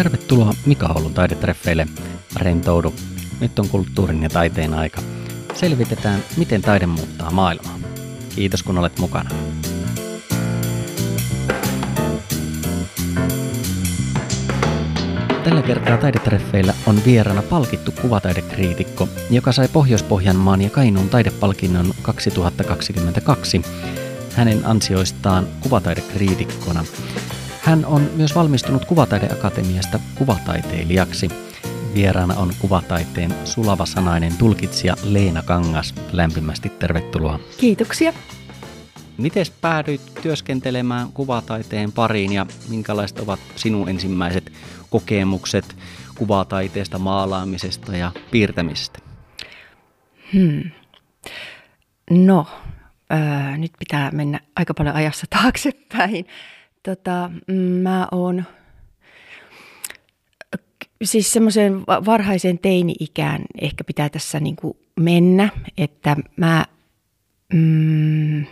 Tervetuloa Mika Oulun taidetreffeille. Rentoudu. Nyt on kulttuurin ja taiteen aika. Selvitetään, miten taide muuttaa maailmaa. Kiitos kun olet mukana. Tällä kertaa taidetreffeillä on vieraana palkittu kuvataidekriitikko, joka sai Pohjois-Pohjanmaan ja Kainuun taidepalkinnon 2022 hänen ansioistaan kuvataidekriitikkona. Hän on myös valmistunut Kuvataideakatemiasta kuvataiteilijaksi. Vieraana on kuvataiteen sulava sanainen tulkitsija Leena Kangas. Lämpimästi tervetuloa. Kiitoksia. Miten päädyit työskentelemään kuvataiteen pariin ja minkälaiset ovat sinun ensimmäiset kokemukset kuvataiteesta, maalaamisesta ja piirtämisestä? Hmm. No, öö, nyt pitää mennä aika paljon ajassa taaksepäin. Tota, mm, mä oon siis semmoiseen varhaiseen teini-ikään ehkä pitää tässä niin kuin mennä, että mä mm,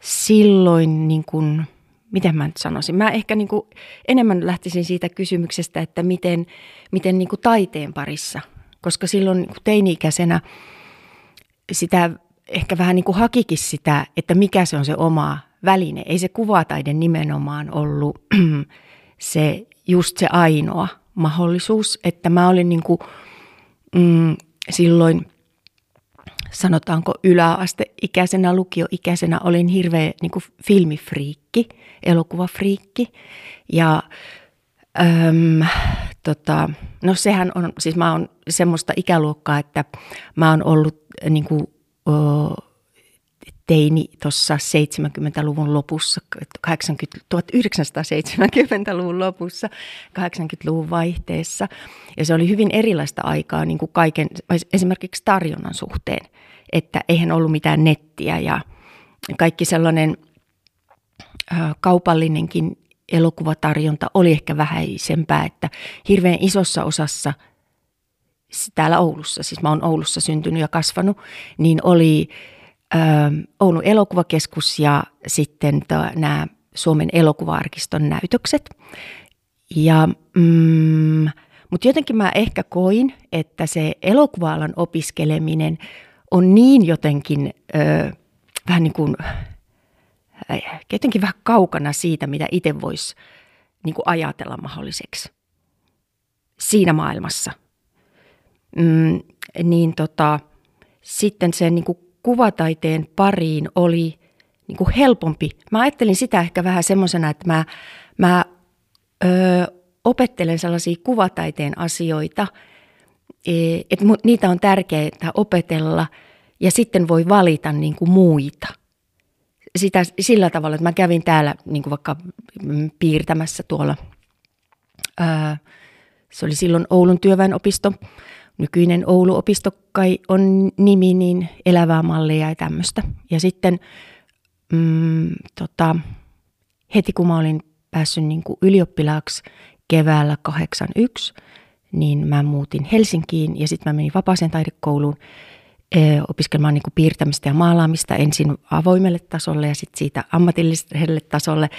silloin niin kuin, miten mä nyt sanoisin, mä ehkä niin kuin enemmän lähtisin siitä kysymyksestä, että miten, miten niin kuin taiteen parissa, koska silloin niin kuin teini-ikäisenä sitä ehkä vähän niin kuin hakikin sitä, että mikä se on se oma väline. Ei se kuvataide nimenomaan ollut se just se ainoa mahdollisuus, että mä olin niin kuin, mm, silloin sanotaanko yläasteikäisenä, lukioikäisenä olin hirveä niin kuin filmifriikki, elokuvafriikki ja äm, tota, no sehän on, siis mä oon semmoista ikäluokkaa, että mä oon ollut niin kuin, teini tuossa 70-luvun lopussa, 80, 1970-luvun lopussa, 80-luvun vaihteessa. Ja se oli hyvin erilaista aikaa niin kuin kaiken, esimerkiksi tarjonnan suhteen, että eihän ollut mitään nettiä ja kaikki sellainen kaupallinenkin elokuvatarjonta oli ehkä vähäisempää, että hirveän isossa osassa täällä Oulussa, siis mä oon Oulussa syntynyt ja kasvanut, niin oli Oulun elokuvakeskus ja sitten nämä Suomen elokuvaarkiston näytökset. Ja, mm, mutta jotenkin mä ehkä koin, että se elokuva opiskeleminen on niin jotenkin ö, vähän niin kuin, jotenkin vähän kaukana siitä, mitä itse voisi niin kuin ajatella mahdolliseksi siinä maailmassa. Mm, niin tota, sitten se niin kuin kuvataiteen pariin oli niin kuin helpompi. Mä ajattelin sitä ehkä vähän semmoisena, että mä, mä ö, opettelen sellaisia kuvataiteen asioita, e, että niitä on tärkeää opetella ja sitten voi valita niin kuin muita. Sitä, sillä tavalla, että mä kävin täällä niin kuin vaikka piirtämässä tuolla, ää, se oli silloin Oulun työväenopisto, nykyinen Oulu-opisto kai on nimi, niin elävää mallia ja tämmöistä. Ja sitten mm, tota, heti kun mä olin päässyt niin kuin ylioppilaaksi keväällä 81, niin mä muutin Helsinkiin ja sitten mä menin vapaaseen taidekouluun e, opiskelemaan niin kuin piirtämistä ja maalaamista ensin avoimelle tasolle ja sitten siitä ammatilliselle tasolle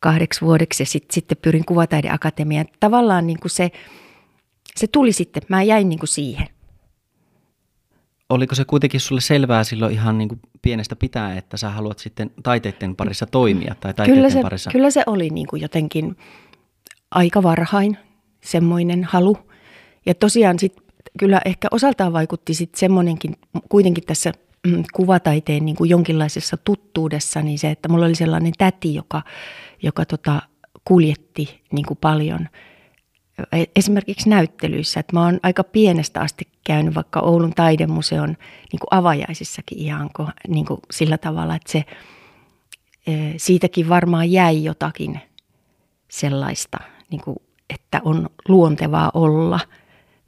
kahdeksi vuodeksi ja sitten sit pyrin kuvataideakatemiaan. Tavallaan niin kuin se se tuli sitten, mä jäin niin kuin siihen. Oliko se kuitenkin sulle selvää silloin ihan niin kuin pienestä pitää, että sä haluat sitten taiteiden parissa toimia tai taiteiden kyllä se, parissa? Kyllä se oli niin kuin jotenkin aika varhain semmoinen halu. Ja tosiaan sitten kyllä ehkä osaltaan vaikutti sitten semmoinenkin kuitenkin tässä mm, kuvataiteen niin kuin jonkinlaisessa tuttuudessa, niin se, että mulla oli sellainen täti, joka, joka tota, kuljetti niin kuin paljon – esimerkiksi näyttelyissä, että mä oon aika pienestä asti käynyt vaikka Oulun taidemuseon niin kuin avajaisissakin ihan niin kuin sillä tavalla, että se, e, siitäkin varmaan jäi jotakin sellaista, niin kuin, että on luontevaa olla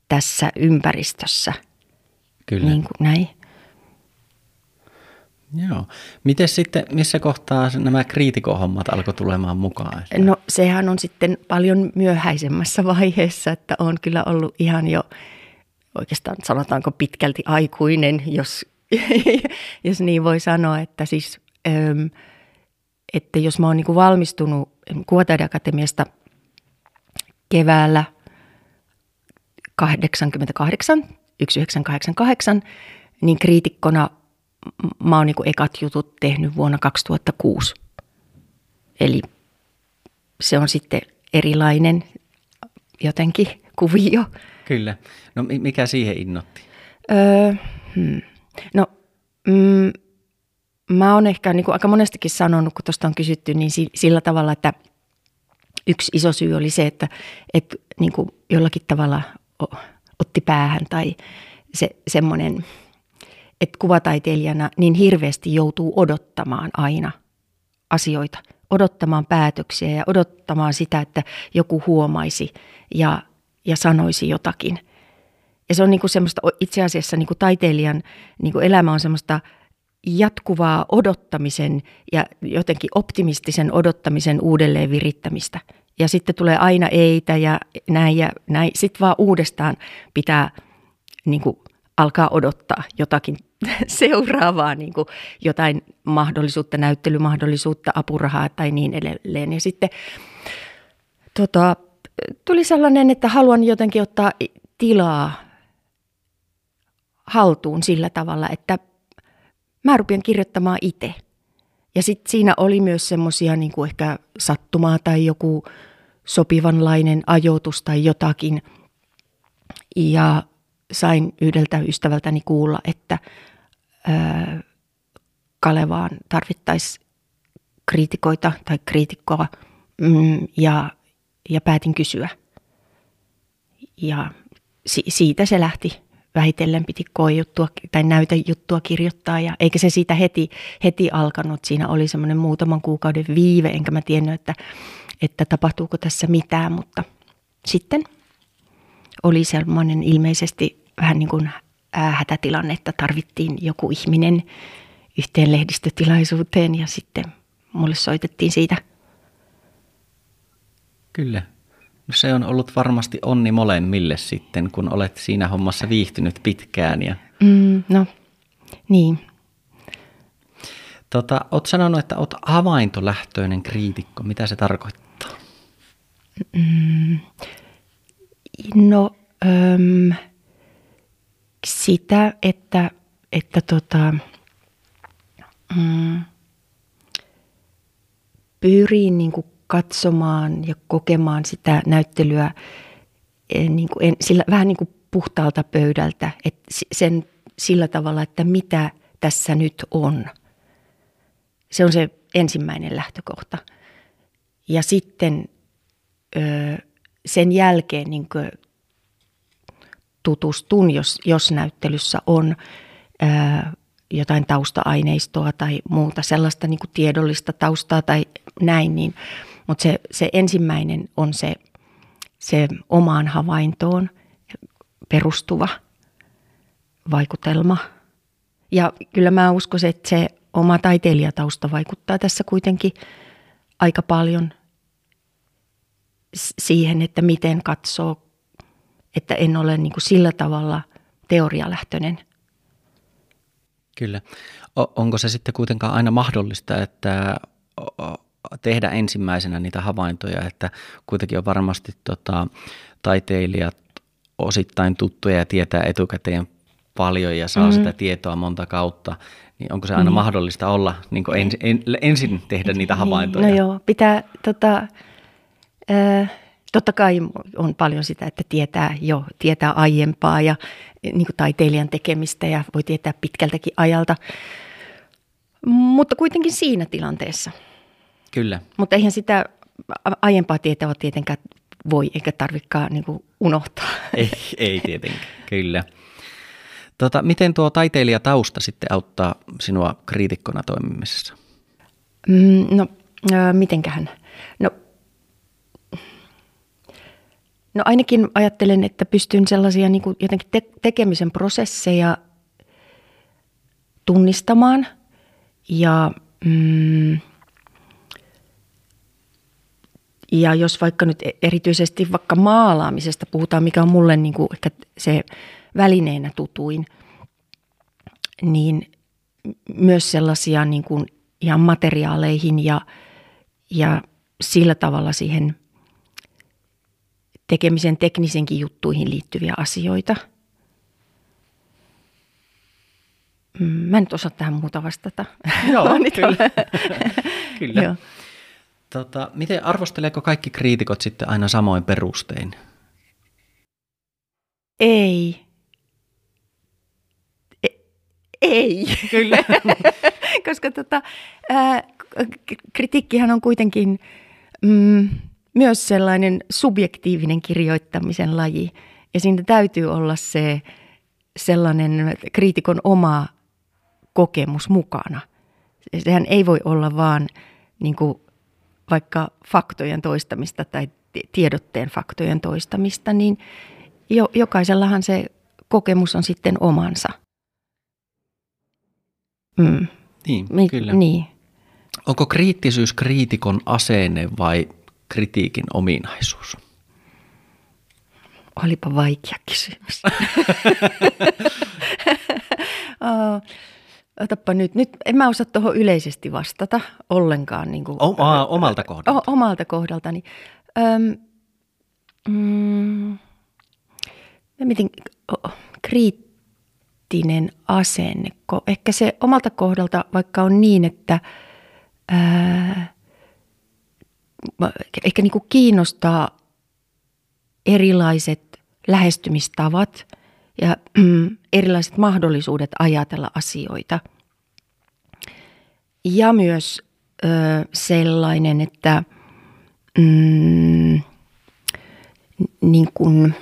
tässä ympäristössä. Kyllä. Niin kuin näin. Joo. Miten sitten, missä kohtaa nämä kriitikohommat alkoi tulemaan mukaan? No sehän on sitten paljon myöhäisemmässä vaiheessa, että on kyllä ollut ihan jo oikeastaan sanotaanko pitkälti aikuinen, jos, jos niin voi sanoa, että siis että jos mä oon niin valmistunut Kuvataideakatemiasta keväällä 88, 1988, niin kriitikkona mä oon niin ekat jutut tehnyt vuonna 2006. Eli se on sitten erilainen jotenkin kuvio. Kyllä. No mikä siihen innotti? Öö, hmm. No mm, mä oon ehkä niin kuin aika monestikin sanonut, kun tuosta on kysytty, niin sillä tavalla, että yksi iso syy oli se, että, että niin kuin jollakin tavalla otti päähän tai se, semmoinen, että kuvataiteilijana niin hirveästi joutuu odottamaan aina asioita, odottamaan päätöksiä ja odottamaan sitä, että joku huomaisi ja, ja sanoisi jotakin. Ja se on niin kuin semmoista, itse asiassa niin kuin taiteilijan niin kuin elämä on semmoista jatkuvaa odottamisen ja jotenkin optimistisen odottamisen uudelleen virittämistä. Ja sitten tulee aina eitä ja näin ja näin. Sitten vaan uudestaan pitää niin kuin, alkaa odottaa jotakin seuraavaa, niin kuin jotain mahdollisuutta, näyttelymahdollisuutta, apurahaa tai niin edelleen. Ja sitten tota, tuli sellainen, että haluan jotenkin ottaa tilaa haltuun sillä tavalla, että mä rupean kirjoittamaan itse. Ja sitten siinä oli myös semmoisia niin kuin ehkä sattumaa tai joku sopivanlainen ajoitus tai jotakin. Ja sain yhdeltä ystävältäni kuulla, että Kalevaan tarvittaisiin kriitikoita tai kriitikkoa mm, ja, ja päätin kysyä. Ja si- siitä se lähti vähitellen piti koejuttua tai näytejuttua kirjoittaa ja eikä se siitä heti, heti alkanut. Siinä oli semmoinen muutaman kuukauden viive, enkä mä tiennyt, että, että tapahtuuko tässä mitään, mutta sitten oli semmoinen ilmeisesti vähän niin kuin hätätilanne, että tarvittiin joku ihminen yhteen lehdistötilaisuuteen ja sitten mulle soitettiin siitä. Kyllä. No se on ollut varmasti onni molemmille sitten, kun olet siinä hommassa viihtynyt pitkään. Ja... Mm, no, niin. Tota, olet sanonut, että olet havaintolähtöinen kriitikko. Mitä se tarkoittaa? Mm, no, öm, sitä, että, että tota, mm, pyrin niin kuin katsomaan ja kokemaan sitä näyttelyä eh, niin kuin en, sillä, vähän niin kuin puhtaalta pöydältä, että sen sillä tavalla, että mitä tässä nyt on. Se on se ensimmäinen lähtökohta. Ja sitten sen jälkeen niin tutustun, jos, jos näyttelyssä on jotain tausta-aineistoa tai muuta sellaista niin kuin tiedollista taustaa tai näin, niin – mutta se, se ensimmäinen on se, se omaan havaintoon perustuva vaikutelma. Ja kyllä mä uskon, että se oma taiteilijatausta vaikuttaa tässä kuitenkin aika paljon siihen, että miten katsoo, että en ole niin kuin sillä tavalla teorialähtöinen. Kyllä. onko se sitten kuitenkaan aina mahdollista, että tehdä ensimmäisenä niitä havaintoja, että kuitenkin on varmasti tota, taiteilijat osittain tuttuja ja tietää etukäteen paljon ja saa mm-hmm. sitä tietoa monta kautta, niin onko se aina mm. mahdollista olla niin en, en, ensin tehdä niitä havaintoja? No joo, pitää, tota, äh, totta kai on paljon sitä, että tietää jo, tietää aiempaa ja niin kuin taiteilijan tekemistä ja voi tietää pitkältäkin ajalta, mutta kuitenkin siinä tilanteessa – Kyllä. Mutta eihän sitä aiempaa tietoa tietenkään voi eikä tarvikaan niin kuin unohtaa. Ei, ei tietenkään, kyllä. Tota, miten tuo taiteilijatausta sitten auttaa sinua kriitikkona toimimisessa? Mm, no, äh, mitenköhän? No, no ainakin ajattelen, että pystyn sellaisia niin kuin jotenkin te- tekemisen prosesseja tunnistamaan ja mm, ja jos vaikka nyt e- erityisesti vaikka maalaamisesta puhutaan, mikä on mulle niin kuin ehkä se välineenä tutuin, niin myös sellaisia niin kuin ihan materiaaleihin ja, ja sillä tavalla siihen tekemisen teknisenkin juttuihin liittyviä asioita. Mm, Mä en nyt osaa tähän muuta vastata. Joo, kyllä. Kyllä. Joo. Tota, miten arvosteleeko kaikki kriitikot sitten aina samoin perustein? Ei. E- ei. Kyllä. Koska tota, ää, kritiikkihän on kuitenkin mm, myös sellainen subjektiivinen kirjoittamisen laji. Ja siinä täytyy olla se sellainen kriitikon oma kokemus mukana. Sehän ei voi olla vaan niin kuin vaikka faktojen toistamista tai ti- tiedotteen faktojen toistamista, niin jo, jokaisellahan se kokemus on sitten omansa. Mm. Niin, Mi- kyllä. Niin. Onko kriittisyys kriitikon asenne vai kritiikin ominaisuus? Olipa vaikea kysymys. Oh, Otappa nyt. Nyt en mä osaa tuohon yleisesti vastata ollenkaan. Niin kuin, O- aa, omalta kohdalta. O- omalta kohdaltani. Öm, mm, mä mietin, o- kriittinen asenne. Ehkä se omalta kohdalta, vaikka on niin, että ää, ehkä niin kuin kiinnostaa erilaiset lähestymistavat ja erilaiset mahdollisuudet ajatella asioita. Ja myös ö, sellainen, että mm, niin kuin,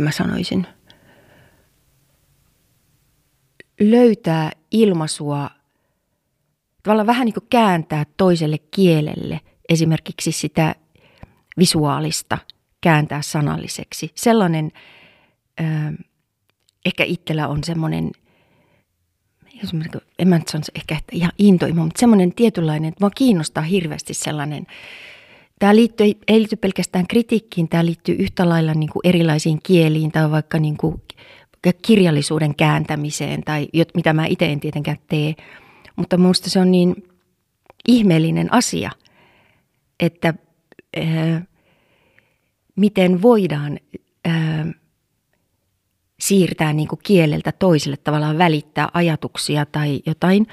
mä sanoisin, löytää ilmaisua, tavallaan vähän niin kuin kääntää toiselle kielelle esimerkiksi sitä visuaalista, kääntää sanalliseksi. Sellainen, ö, ehkä itsellä on semmoinen, en mä nyt sanoisi ehkä että ihan intoimo, mutta semmoinen tietynlainen, että mua kiinnostaa hirveästi sellainen, Tämä liittyy, ei liity pelkästään kritiikkiin, tämä liittyy yhtä lailla niin kuin erilaisiin kieliin tai vaikka niin kuin kirjallisuuden kääntämiseen tai mitä mä itse en tietenkään tee. Mutta minusta se on niin ihmeellinen asia, että äh, miten voidaan äh, siirtää niin kuin kieleltä toiselle tavallaan välittää ajatuksia tai jotain,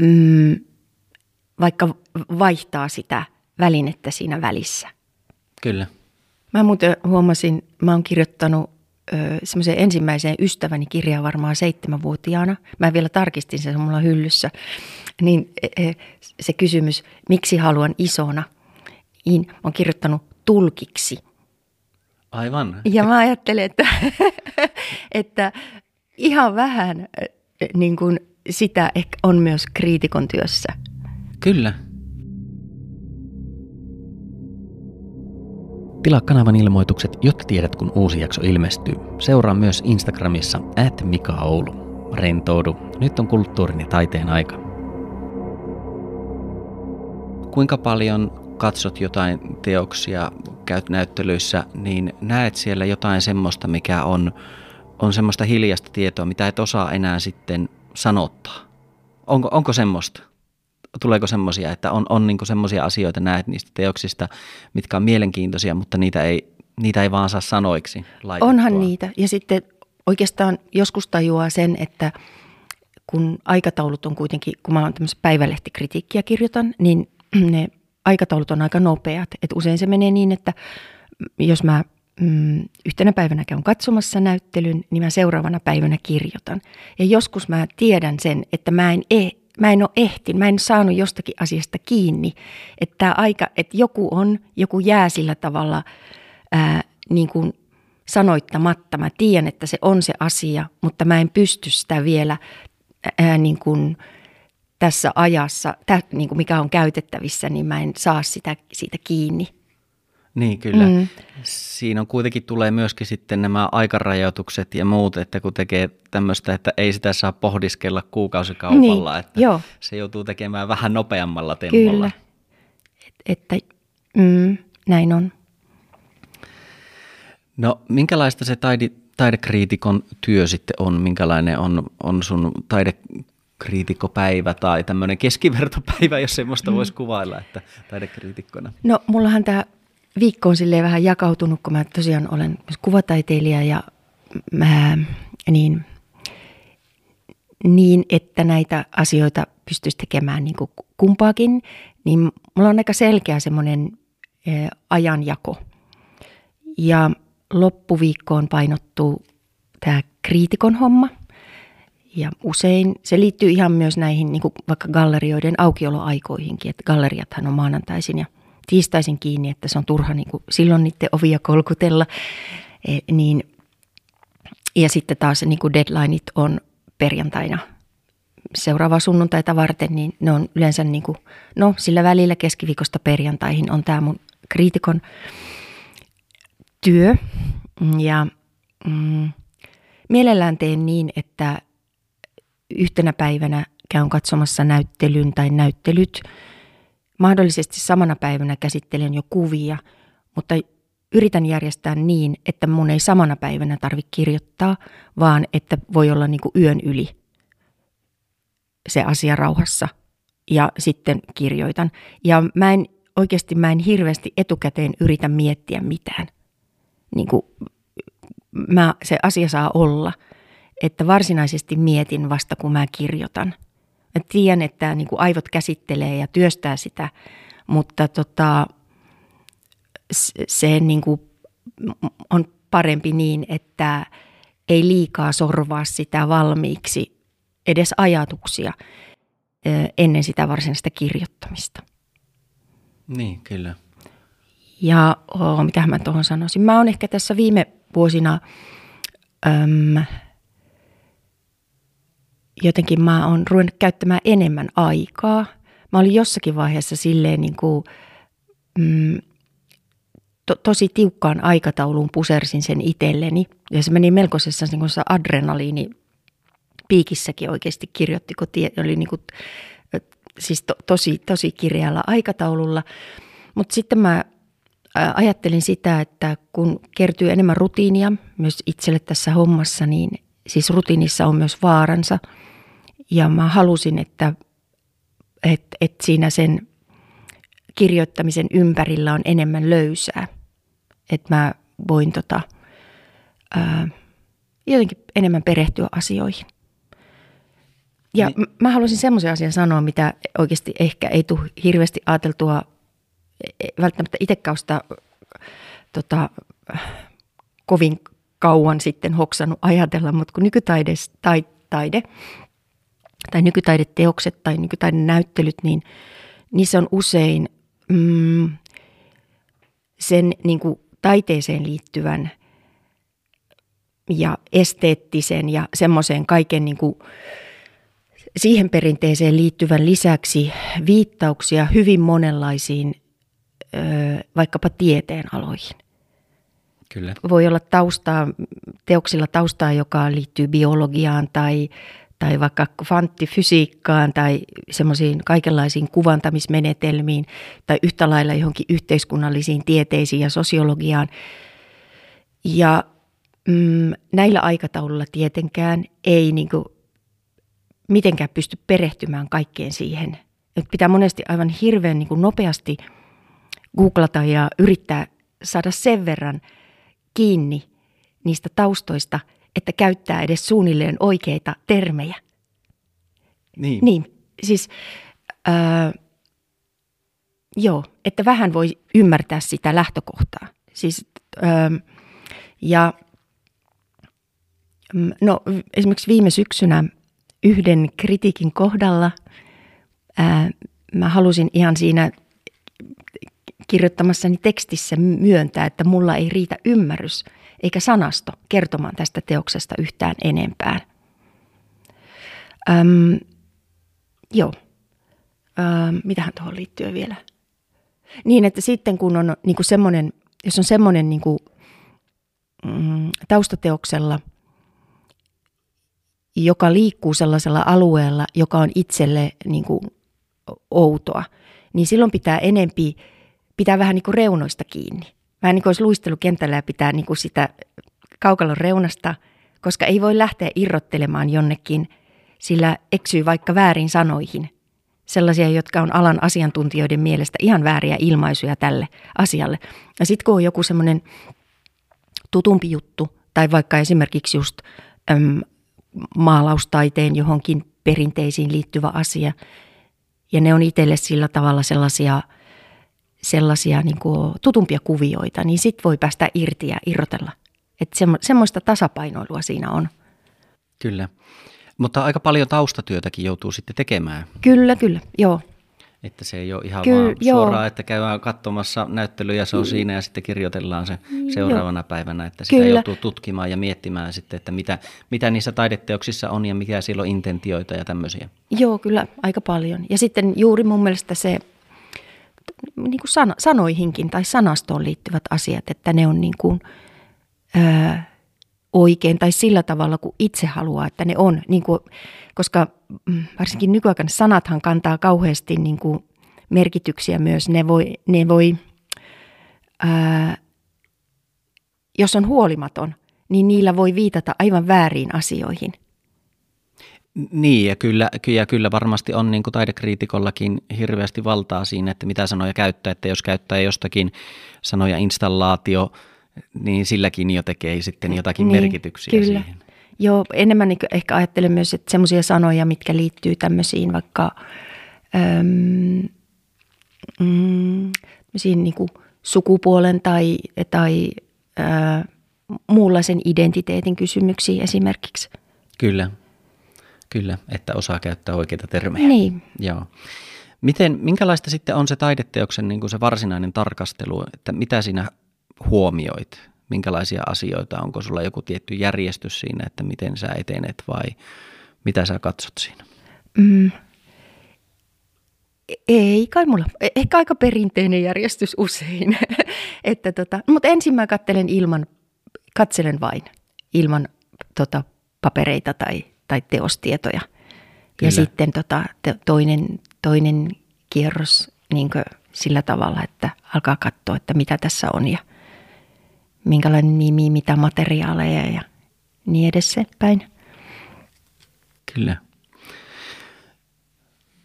mm, vaikka vaihtaa sitä välinettä siinä välissä. Kyllä. Mä muuten huomasin, mä oon kirjoittanut semmoisen ensimmäiseen ystäväni kirjaa varmaan seitsemänvuotiaana. Mä vielä tarkistin sen, se on mulla hyllyssä. Niin e, e, se kysymys, miksi haluan isona, niin mä oon kirjoittanut tulkiksi. Aivan. Ja mä ajattelen, että, että ihan vähän e, niin kuin sitä ehkä on myös kriitikon työssä. Kyllä. Tilaa kanavan ilmoitukset, jotta tiedät, kun uusi jakso ilmestyy. Seuraa myös Instagramissa at Mika Oulu. Rentoudu. Nyt on kulttuurin ja taiteen aika. Kuinka paljon katsot jotain teoksia, käyt näyttelyissä, niin näet siellä jotain semmoista, mikä on, on semmoista hiljasta tietoa, mitä et osaa enää sitten sanottaa. Onko, onko semmoista? Tuleeko semmoisia, että on, on niinku semmoisia asioita, näet niistä teoksista, mitkä on mielenkiintoisia, mutta niitä ei, niitä ei vaan saa sanoiksi laitettua? Onhan niitä. Ja sitten oikeastaan joskus tajuaa sen, että kun aikataulut on kuitenkin, kun mä oon tämmöistä päivälehtikritiikkiä kirjoitan, niin ne aikataulut on aika nopeat. Et usein se menee niin, että jos mä mm, yhtenä päivänä käyn katsomassa näyttelyn, niin mä seuraavana päivänä kirjoitan. Ja joskus mä tiedän sen, että mä en, e, mä en ole ehtinyt, mä en saanut jostakin asiasta kiinni. Että tää aika, että joku on, joku jää sillä tavalla ää, niin kuin sanoittamatta. Mä tiedän, että se on se asia, mutta mä en pysty sitä vielä ää, niin kuin tässä ajassa, tä, niin kuin mikä on käytettävissä, niin mä en saa sitä siitä kiinni. Niin, kyllä. Mm. Siinä on kuitenkin tulee myöskin sitten nämä aikarajoitukset ja muut, että kun tekee tämmöistä, että ei sitä saa pohdiskella kuukausikaupalla, Niin, että joo. se joutuu tekemään vähän nopeammalla tempolla. Kyllä. Et, että mm, näin on. No minkälaista se taide, taidekriitikon työ sitten on? Minkälainen on, on sun taidekriitikkopäivä tai tämmöinen keskivertopäivä, jos semmoista mm. voisi kuvailla, että taidekriitikkona? No mullahan tämä viikko on silleen vähän jakautunut, kun mä tosiaan olen myös kuvataiteilija ja mä, niin, niin, että näitä asioita pystyisi tekemään niin kuin kumpaakin, niin mulla on aika selkeä semmoinen ajanjako. Ja loppuviikkoon painottuu tämä kriitikon homma. Ja usein se liittyy ihan myös näihin niin kuin vaikka gallerioiden aukioloaikoihinkin, että galleriathan on maanantaisin ja tiistaisin kiinni, että se on turha niin kuin silloin niiden ovia kolkutella. E, niin, ja sitten taas niin kuin deadlineit on perjantaina seuraavaa sunnuntaita varten, niin ne on yleensä niin kuin, no sillä välillä keskiviikosta perjantaihin on tämä mun kriitikon työ. Ja mm, mielellään teen niin, että yhtenä päivänä käyn katsomassa näyttelyn tai näyttelyt. Mahdollisesti samana päivänä käsittelen jo kuvia, mutta yritän järjestää niin, että mun ei samana päivänä tarvitse kirjoittaa, vaan että voi olla niin kuin yön yli se asia rauhassa ja sitten kirjoitan. Ja mä en oikeasti mä en hirveästi etukäteen yritä miettiä mitään. Niin kuin mä, se asia saa olla, että varsinaisesti mietin vasta kun mä kirjoitan. Mä tiedän, että niin kuin aivot käsittelee ja työstää sitä, mutta tota, se niin kuin on parempi niin, että ei liikaa sorvaa sitä valmiiksi, edes ajatuksia ennen sitä varsinaista kirjoittamista. Niin, kyllä. Ja oh, mitä mä tuohon sanoisin? Mä oon ehkä tässä viime vuosina äm, jotenkin mä oon ruvennut käyttämään enemmän aikaa. Mä olin jossakin vaiheessa silleen niin kuin, mm, to, tosi tiukkaan aikatauluun pusersin sen itselleni. Ja se meni melkoisessa niin kuin adrenaliini piikissäkin oikeasti kirjoitti, kun tie, oli niin kuin, siis to, tosi, tosi kirjalla aikataululla. Mutta sitten mä ajattelin sitä, että kun kertyy enemmän rutiinia myös itselle tässä hommassa, niin siis rutiinissa on myös vaaransa. Ja mä halusin, että, että, että siinä sen kirjoittamisen ympärillä on enemmän löysää. Että mä voin tota, ää, jotenkin enemmän perehtyä asioihin. Ja niin. mä haluaisin semmoisen asian sanoa, mitä oikeasti ehkä ei tule hirveästi ajateltua, e, e, välttämättä itsekään sitä tota, kovin kauan sitten hoksannut ajatella, mutta kun nykytaide tai, taide, tai nykytaideteokset tai nykytaidenäyttelyt, niin niissä on usein mm, sen niin kuin taiteeseen liittyvän ja esteettisen ja semmoiseen kaiken niin kuin, siihen perinteeseen liittyvän lisäksi viittauksia hyvin monenlaisiin vaikkapa tieteen aloihin. Kyllä. Voi olla taustaa, teoksilla taustaa, joka liittyy biologiaan tai, tai vaikka kvanttifysiikkaan tai semmoisiin kaikenlaisiin kuvantamismenetelmiin tai yhtä lailla johonkin yhteiskunnallisiin tieteisiin ja sosiologiaan. Ja mm, näillä aikataululla tietenkään ei niin kuin mitenkään pysty perehtymään kaikkeen siihen. Et pitää monesti aivan hirveän niin kuin nopeasti googlata ja yrittää saada sen verran kiinni niistä taustoista, että käyttää edes suunnilleen oikeita termejä. Niin. Niin, siis äh, joo, että vähän voi ymmärtää sitä lähtökohtaa. Siis, äh, ja mm, no, esimerkiksi viime syksynä yhden kritiikin kohdalla ää, mä halusin ihan siinä kirjoittamassani tekstissä myöntää, että mulla ei riitä ymmärrys eikä sanasto kertomaan tästä teoksesta yhtään enempää. Öm, joo. Öm, mitähän tuohon liittyy vielä? Niin, että sitten kun on niin semmoinen, jos on semmoinen niin kuin, mm, taustateoksella – joka liikkuu sellaisella alueella, joka on itselle niin kuin outoa, niin silloin pitää enempi, pitää vähän niin kuin reunoista kiinni. Vähän niin kuin olisi luistelukentällä ja pitää niin kuin sitä kaukalon reunasta, koska ei voi lähteä irrottelemaan jonnekin, sillä eksyy vaikka väärin sanoihin. sellaisia, jotka on alan asiantuntijoiden mielestä ihan vääriä ilmaisuja tälle asialle. Ja sitten kun on joku semmoinen tutumpi juttu, tai vaikka esimerkiksi just äm, maalaustaiteen johonkin perinteisiin liittyvä asia, ja ne on itselle sillä tavalla sellaisia, sellaisia niin kuin tutumpia kuvioita, niin sitten voi päästä irti ja irrotella. Että semmoista tasapainoilua siinä on. Kyllä. Mutta aika paljon taustatyötäkin joutuu sitten tekemään. Kyllä, kyllä, joo. Että se ei ole ihan Kyllä, vaan joo. suoraan, että käydään katsomassa näyttelyä se on mm. siinä ja sitten kirjoitellaan se seuraavana joo. päivänä. Että sitä Kyllä. joutuu tutkimaan ja miettimään sitten, että mitä, mitä niissä taideteoksissa on ja mikä siellä on intentioita ja tämmöisiä. Joo, kyllä aika paljon. Ja sitten juuri mun mielestä se niin kuin sana, sanoihinkin tai sanastoon liittyvät asiat, että ne on niin kuin, öö, oikein tai sillä tavalla, kuin itse haluaa, että ne on. Niin kuin, koska mm, varsinkin nykyaikana sanathan kantaa kauheasti niin kuin merkityksiä myös. Ne voi, ne voi ää, jos on huolimaton, niin niillä voi viitata aivan väärin asioihin. Niin, ja kyllä, ja kyllä varmasti on niin kuin taidekriitikollakin hirveästi valtaa siinä, että mitä sanoja käyttää, että jos käyttää jostakin sanoja installaatio, niin silläkin jo tekee sitten jotakin niin, merkityksiä kyllä. siihen. Joo, enemmän niin ehkä ajattelen myös, että semmoisia sanoja, mitkä liittyy tämmöisiin vaikka äm, mm, niin kuin sukupuolen tai, tai ää, muunlaisen identiteetin kysymyksiin esimerkiksi. Kyllä, kyllä, että osaa käyttää oikeita termejä. Niin. Joo. Miten, minkälaista sitten on se taideteoksen niin kuin se varsinainen tarkastelu, että mitä siinä huomioit? Minkälaisia asioita? Onko sulla joku tietty järjestys siinä, että miten sä etenet vai mitä sä katsot siinä? Mm. Ei kai mulla. E, ehkä aika perinteinen järjestys usein. että tota, mutta ensin mä katselen ilman, katselen vain ilman tota, papereita tai, tai teostietoja. Kyllä. Ja sitten tota, toinen, toinen kierros niin sillä tavalla, että alkaa katsoa, että mitä tässä on ja minkälainen nimi, mitä materiaaleja ja niin edespäin. Kyllä.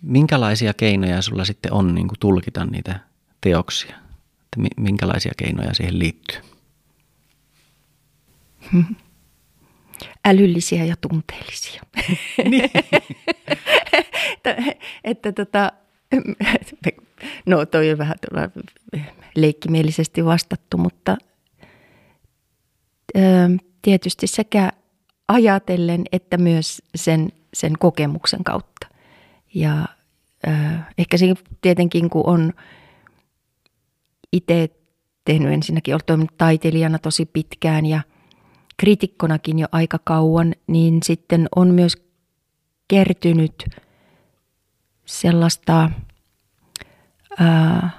Minkälaisia keinoja sulla sitten on niin kuin tulkita niitä teoksia? Että minkälaisia keinoja siihen liittyy? Älyllisiä ja tunteellisia. Niin. että, että tota, no toi on vähän leikkimielisesti vastattu, mutta tietysti sekä ajatellen että myös sen, sen kokemuksen kautta. Ja ehkä siinä tietenkin, kun on itse tehnyt ensinnäkin, ollut toiminut taiteilijana tosi pitkään ja kriitikkonakin jo aika kauan, niin sitten on myös kertynyt sellaista ää,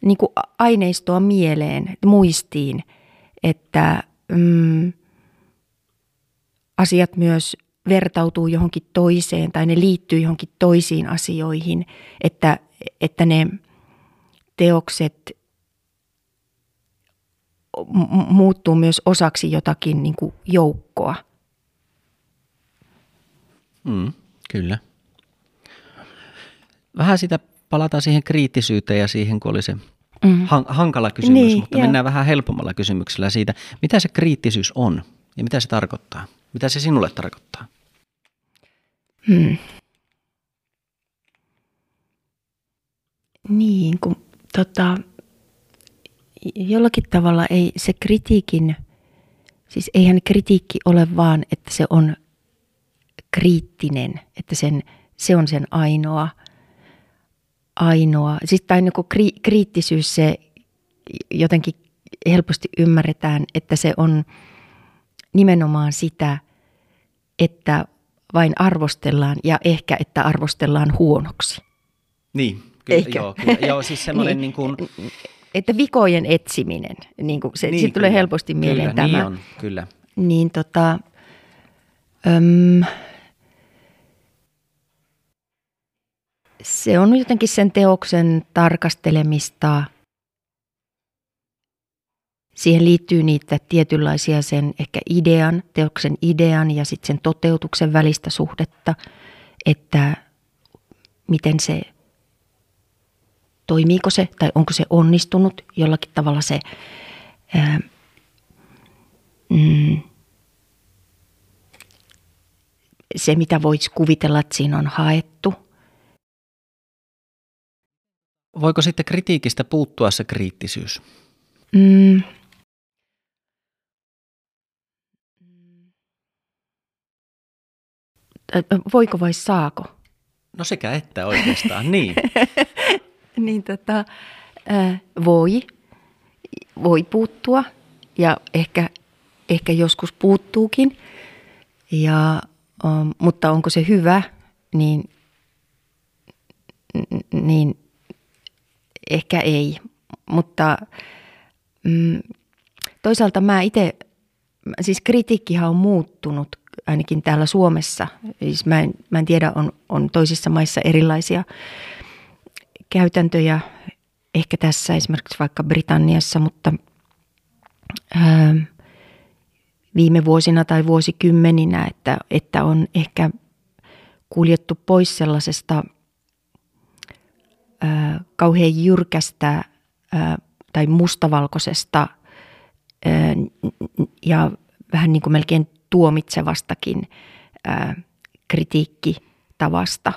niin kuin aineistoa mieleen, muistiin – että mm, asiat myös vertautuu johonkin toiseen tai ne liittyy johonkin toisiin asioihin, että, että ne teokset muuttuu myös osaksi jotakin niin kuin joukkoa. Mm, kyllä. Vähän sitä palataan siihen kriittisyyteen ja siihen, kun oli se mm. hankala kysymys, niin, mutta jo. mennään vähän helpommalla kysymyksellä siitä, mitä se kriittisyys on ja mitä se tarkoittaa. Mitä se sinulle tarkoittaa? Hmm. Niin, kun tota, jollakin tavalla ei se kritiikin, siis eihän kritiikki ole vaan, että se on kriittinen, että sen, se on sen ainoa – ainoa. Siis tai niin kri, kriittisyys se jotenkin helposti ymmärretään, että se on nimenomaan sitä, että vain arvostellaan ja ehkä, että arvostellaan huonoksi. Niin, kyllä, Eikä? joo, kyllä, joo siis semmoinen niin, niin kuin... Että vikojen etsiminen, niin kuin se, niin, siitä tulee helposti mieleen kyllä, tämä. Niin on, kyllä. Niin tota, öm, se on jotenkin sen teoksen tarkastelemista. Siihen liittyy niitä tietynlaisia sen ehkä idean, teoksen idean ja sitten sen toteutuksen välistä suhdetta, että miten se, toimiiko se tai onko se onnistunut jollakin tavalla se, ää, mm, se mitä voisi kuvitella, että siinä on haettu. Voiko sitten kritiikistä puuttua se kriittisyys? Mm, voiko vai saako? No sekä että oikeastaan, niin. niin tota, voi, voi puuttua ja ehkä, ehkä joskus puuttuukin. Ja, um, mutta onko se hyvä, niin, niin ehkä ei. Mutta mm, toisaalta mä itse, siis kritiikkihan on muuttunut ainakin täällä Suomessa. Siis mä, en, mä en tiedä, on, on toisissa maissa erilaisia käytäntöjä, ehkä tässä esimerkiksi vaikka Britanniassa, mutta ää, viime vuosina tai vuosikymmeninä, että, että on ehkä kuljettu pois sellaisesta ää, kauhean jyrkästä ää, tai mustavalkoisesta ää, ja vähän niin kuin melkein tuomitsevastakin ää, kritiikkitavasta.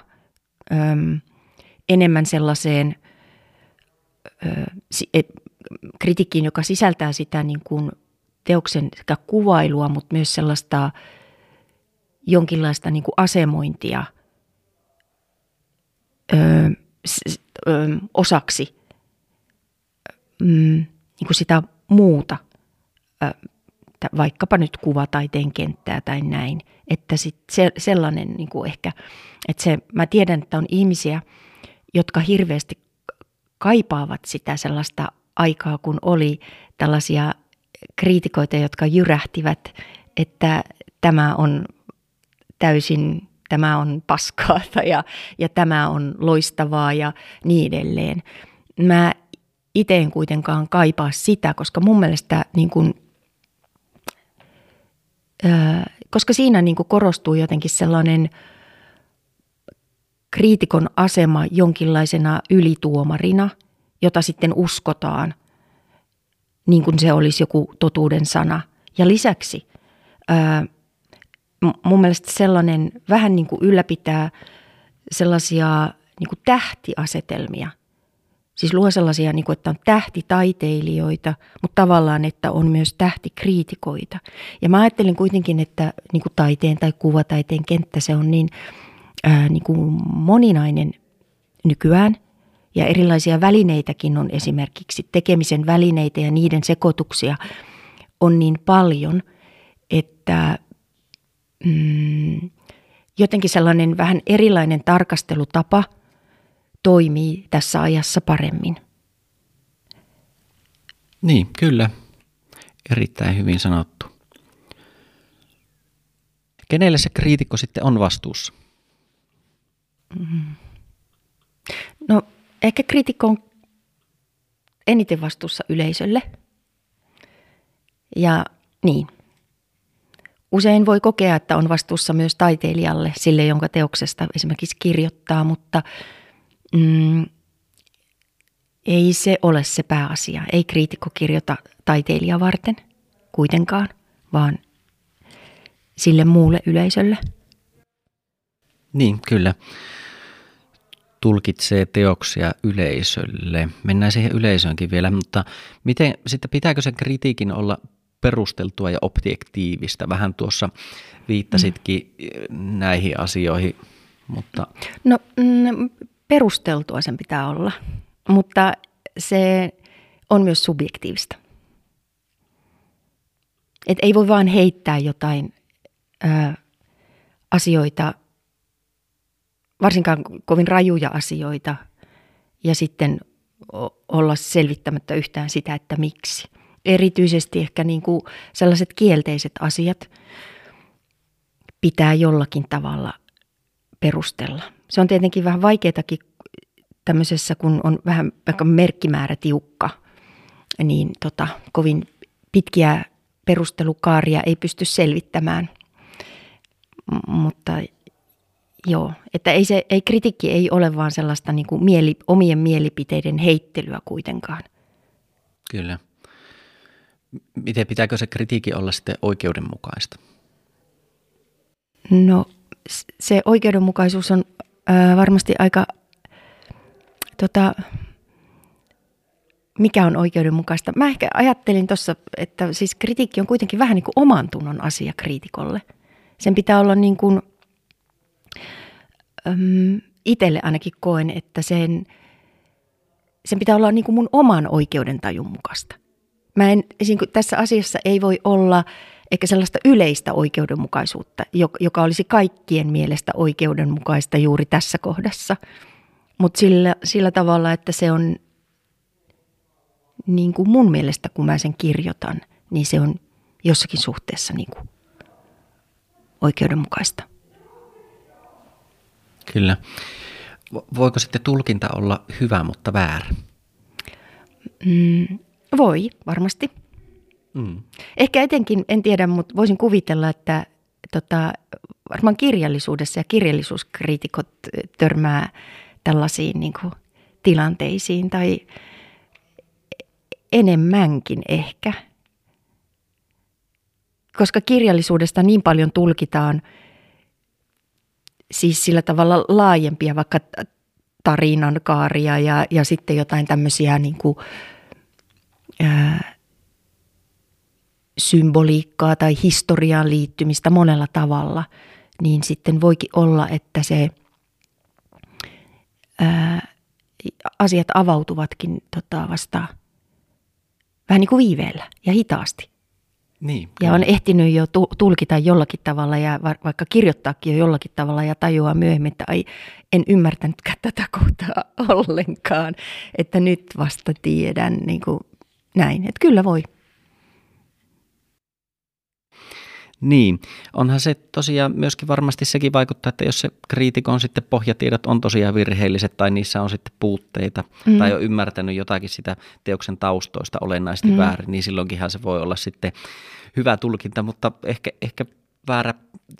Äm, enemmän sellaiseen kritiikkiin, joka sisältää sitä niin kuin teoksen sekä kuvailua, mutta myös sellaista jonkinlaista niin kuin asemointia osaksi mm, niin kuin sitä muuta vaikkapa nyt kuvataiteen kenttää tai näin. Että sit se, sellainen niin kuin ehkä, että se, mä tiedän, että on ihmisiä, jotka hirveästi kaipaavat sitä sellaista aikaa, kun oli tällaisia kriitikoita, jotka jyrähtivät, että tämä on täysin, tämä on paskaa ja, ja tämä on loistavaa ja niin edelleen. Mä itse en kuitenkaan kaipaa sitä, koska mun mielestä niin kuin koska siinä niin korostuu jotenkin sellainen kriitikon asema jonkinlaisena ylituomarina, jota sitten uskotaan, niin kuin se olisi joku totuuden sana. Ja lisäksi mun mielestä sellainen vähän niin kuin ylläpitää sellaisia niin kuin tähtiasetelmia – Siis luo sellaisia, niin kuin, että on tähtitaiteilijoita, mutta tavallaan, että on myös tähtikriitikoita. Ja mä ajattelin kuitenkin, että niin kuin taiteen tai kuvataiteen kenttä, se on niin, ää, niin kuin moninainen nykyään. Ja erilaisia välineitäkin on esimerkiksi tekemisen välineitä ja niiden sekoituksia on niin paljon, että mm, jotenkin sellainen vähän erilainen tarkastelutapa – toimii tässä ajassa paremmin. Niin, kyllä. Erittäin hyvin sanottu. Kenelle se kriitikko sitten on vastuussa? Mm-hmm. No, ehkä kriitikko on eniten vastuussa yleisölle. Ja niin. Usein voi kokea, että on vastuussa myös taiteilijalle, sille jonka teoksesta esimerkiksi kirjoittaa, mutta – mm, ei se ole se pääasia. Ei kriitikko kirjoita taiteilija varten kuitenkaan, vaan sille muulle yleisölle. Niin, kyllä. Tulkitsee teoksia yleisölle. Mennään siihen yleisöönkin vielä, mutta miten, sitten pitääkö sen kritiikin olla perusteltua ja objektiivista? Vähän tuossa viittasitkin mm. näihin asioihin, mutta... No mm, perusteltua sen pitää olla, mutta se on myös subjektiivista. Et ei voi vaan heittää jotain ö, asioita, varsinkaan kovin rajuja asioita, ja sitten olla selvittämättä yhtään sitä, että miksi. Erityisesti ehkä niin kuin sellaiset kielteiset asiat pitää jollakin tavalla perustella. Se on tietenkin vähän vaikeatakin tämmöisessä, kun on vähän vaikka merkkimäärä tiukka, niin tota, kovin pitkiä perustelukaaria ei pysty selvittämään. M- mutta Joo, että ei, se, ei kritiikki ei ole vaan sellaista niin kuin mieli, omien mielipiteiden heittelyä kuitenkaan. Kyllä. Miten pitääkö se kritiikki olla sitten oikeudenmukaista? No se oikeudenmukaisuus on ää, varmasti aika, tota, mikä on oikeudenmukaista. Mä ehkä ajattelin tuossa, että siis kritiikki on kuitenkin vähän niin kuin oman tunnon asia kriitikolle. Sen pitää olla niin kuin, äm, itselle ainakin koen, että sen, sen pitää olla niin kuin mun oman oikeudentajun mukaista. Mä en, tässä asiassa ei voi olla ehkä sellaista yleistä oikeudenmukaisuutta, joka olisi kaikkien mielestä oikeudenmukaista juuri tässä kohdassa. Mutta sillä, sillä tavalla, että se on niin kuin mun mielestä, kun mä sen kirjoitan, niin se on jossakin suhteessa niin kuin oikeudenmukaista. Kyllä. Voiko sitten tulkinta olla hyvä, mutta väärä? Mm, voi, varmasti. Mm. Ehkä etenkin, en tiedä, mutta voisin kuvitella, että tota, varmaan kirjallisuudessa ja kirjallisuuskriitikot törmää tällaisiin niin kuin, tilanteisiin tai enemmänkin ehkä. Koska kirjallisuudesta niin paljon tulkitaan siis sillä tavalla laajempia vaikka tarinan kaaria ja, ja sitten jotain tämmöisiä niin kuin, ää, symboliikkaa tai historiaan liittymistä monella tavalla, niin sitten voikin olla, että se ää, asiat avautuvatkin tota, vasta vähän niin kuin viiveellä ja hitaasti. Niin, ja on ehtinyt jo tulkita jollakin tavalla ja vaikka kirjoittaakin jo jollakin tavalla ja tajuaa myöhemmin, että ai, en ymmärtänytkään tätä kohtaa ollenkaan, että nyt vasta tiedän niin kuin näin, että kyllä voi. Niin, onhan se tosiaan myöskin varmasti sekin vaikuttaa, että jos se kriitikon sitten pohjatiedot on tosiaan virheelliset tai niissä on sitten puutteita mm. tai on ymmärtänyt jotakin sitä teoksen taustoista olennaisesti mm. väärin, niin silloinkinhan se voi olla sitten hyvä tulkinta, mutta ehkä, ehkä väärä,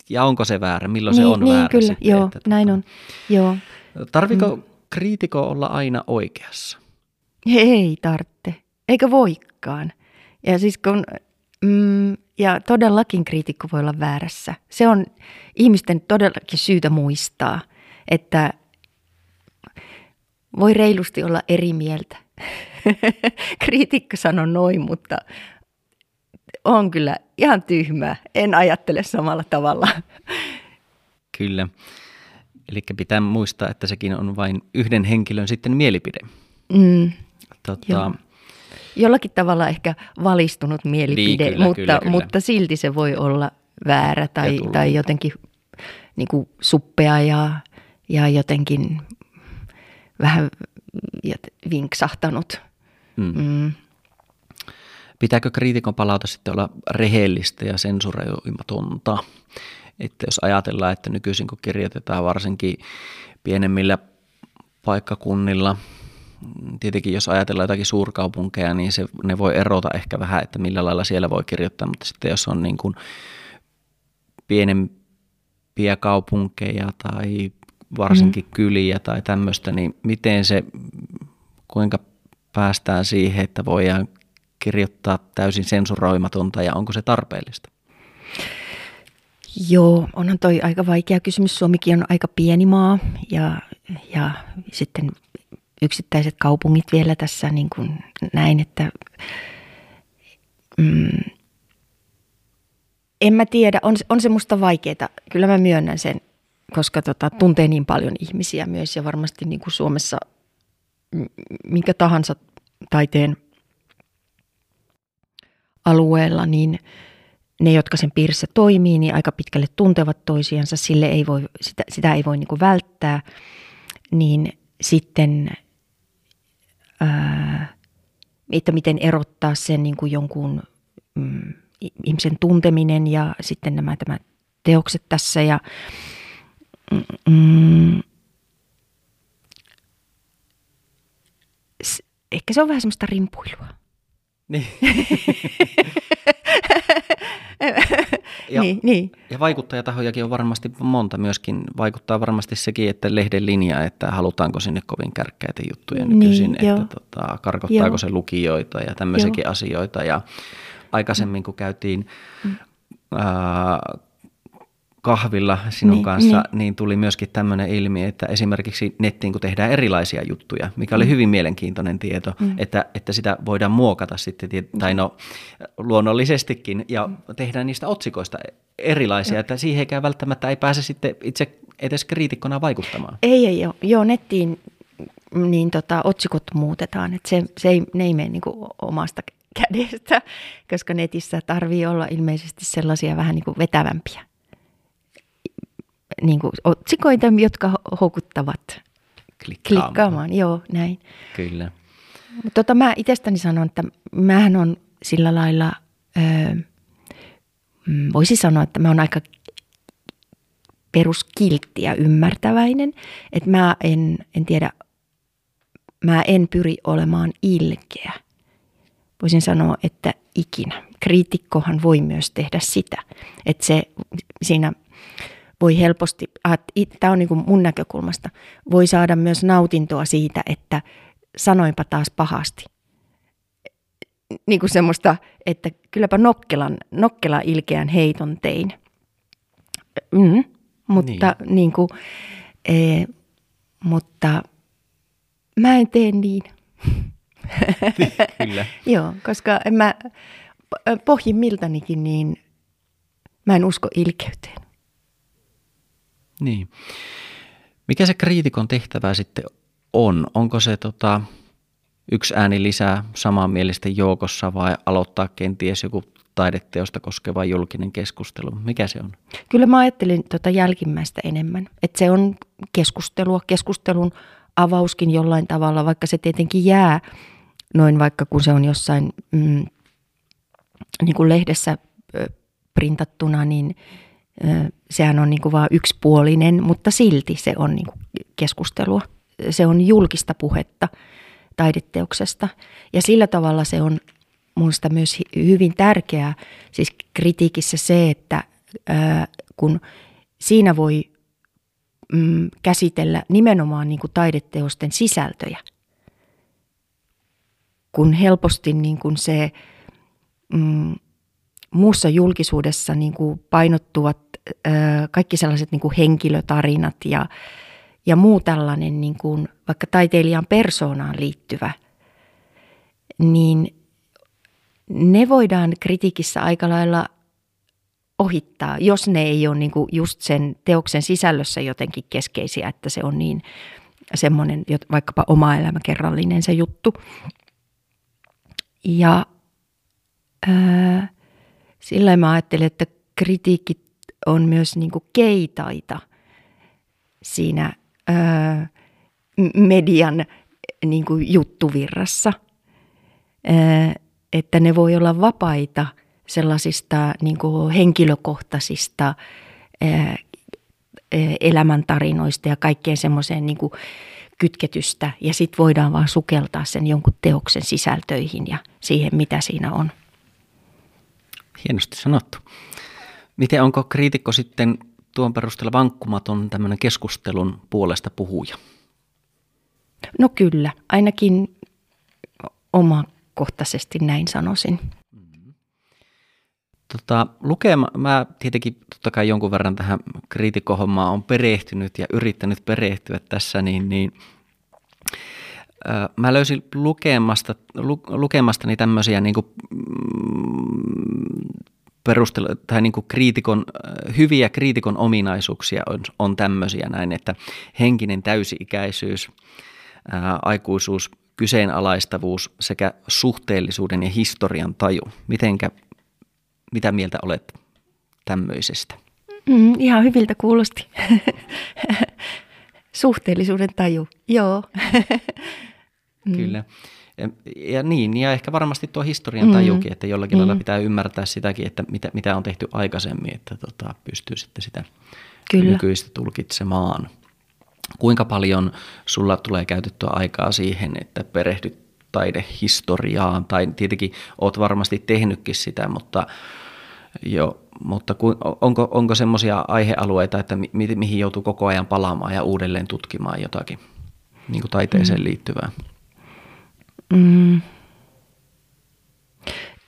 ja onko se väärä, milloin niin, se on niin, väärä kyllä, sitten, joo, että, näin on, joo. Tarviko mm. kriitiko olla aina oikeassa? Ei tarvitse, eikä voikaan. Ja siis kun mm, ja todellakin kriitikko voi olla väärässä. Se on ihmisten todellakin syytä muistaa, että voi reilusti olla eri mieltä. kriitikko sanoi noin, mutta on kyllä ihan tyhmä. En ajattele samalla tavalla. Kyllä. Eli pitää muistaa, että sekin on vain yhden henkilön sitten mielipide. Mm, tota, jollakin tavalla ehkä valistunut mielipide, niin, kyllä, mutta, kyllä, kyllä. mutta silti se voi olla väärä tai, tai jotenkin niin kuin suppea ja, ja jotenkin vähän vinksahtanut. Mm. Mm. Pitääkö kriitikon palauta sitten olla rehellistä ja sensuroimatonta? Että jos ajatellaan, että nykyisin kun kirjoitetaan varsinkin pienemmillä paikkakunnilla – tietenkin jos ajatellaan jotakin suurkaupunkeja, niin se, ne voi erota ehkä vähän, että millä lailla siellä voi kirjoittaa, mutta sitten jos on niin kuin pienempiä kaupunkeja tai varsinkin mm. kyliä tai tämmöistä, niin miten se, kuinka päästään siihen, että voidaan kirjoittaa täysin sensuroimatonta ja onko se tarpeellista? Joo, onhan toi aika vaikea kysymys. Suomikin on aika pieni maa ja, ja sitten yksittäiset kaupungit vielä tässä niin kuin näin, että mm, en mä tiedä, on, on se musta vaikeaa. Kyllä mä myönnän sen, koska tota, tuntee niin paljon ihmisiä myös ja varmasti niin kuin Suomessa minkä tahansa taiteen alueella, niin ne, jotka sen piirissä toimii, niin aika pitkälle tuntevat toisiansa, sille ei voi, sitä, sitä ei voi niin kuin välttää, niin sitten että miten erottaa sen niin kuin jonkun mm, ihmisen tunteminen ja sitten nämä tämä teokset tässä ja mm, ehkä se on vähän semmoista rimpuilua. Niin. Ja, niin, niin. ja vaikuttajatahojakin on varmasti monta myöskin. Vaikuttaa varmasti sekin, että lehden linja, että halutaanko sinne kovin kärkkäitä juttuja nykyisin, Niin, että joo. tota, karkottaako Joo. se lukijoita ja tämmöisiäkin asioita. Ja aikaisemmin kun käytiin ää, kahvilla sinun Niin, kanssa, niin. niin tuli myöskin tämmöinen ilmi, että esimerkiksi nettiin kun tehdään erilaisia juttuja, mikä oli hyvin mielenkiintoinen tieto, Mm. että, että sitä voidaan muokata sitten, tie- tai no luonnollisestikin, ja tehdään niistä otsikoista erilaisia, että siihenkään välttämättä ei pääse sitten itse edes kriitikkona vaikuttamaan. Ei, ei, joo, joo nettiin niin tota, otsikot muutetaan, että se, se ei, ne ei mene niin omasta kädestä, koska netissä tarvii olla ilmeisesti sellaisia vähän niin kuin vetävämpiä niin kuin otsikoita, jotka ho- houkuttavat Klikkaamaan. klikkaamaan. Joo, näin. Kyllä. Mutta tota, mä itsestäni sanon, että mähän on sillä lailla, öö, voisi sanoa, että mä oon aika peruskiltti ja ymmärtäväinen. Että mä en, en tiedä, mä en pyri olemaan ilkeä. Voisin sanoa, että ikinä. Kriitikkohan voi myös tehdä sitä. Että se siinä voi helposti, tämä on niin kuin mun näkökulmasta, voi saada myös nautintoa siitä, että sanoinpa taas pahasti. Niin kuin semmoista, että kylläpä nokkelan, nokkela ilkeän heiton tein. Mm, mutta niin. Niin kuin, e, mutta mä en tee niin. Kyllä. Joo, koska en mä pohjimmiltanikin niin mä en usko ilkeyteen. Niin. Mikä se kriitikon tehtävä sitten on? Onko se tota, yksi ääni lisää samanmielisten joukossa vai aloittaa kenties joku taideteosta koskeva julkinen keskustelu? Mikä se on? Kyllä mä ajattelin tota jälkimmäistä enemmän. Että se on keskustelua, keskustelun avauskin jollain tavalla, vaikka se tietenkin jää noin vaikka kun se on jossain mm, niin kuin lehdessä printattuna, niin sehän on niin kuin vaan yksipuolinen, mutta silti se on niin kuin keskustelua. Se on julkista puhetta taideteoksesta ja sillä tavalla se on minusta myös hyvin tärkeää siis kritiikissä se, että kun siinä voi mm, käsitellä nimenomaan niin kuin taideteosten sisältöjä, kun helposti niin kuin se mm, muussa julkisuudessa niin kuin painottuvat ö, kaikki sellaiset niin kuin henkilötarinat ja, ja muu tällainen niin kuin vaikka taiteilijan persoonaan liittyvä, niin ne voidaan kritiikissä aika lailla ohittaa, jos ne ei ole niin kuin just sen teoksen sisällössä jotenkin keskeisiä, että se on niin semmoinen vaikkapa oma elämäkerrallinen se juttu. Ja ää, sillä mä ajattelin, että kritiikki on myös niin kuin keitaita siinä ää, median niin kuin juttuvirrassa, ää, että ne voi olla vapaita sellaisista niin kuin henkilökohtaisista ää, elämäntarinoista ja kaikkeen semmoiseen niin kuin kytketystä ja sitten voidaan vaan sukeltaa sen jonkun teoksen sisältöihin ja siihen, mitä siinä on. Hienosti sanottu. Miten onko kriitikko sitten tuon perusteella vankkumaton tämmöinen keskustelun puolesta puhuja? No kyllä, ainakin omakohtaisesti näin sanoisin. Tota, lukema, mä tietenkin totta kai jonkun verran tähän kriitikkohommaan on perehtynyt ja yrittänyt perehtyä tässä, niin, niin mä löysin lukemasta, lu, lukemastani tämmöisiä niin kuin, mm, perustelu, tai niin kuin kriitikon, hyviä kriitikon ominaisuuksia on, on tämmöisiä näin, että henkinen täysi-ikäisyys, ää, aikuisuus, kyseenalaistavuus sekä suhteellisuuden ja historian taju. Mitenkä mitä mieltä olet tämmöisestä? Mm, ihan hyviltä kuulosti. Suhteellisuuden taju, joo. mm. Kyllä. Ja, niin, ja ehkä varmasti tuo historian tajukin, mm. että jollakin mm. lailla pitää ymmärtää sitäkin, että mitä, mitä on tehty aikaisemmin, että tota, pystyy sitten sitä Kyllä. nykyistä tulkitsemaan. Kuinka paljon sulla tulee käytettyä aikaa siihen, että perehdyt taidehistoriaan, tai tietenkin oot varmasti tehnytkin sitä, mutta jo, mutta ku, onko, onko semmoisia aihealueita, että mi, mihin joutuu koko ajan palaamaan ja uudelleen tutkimaan jotakin niin kuin taiteeseen mm. liittyvää? Mm.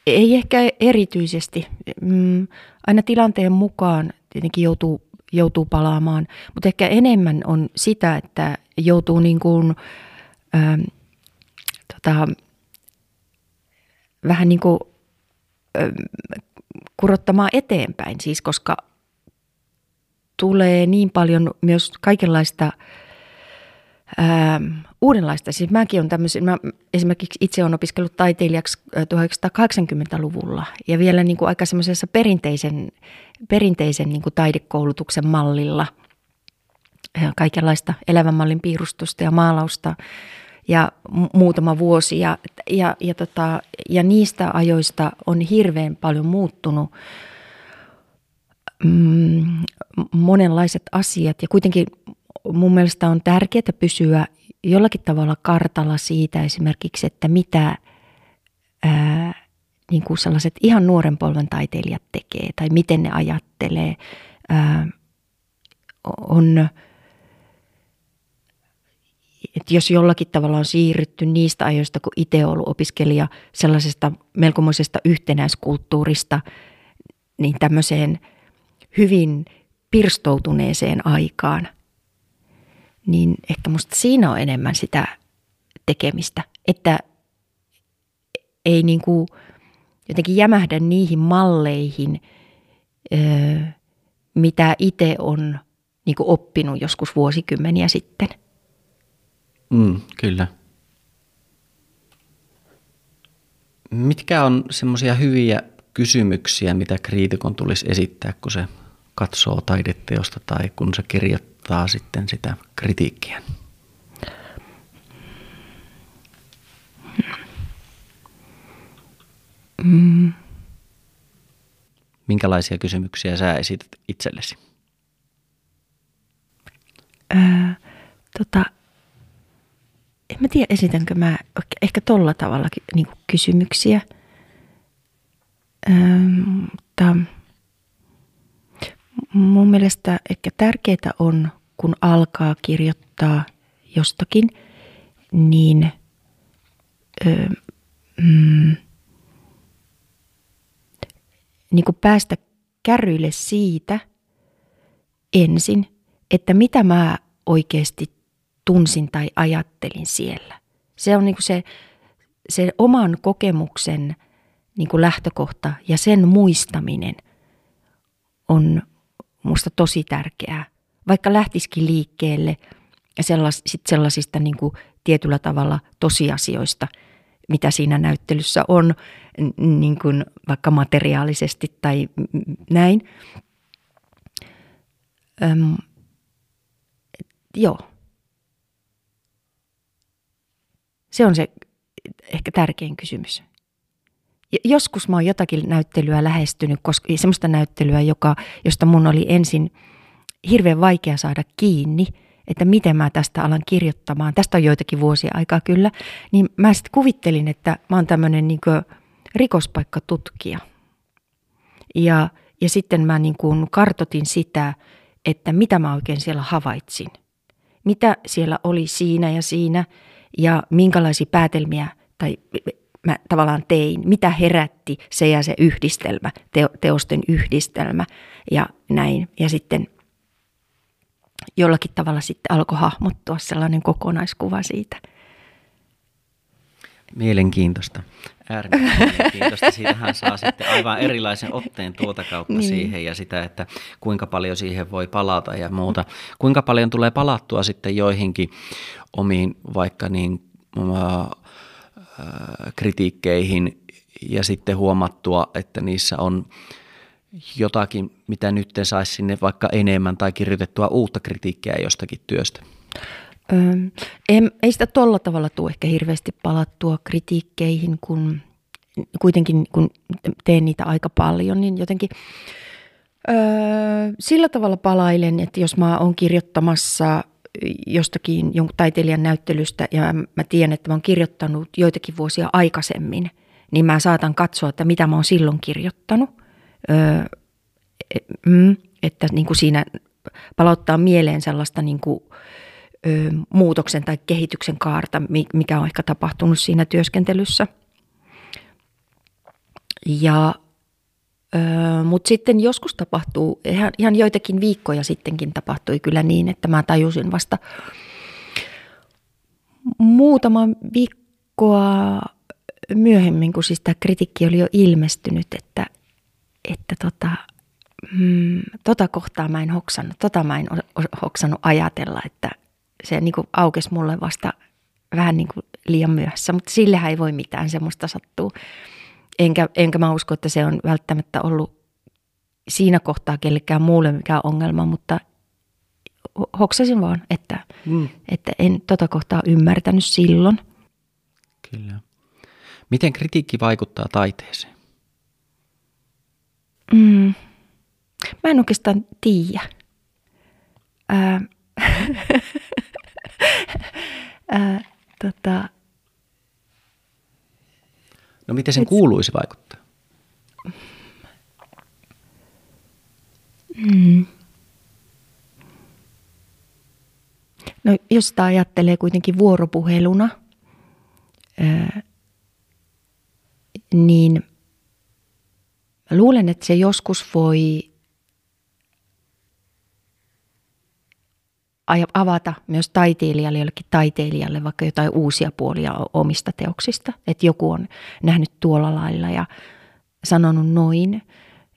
Ei ehkä erityisesti. Mm, aina tilanteen mukaan tietenkin joutuu, joutuu palaamaan, mutta ehkä enemmän on sitä, että joutuu niin kuin, ähm, tota, vähän niin kuin ähm, kurottamaan eteenpäin, siis koska tulee niin paljon myös kaikenlaista – ähm, uudenlaista. Siis mäkin on tämmöisen, mä esimerkiksi itse olen opiskellut taiteilijaksi 1980-luvulla ja vielä niin kuin aika semmoisessa perinteisen, perinteisen niin kuin taidekoulutuksen mallilla. Kaikenlaista elävän mallin piirustusta ja maalausta ja muutama vuosi. Ja, ja, ja, tota, ja niistä ajoista on hirveän paljon muuttunut mm, monenlaiset asiat ja kuitenkin mun mielestä on tärkeää pysyä jollakin tavalla kartalla siitä esimerkiksi, että mitä ää, niin kuin sellaiset ihan nuoren polven taiteilijat tekee tai miten ne ajattelee. Ää, on, että jos jollakin tavalla on siirrytty niistä ajoista, kun itse ollut opiskelija sellaisesta melkomoisesta yhtenäiskulttuurista, niin tämmöiseen hyvin pirstoutuneeseen aikaan – niin ehkä musta siinä on enemmän sitä tekemistä, että ei niin kuin jotenkin jämähdä niihin malleihin, mitä itse on niin kuin oppinut joskus vuosikymmeniä sitten. Mm, kyllä. Mitkä on semmoisia hyviä kysymyksiä, mitä kriitikon tulisi esittää, kun se katsoo taideteosta tai kun se kirjoittaa? Kohtaa sitten sitä kritiikkiä? Mm. Minkälaisia kysymyksiä sä esität itsellesi? Ää, tota, en mä tiedä, esitänkö mä ehkä tolla tavalla niin kysymyksiä. Ää, mutta Mun mielestä ehkä tärkeää on, kun alkaa kirjoittaa jostakin, niin ö, mm, niin kuin päästä kärryille siitä ensin, että mitä mä oikeasti tunsin tai ajattelin siellä. Se on niin kuin se, se oman kokemuksen niin kuin lähtökohta ja sen muistaminen on musta tosi tärkeää. Vaikka lähtisikin liikkeelle sellas, sit sellaisista niin kuin tietyllä tavalla tosiasioista, mitä siinä näyttelyssä on, niin kuin vaikka materiaalisesti tai näin. Öm, joo. Se on se ehkä tärkein kysymys joskus mä oon jotakin näyttelyä lähestynyt, koska semmoista näyttelyä, joka, josta mun oli ensin hirveän vaikea saada kiinni, että miten mä tästä alan kirjoittamaan. Tästä on joitakin vuosia aikaa kyllä. Niin mä sitten kuvittelin, että mä oon tämmöinen niin rikospaikkatutkija. Ja, ja sitten mä niin kuin kartotin sitä, että mitä mä oikein siellä havaitsin. Mitä siellä oli siinä ja siinä ja minkälaisia päätelmiä tai mä tavallaan tein, mitä herätti se ja se yhdistelmä, teo, teosten yhdistelmä ja näin. Ja sitten jollakin tavalla sitten alkoi hahmottua sellainen kokonaiskuva siitä. Mielenkiintoista. Äärimmäisen mielenkiintoista. Siitähän saa sitten aivan erilaisen otteen tuota kautta niin. siihen ja sitä, että kuinka paljon siihen voi palata ja muuta. Kuinka paljon tulee palattua sitten joihinkin omiin vaikka niin kritiikkeihin ja sitten huomattua, että niissä on jotakin, mitä nyt saisi sinne vaikka enemmän tai kirjoitettua uutta kritiikkiä jostakin työstä? Öö, ei, ei sitä tolla tavalla tule ehkä hirveästi palattua kritiikkeihin, kun kuitenkin kun teen niitä aika paljon, niin jotenkin öö, sillä tavalla palailen, että jos mä oon kirjoittamassa jostakin jonkun taiteilijan näyttelystä ja mä tiedän, että mä oon kirjoittanut joitakin vuosia aikaisemmin, niin mä saatan katsoa, että mitä mä oon silloin kirjoittanut, Öö, mm, että niin kuin siinä palauttaa mieleen sellaista niin kuin, ö, muutoksen tai kehityksen kaarta, mikä on ehkä tapahtunut siinä työskentelyssä. Ja, mutta sitten joskus tapahtuu, ihan, ihan joitakin viikkoja sittenkin tapahtui kyllä niin, että mä tajusin vasta muutama viikkoa myöhemmin, kun siis tämä kritiikki oli jo ilmestynyt, että, että tota, mm, tota kohtaa mä en hoksannut, tota mä en hoksannut ajatella, että se niin kuin aukesi mulle vasta vähän niin kuin liian myöhässä, mutta sillehän ei voi mitään, semmoista sattuu. Enkä, enkä mä usko, että se on välttämättä ollut siinä kohtaa kellekään muulle mikään ongelma, mutta hoksasin vaan, että, mm. että en tota kohtaa ymmärtänyt silloin. Kyllä. Miten kritiikki vaikuttaa taiteeseen? Mm. Mä en oikeastaan tiedä. Ää, ää, tota, no miten sen kuuluisi vaikuttaa? Mm. No jos sitä ajattelee kuitenkin vuoropuheluna, ää, niin luulen, että se joskus voi avata myös taiteilijalle, jollekin taiteilijalle vaikka jotain uusia puolia omista teoksista. Että joku on nähnyt tuolla lailla ja sanonut noin.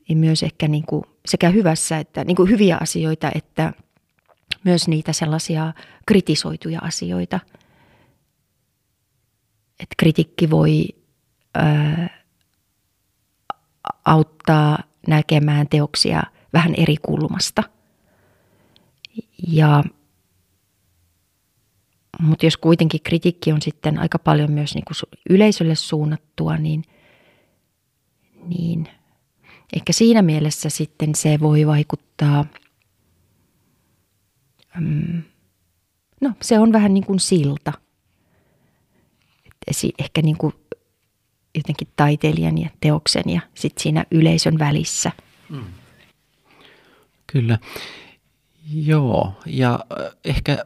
Ja myös ehkä niin kuin sekä hyvässä että niin kuin hyviä asioita, että myös niitä sellaisia kritisoituja asioita. Että kritikki voi ää, auttaa näkemään teoksia vähän eri kulmasta. Ja mutta jos kuitenkin kritiikki on sitten aika paljon myös niin kuin yleisölle suunnattua, niin, niin ehkä siinä mielessä sitten se voi vaikuttaa, mm, no se on vähän niin kuin silta. Ehkä niin kuin jotenkin taiteilijan ja teoksen ja sitten siinä yleisön välissä. Mm. Kyllä. Joo, ja ehkä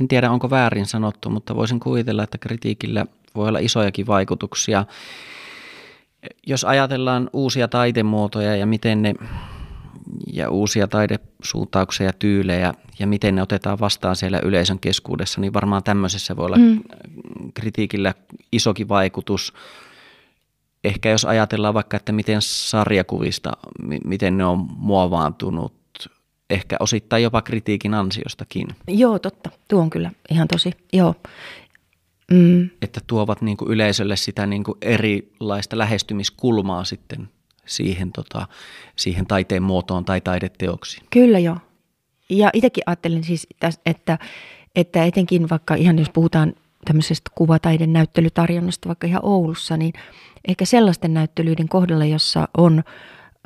en tiedä onko väärin sanottu, mutta voisin kuvitella, että kritiikillä voi olla isojakin vaikutuksia. Jos ajatellaan uusia taitemuotoja ja miten ne ja uusia taidesuuntauksia ja tyylejä ja miten ne otetaan vastaan siellä yleisön keskuudessa, niin varmaan tämmöisessä voi olla mm. kritiikillä isokin vaikutus. Ehkä jos ajatellaan vaikka, että miten sarjakuvista, miten ne on muovaantunut ehkä osittain jopa kritiikin ansiostakin. Joo, totta. Tuo on kyllä ihan tosi, joo. Mm. Että tuovat niin kuin yleisölle sitä niin kuin erilaista lähestymiskulmaa sitten siihen, tota, siihen taiteen muotoon tai taideteoksiin. Kyllä joo. Ja itsekin ajattelin siis, että, että etenkin vaikka ihan jos puhutaan tämmöisestä kuvataiden näyttelytarjonnasta vaikka ihan Oulussa, niin ehkä sellaisten näyttelyiden kohdalla, jossa on...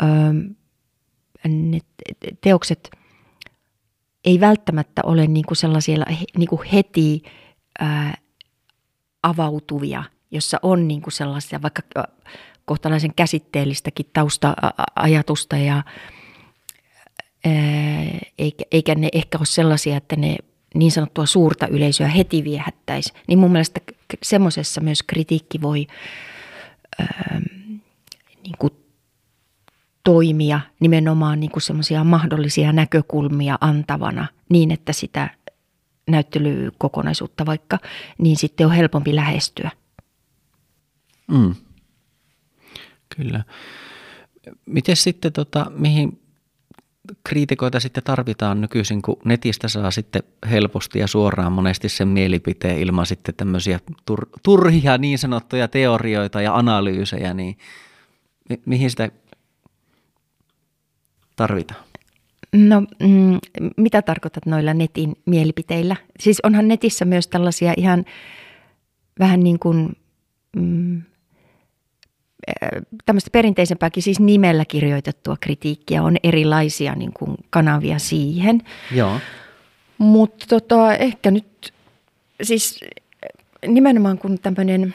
Öö, ne teokset ei välttämättä ole niin kuin sellaisia niin kuin heti ää, avautuvia, jossa on niin kuin sellaisia vaikka kohtalaisen käsitteellistäkin tausta-ajatusta ja ää, eikä, ne ehkä ole sellaisia, että ne niin sanottua suurta yleisöä heti viehättäisi, niin mun mielestä semmoisessa myös kritiikki voi ää, niin kuin toimia nimenomaan niin kuin semmoisia mahdollisia näkökulmia antavana niin, että sitä näyttelykokonaisuutta vaikka, niin sitten on helpompi lähestyä. Mm. Kyllä. Miten sitten, tota, mihin kriitikoita sitten tarvitaan nykyisin, kun netistä saa sitten helposti ja suoraan monesti sen mielipiteen ilman sitten tämmöisiä tur- turhia niin sanottuja teorioita ja analyysejä, niin mi- mihin sitä tarvitaan? No, mm, mitä tarkoitat noilla netin mielipiteillä? Siis onhan netissä myös tällaisia ihan vähän niin kuin mm, tämmöistä perinteisempääkin, siis nimellä kirjoitettua kritiikkiä, on erilaisia niin kuin kanavia siihen. Joo. Mutta tota, ehkä nyt, siis nimenomaan kun tämmöinen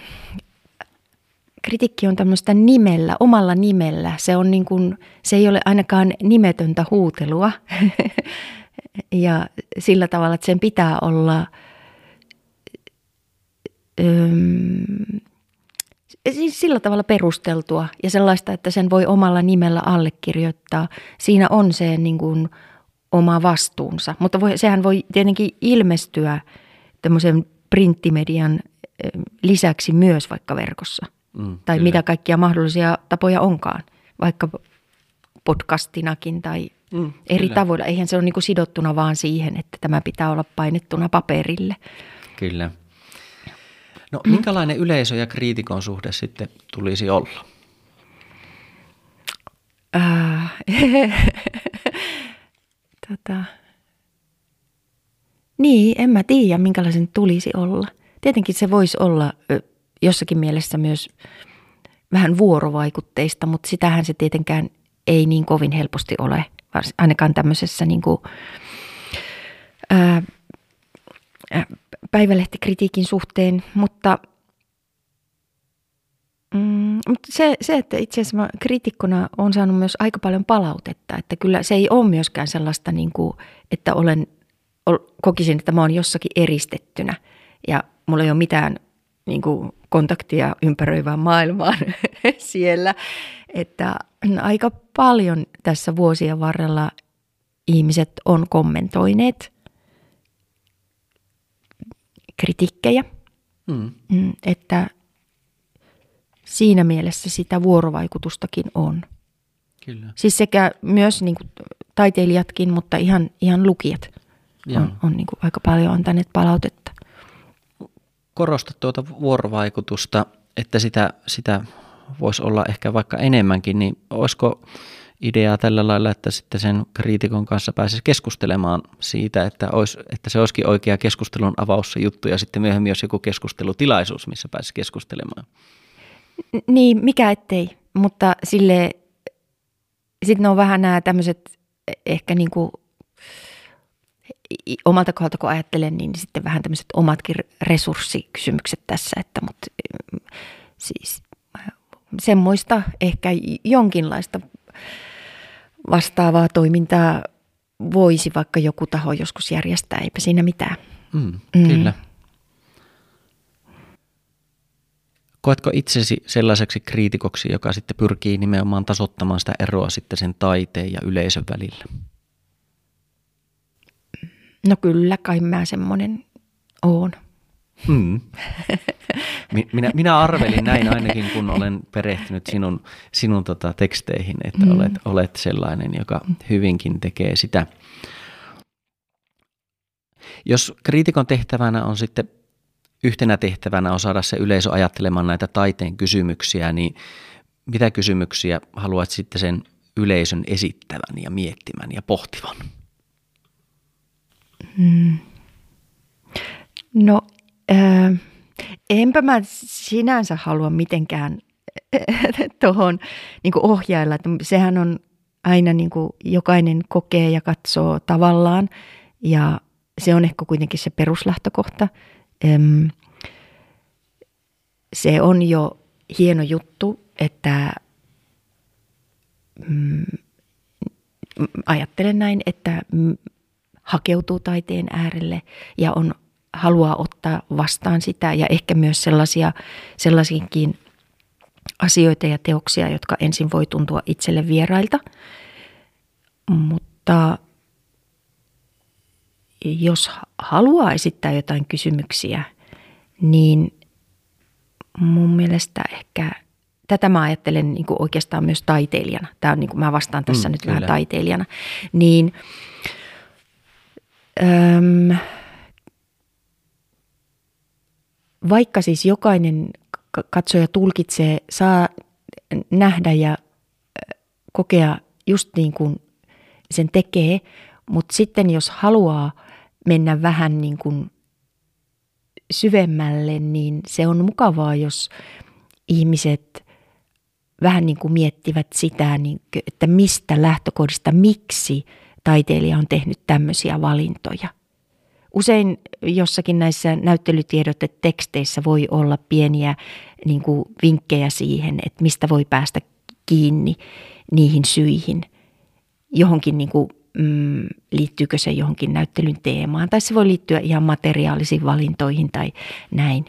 kritiikki on tämmöistä nimellä, omalla nimellä. Se, on niin kuin, se ei ole ainakaan nimetöntä huutelua. ja sillä tavalla, että sen pitää olla öm, siis sillä tavalla perusteltua ja sellaista, että sen voi omalla nimellä allekirjoittaa. Siinä on se niin kuin oma vastuunsa, mutta voi, sehän voi tietenkin ilmestyä tämmöisen printtimedian lisäksi myös vaikka verkossa. Mm, tai kyllä. mitä kaikkia mahdollisia tapoja onkaan, vaikka podcastinakin tai mm, eri kyllä. tavoilla. Eihän se ole niin sidottuna vaan siihen, että tämä pitää olla painettuna paperille. Kyllä. No minkälainen yleisö ja kriitikon suhde sitten tulisi olla? Äh, tota. Niin, en mä tiedä, minkälaisen tulisi olla. Tietenkin se voisi olla jossakin mielessä myös vähän vuorovaikutteista, mutta sitähän se tietenkään ei niin kovin helposti ole, ainakaan tämmöisessä niin kuin, ää, päivälehtikritiikin suhteen, mutta Mm, mutta se, se, että itse asiassa kriitikkona on saanut myös aika paljon palautetta, että kyllä se ei ole myöskään sellaista, niin kuin, että olen, kokisin, että mä oon jossakin eristettynä ja mulla ei ole mitään niin kuin, kontaktia ympäröivään maailmaan siellä, että aika paljon tässä vuosien varrella ihmiset on kommentoineet kritiikkejä, mm. mm. että siinä mielessä sitä vuorovaikutustakin on. Kyllä. Siis sekä myös niin kuin taiteilijatkin, mutta ihan, ihan lukijat on, on niin kuin aika paljon antaneet palautetta. Korosta tuota vuorovaikutusta, että sitä, sitä voisi olla ehkä vaikka enemmänkin, niin olisiko ideaa tällä lailla, että sitten sen kriitikon kanssa pääsisi keskustelemaan siitä, että, olisi, että se olisikin oikea keskustelun avaus se juttu ja sitten myöhemmin olisi joku keskustelutilaisuus, missä pääsisi keskustelemaan. Niin, mikä ettei, mutta sille sitten on vähän nämä tämmöiset ehkä niin kuin omalta kohdalta kun ajattelen, niin sitten vähän tämmöiset omatkin resurssikysymykset tässä, että mutta siis semmoista ehkä jonkinlaista vastaavaa toimintaa voisi vaikka joku taho joskus järjestää, eipä siinä mitään. Mm, mm. Kyllä. Koetko itsesi sellaiseksi kriitikoksi, joka sitten pyrkii nimenomaan tasottamaan sitä eroa sitten sen taiteen ja yleisön välillä? No kyllä, kai mä semmoinen oon. Hmm. Minä, minä arvelin näin ainakin, kun olen perehtynyt sinun, sinun tota teksteihin, että mm. olet, olet sellainen, joka hyvinkin tekee sitä. Jos kriitikon tehtävänä on sitten yhtenä tehtävänä on saada se yleisö ajattelemaan näitä taiteen kysymyksiä, niin mitä kysymyksiä haluat sitten sen yleisön esittävän ja miettimään ja pohtivan? Hmm. No Öö, enpä mä sinänsä halua mitenkään tuohon niin ohjailla. Että sehän on aina niin kuin jokainen kokee ja katsoo tavallaan ja se on ehkä kuitenkin se peruslähtökohta. Öm, se on jo hieno juttu, että mm, ajattelen näin, että hakeutuu taiteen äärelle ja on haluaa ottaa vastaan sitä ja ehkä myös sellaisia, sellaisiinkin asioita ja teoksia, jotka ensin voi tuntua itselle vierailta. Mutta jos haluaa esittää jotain kysymyksiä, niin mun mielestä ehkä tätä mä ajattelen niin kuin oikeastaan myös taiteilijana. Tämä on niin kuin, mä vastaan tässä mm, nyt kyllä. vähän taiteilijana. Niin, öm, vaikka siis jokainen katsoja tulkitsee, saa nähdä ja kokea just niin kuin sen tekee, mutta sitten jos haluaa mennä vähän niin kuin syvemmälle, niin se on mukavaa, jos ihmiset vähän niin kuin miettivät sitä, niin että mistä lähtökohdista, miksi taiteilija on tehnyt tämmöisiä valintoja. Usein jossakin näissä näyttelytiedoteteksteissä voi olla pieniä niin kuin vinkkejä siihen, että mistä voi päästä kiinni niihin syihin. Johonkin niin kuin, mm, liittyykö se johonkin näyttelyn teemaan tai se voi liittyä ihan materiaalisiin valintoihin tai näin.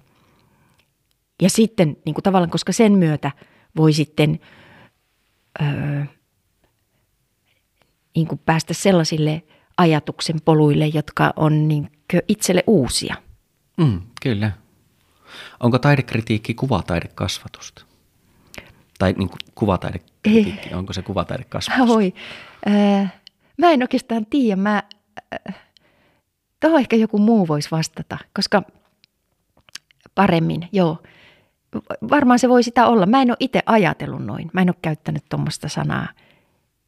Ja sitten niin kuin tavallaan, koska sen myötä voi sitten öö, niin kuin päästä sellaisille ajatuksen poluille, jotka on niin itselle uusia. Mm, kyllä. Onko taidekritiikki kuvataidekasvatusta? Tai niin kuin kuvataidekritikki, onko se kuvataidekasvatus? Oi, äh, mä en oikeastaan tiedä. Mä, äh, tuohon ehkä joku muu voisi vastata, koska paremmin, joo. Varmaan se voi sitä olla. Mä en ole itse ajatellut noin. Mä en ole käyttänyt tuommoista sanaa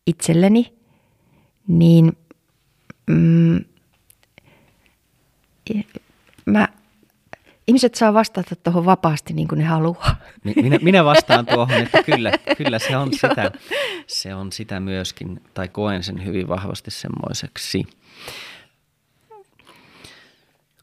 itselleni. Niin mm, mä ihmiset saa vastata tuohon vapaasti niin kuin ne haluaa. Minä, minä vastaan tuohon, että kyllä, kyllä se, on sitä, se on sitä myöskin, tai koen sen hyvin vahvasti semmoiseksi.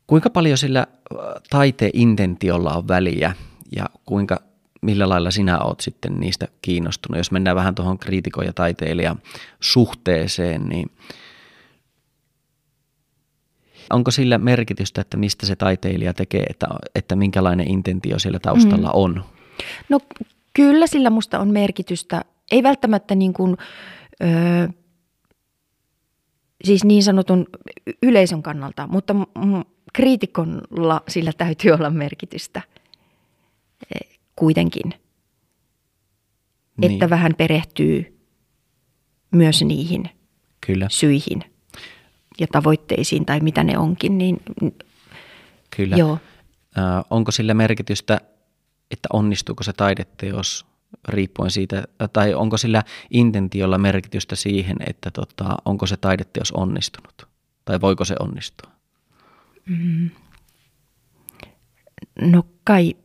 Kuinka paljon sillä äh, taiteen intentiolla on väliä ja kuinka, millä lailla sinä oot sitten niistä kiinnostunut? Jos mennään vähän tuohon kriitikon ja taiteilijan suhteeseen, niin – Onko sillä merkitystä, että mistä se taiteilija tekee, että, että minkälainen intentio siellä taustalla mm. on? No kyllä sillä musta on merkitystä. Ei välttämättä niin kuin, öö, siis niin sanotun yleisön kannalta, mutta kriitikolla sillä täytyy olla merkitystä kuitenkin. Niin. Että vähän perehtyy myös niihin Kyllä. syihin ja tavoitteisiin tai mitä ne onkin, niin Kyllä. Joo. Äh, onko sillä merkitystä, että onnistuuko se taideteos riippuen siitä, tai onko sillä intentiolla merkitystä siihen, että tota, onko se taideteos onnistunut, tai voiko se onnistua? Mm. No kai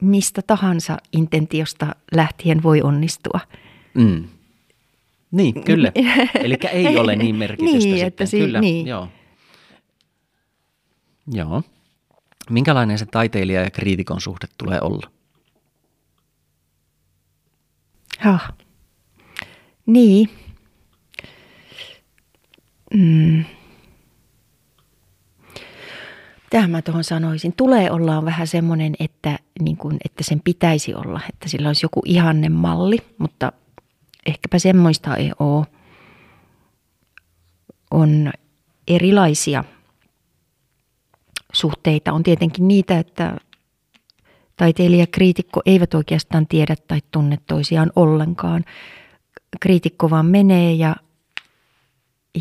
mistä tahansa intentiosta lähtien voi onnistua. Mm. Niin, kyllä. Eli ei ole niin merkitystä niin, sitten. Että si- kyllä, niin. joo. Joo. Minkälainen se taiteilija ja kriitikon suhde tulee olla? Ah. Niin. Mm. Tähän mä tuohon sanoisin. Tulee olla vähän semmoinen, että, niin kuin, että sen pitäisi olla, että sillä olisi joku ihanne malli, mutta ehkäpä semmoista ei ole. On erilaisia suhteita. On tietenkin niitä, että taiteilija ja kriitikko eivät oikeastaan tiedä tai tunne toisiaan ollenkaan. Kriitikko vaan menee ja,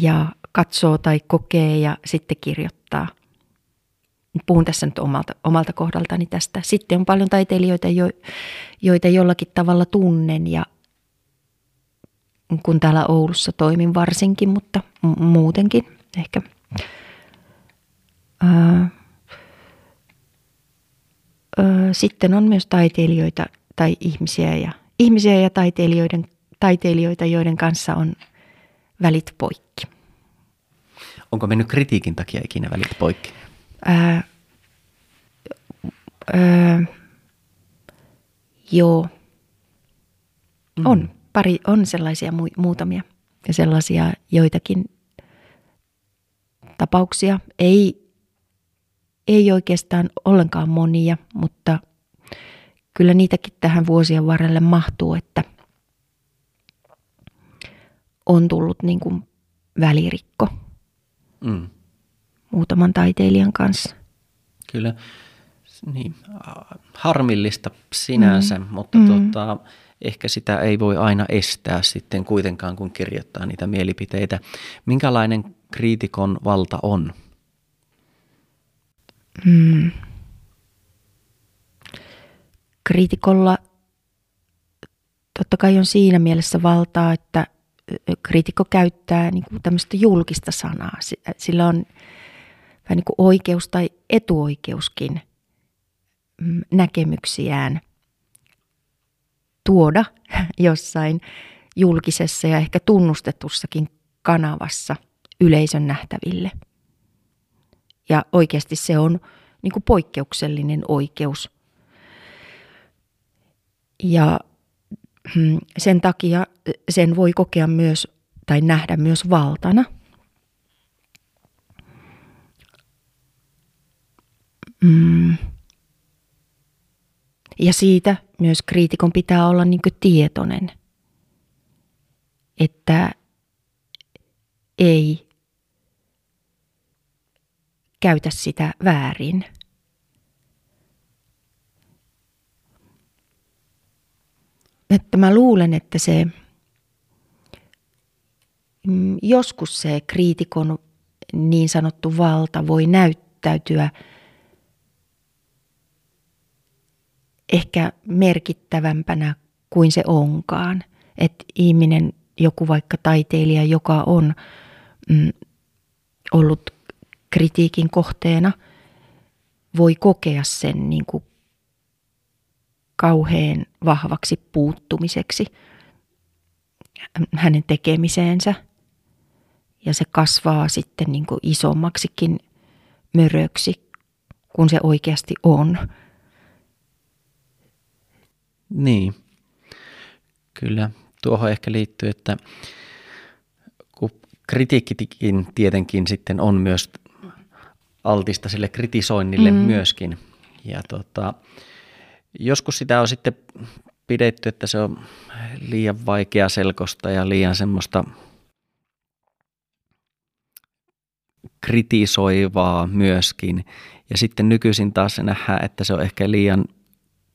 ja katsoo tai kokee ja sitten kirjoittaa. Puhun tässä nyt omalta, omalta kohdaltani tästä. Sitten on paljon taiteilijoita, joita jollakin tavalla tunnen ja kun täällä Oulussa toimin varsinkin, mutta muutenkin ehkä. Ää, sitten on myös taiteilijoita tai ihmisiä ja, ihmisiä ja taiteilijoiden, taiteilijoita, joiden kanssa on välit poikki. Onko mennyt kritiikin takia ikinä välit poikki? Ää, ää, joo, mm. on pari, on sellaisia mu- muutamia ja sellaisia joitakin tapauksia. Ei, ei oikeastaan ollenkaan monia, mutta kyllä niitäkin tähän vuosien varrelle mahtuu, että on tullut niin kuin välirikko mm. Muutaman taiteilijan kanssa. Kyllä, niin, harmillista sinänsä, mm. mutta mm. Tota, ehkä sitä ei voi aina estää sitten kuitenkaan, kun kirjoittaa niitä mielipiteitä. Minkälainen kriitikon valta on? Hmm. Kriitikolla totta kai on siinä mielessä valtaa, että kriitikko käyttää niin kuin tämmöistä julkista sanaa. Sillä on vähän niin kuin oikeus tai etuoikeuskin mm, näkemyksiään – tuoda jossain julkisessa ja ehkä tunnustetussakin kanavassa yleisön nähtäville. Ja oikeasti se on niin kuin poikkeuksellinen oikeus. Ja mm, sen takia sen voi kokea myös tai nähdä myös valtana. Mm. Ja siitä myös kriitikon pitää olla niin tietoinen, että ei käytä sitä väärin. Että mä luulen, että se mm, joskus se kriitikon niin sanottu valta voi näyttäytyä ehkä merkittävämpänä kuin se onkaan. Että ihminen, joku vaikka taiteilija, joka on mm, ollut kritiikin kohteena, voi kokea sen niin kuin kauhean vahvaksi puuttumiseksi hänen tekemiseensä. Ja se kasvaa sitten niin kuin isommaksikin möröksi, kun se oikeasti on. Niin, kyllä. Tuohon ehkä liittyy, että kun kritiikkikin tietenkin sitten on myös altista sille kritisoinnille mm. myöskin. Ja tota, joskus sitä on sitten pidetty, että se on liian vaikea selkosta ja liian semmoista kritisoivaa myöskin. Ja sitten nykyisin taas se nähdään, että se on ehkä liian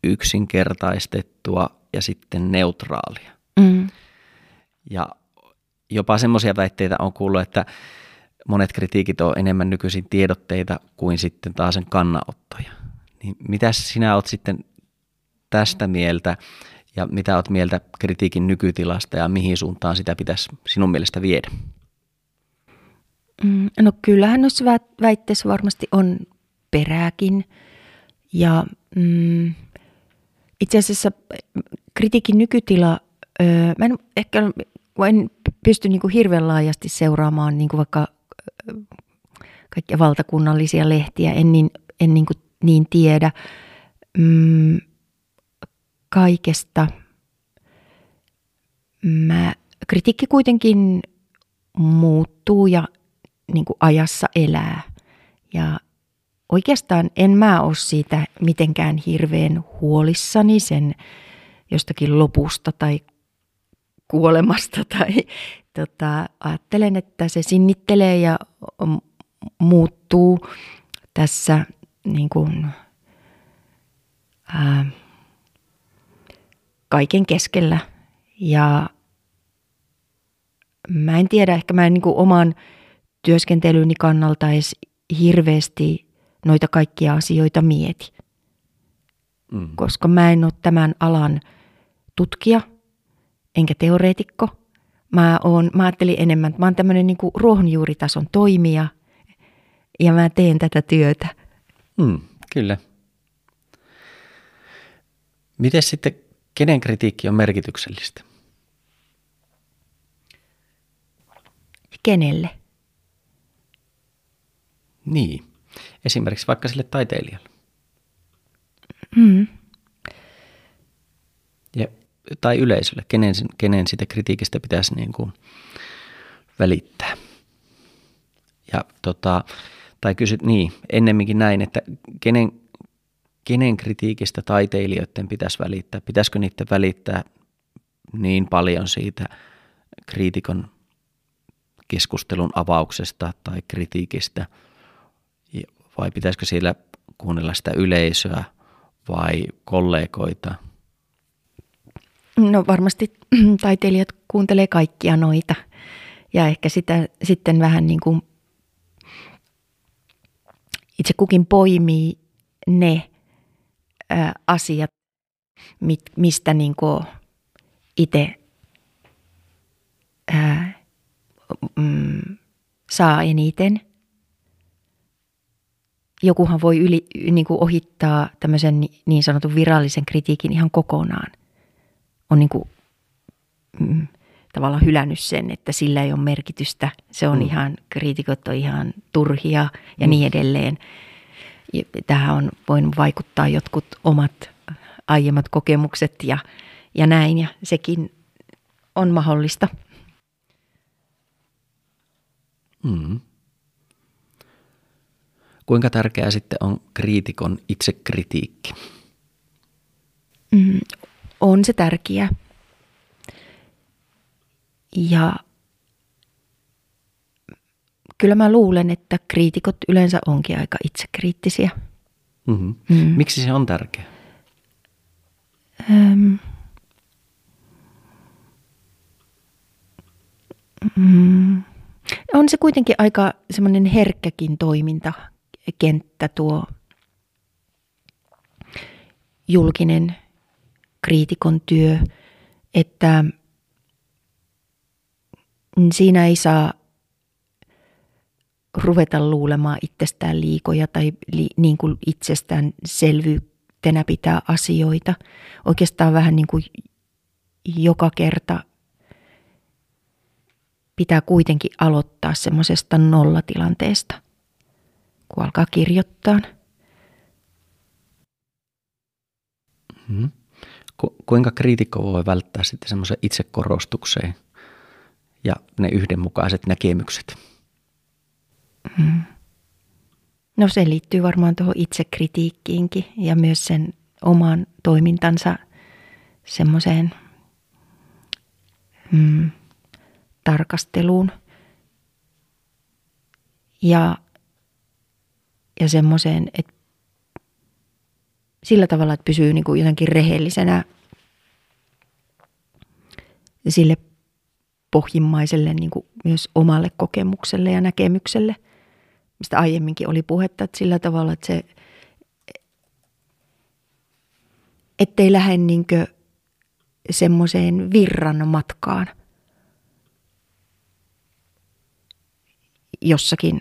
yksinkertaistettua ja sitten neutraalia. Mm. Ja jopa semmoisia väitteitä on kuullut, että monet kritiikit on enemmän nykyisin tiedotteita kuin sitten taas sen kannanottoja. Niin mitä sinä olet sitten tästä mieltä ja mitä olet mieltä kritiikin nykytilasta ja mihin suuntaan sitä pitäisi sinun mielestä viedä? Mm, no kyllähän noissa väitteissä varmasti on perääkin ja mm, itse asiassa kritiikin nykytila, öö, mä en ehkä en pysty niin kuin hirveän laajasti seuraamaan niin kuin vaikka kaikkia valtakunnallisia lehtiä, en niin, en niin, kuin niin tiedä mm, kaikesta. Mä, kritiikki kuitenkin muuttuu ja niin kuin ajassa elää. Ja oikeastaan en mä ole siitä mitenkään hirveän huolissani sen jostakin lopusta tai kuolemasta tai tota, ajattelen, että se sinnittelee ja muuttuu tässä niin kuin, ää, kaiken keskellä. Ja mä en tiedä, ehkä mä en niin kuin oman työskentelyni kannalta edes hirveästi noita kaikkia asioita mieti. Mm. Koska mä en ole tämän alan tutkija, enkä teoreetikko. Mä, oon, mä ajattelin enemmän, että mä oon tämmöinen niin ruohonjuuritason toimija ja mä teen tätä työtä. Mm, kyllä. Miten sitten, kenen kritiikki on merkityksellistä? Kenelle? Niin. Esimerkiksi vaikka sille taiteilijalle. Mm. Ja, tai yleisölle, kenen, kenen sitä kritiikistä pitäisi niin kuin välittää. Ja tota, tai kysyt niin, ennemminkin näin, että kenen, kenen kritiikistä taiteilijoiden pitäisi välittää? Pitäisikö niiden välittää niin paljon siitä kriitikon keskustelun avauksesta tai kritiikistä – vai pitäisikö siellä kuunnella sitä yleisöä vai kollegoita? No varmasti taiteilijat kuuntelee kaikkia noita ja ehkä sitä sitten vähän niin kuin itse kukin poimii ne asiat, mit, mistä niin kuin itse mm, saa eniten – jokuhan voi yli, niin kuin ohittaa tämmöisen niin sanotun virallisen kritiikin ihan kokonaan. On niin kuin, mm, tavallaan hylännyt sen, että sillä ei ole merkitystä. Se on mm. ihan, kriitikot on ihan turhia ja mm. niin edelleen. Tähän on voinut vaikuttaa jotkut omat aiemmat kokemukset ja, ja näin, ja sekin on mahdollista. Mm. Kuinka tärkeää sitten on kriitikon itsekritiikki? Mm, on se tärkeää. Ja kyllä mä luulen, että kriitikot yleensä onkin aika itsekriittisiä. Mm-hmm. Mm. Miksi se on tärkeää? Öm, mm, on se kuitenkin aika semmoinen herkkäkin toimintakenttä tuo julkinen kriitikon työ, että siinä ei saa ruveta luulemaan itsestään liikoja tai li, niin kuin itsestään selvyytenä pitää asioita. Oikeastaan vähän niin kuin joka kerta pitää kuitenkin aloittaa semmoisesta nollatilanteesta, kun alkaa kirjoittaa. Hmm. Ku, kuinka kriitikko voi välttää sitten semmoisen itsekorostukseen ja ne yhdenmukaiset näkemykset? Hmm. No se liittyy varmaan tuohon itsekritiikkiinkin ja myös sen oman toimintansa semmoiseen hmm, tarkasteluun ja, ja semmoiseen, että sillä tavalla, että pysyy niin kuin jotenkin rehellisenä sille pohjimmaiselle niin kuin myös omalle kokemukselle ja näkemykselle, mistä aiemminkin oli puhetta, että sillä tavalla, että se, ettei lähde niin semmoiseen virran matkaan jossakin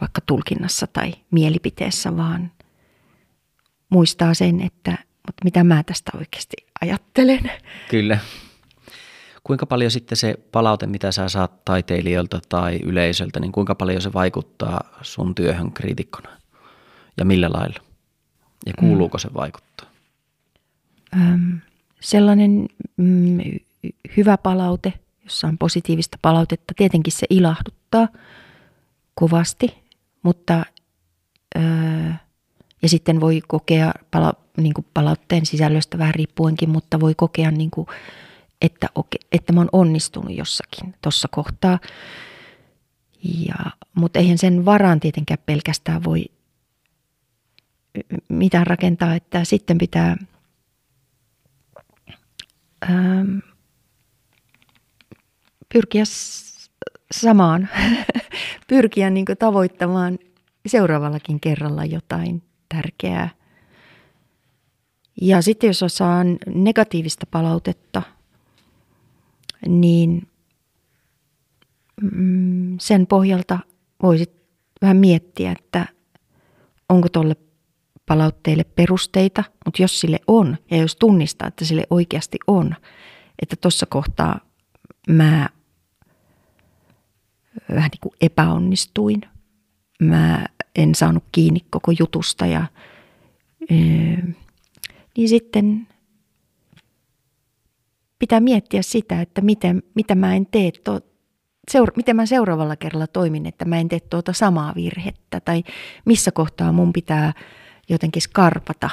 vaikka tulkinnassa tai mielipiteessä, vaan muistaa sen, että mutta mitä mä tästä oikeasti ajattelen. Kyllä. Kuinka paljon sitten se palaute, mitä sä saat taiteilijoilta tai yleisöltä, niin kuinka paljon se vaikuttaa sun työhön kriitikkona? Ja millä lailla? Ja kuuluuko mm. se vaikuttaa? Öm, sellainen mm, hyvä palaute, jossa on positiivista palautetta, tietenkin se ilahduttaa kovasti, mutta öö, ja sitten voi kokea pala, niin kuin palautteen sisällöstä vähän riippuenkin, mutta voi kokea, niin kuin, että, että mä oon onnistunut jossakin tuossa kohtaa. Ja, mutta eihän sen varaan tietenkään pelkästään voi mitään rakentaa, että sitten pitää ähm, pyrkiä samaan, pyrkiä niin tavoittamaan seuraavallakin kerralla jotain tärkeää. Ja sitten jos saan negatiivista palautetta, niin mm, sen pohjalta voisit vähän miettiä, että onko tuolle palautteille perusteita, mutta jos sille on ja jos tunnistaa, että sille oikeasti on, että tuossa kohtaa mä vähän niin kuin epäonnistuin, mä en saanut kiinni koko jutusta ja niin sitten pitää miettiä sitä, että miten, mitä mä en tee, to, seura- miten mä seuraavalla kerralla toimin, että mä en tee tuota samaa virhettä tai missä kohtaa mun pitää jotenkin skarpata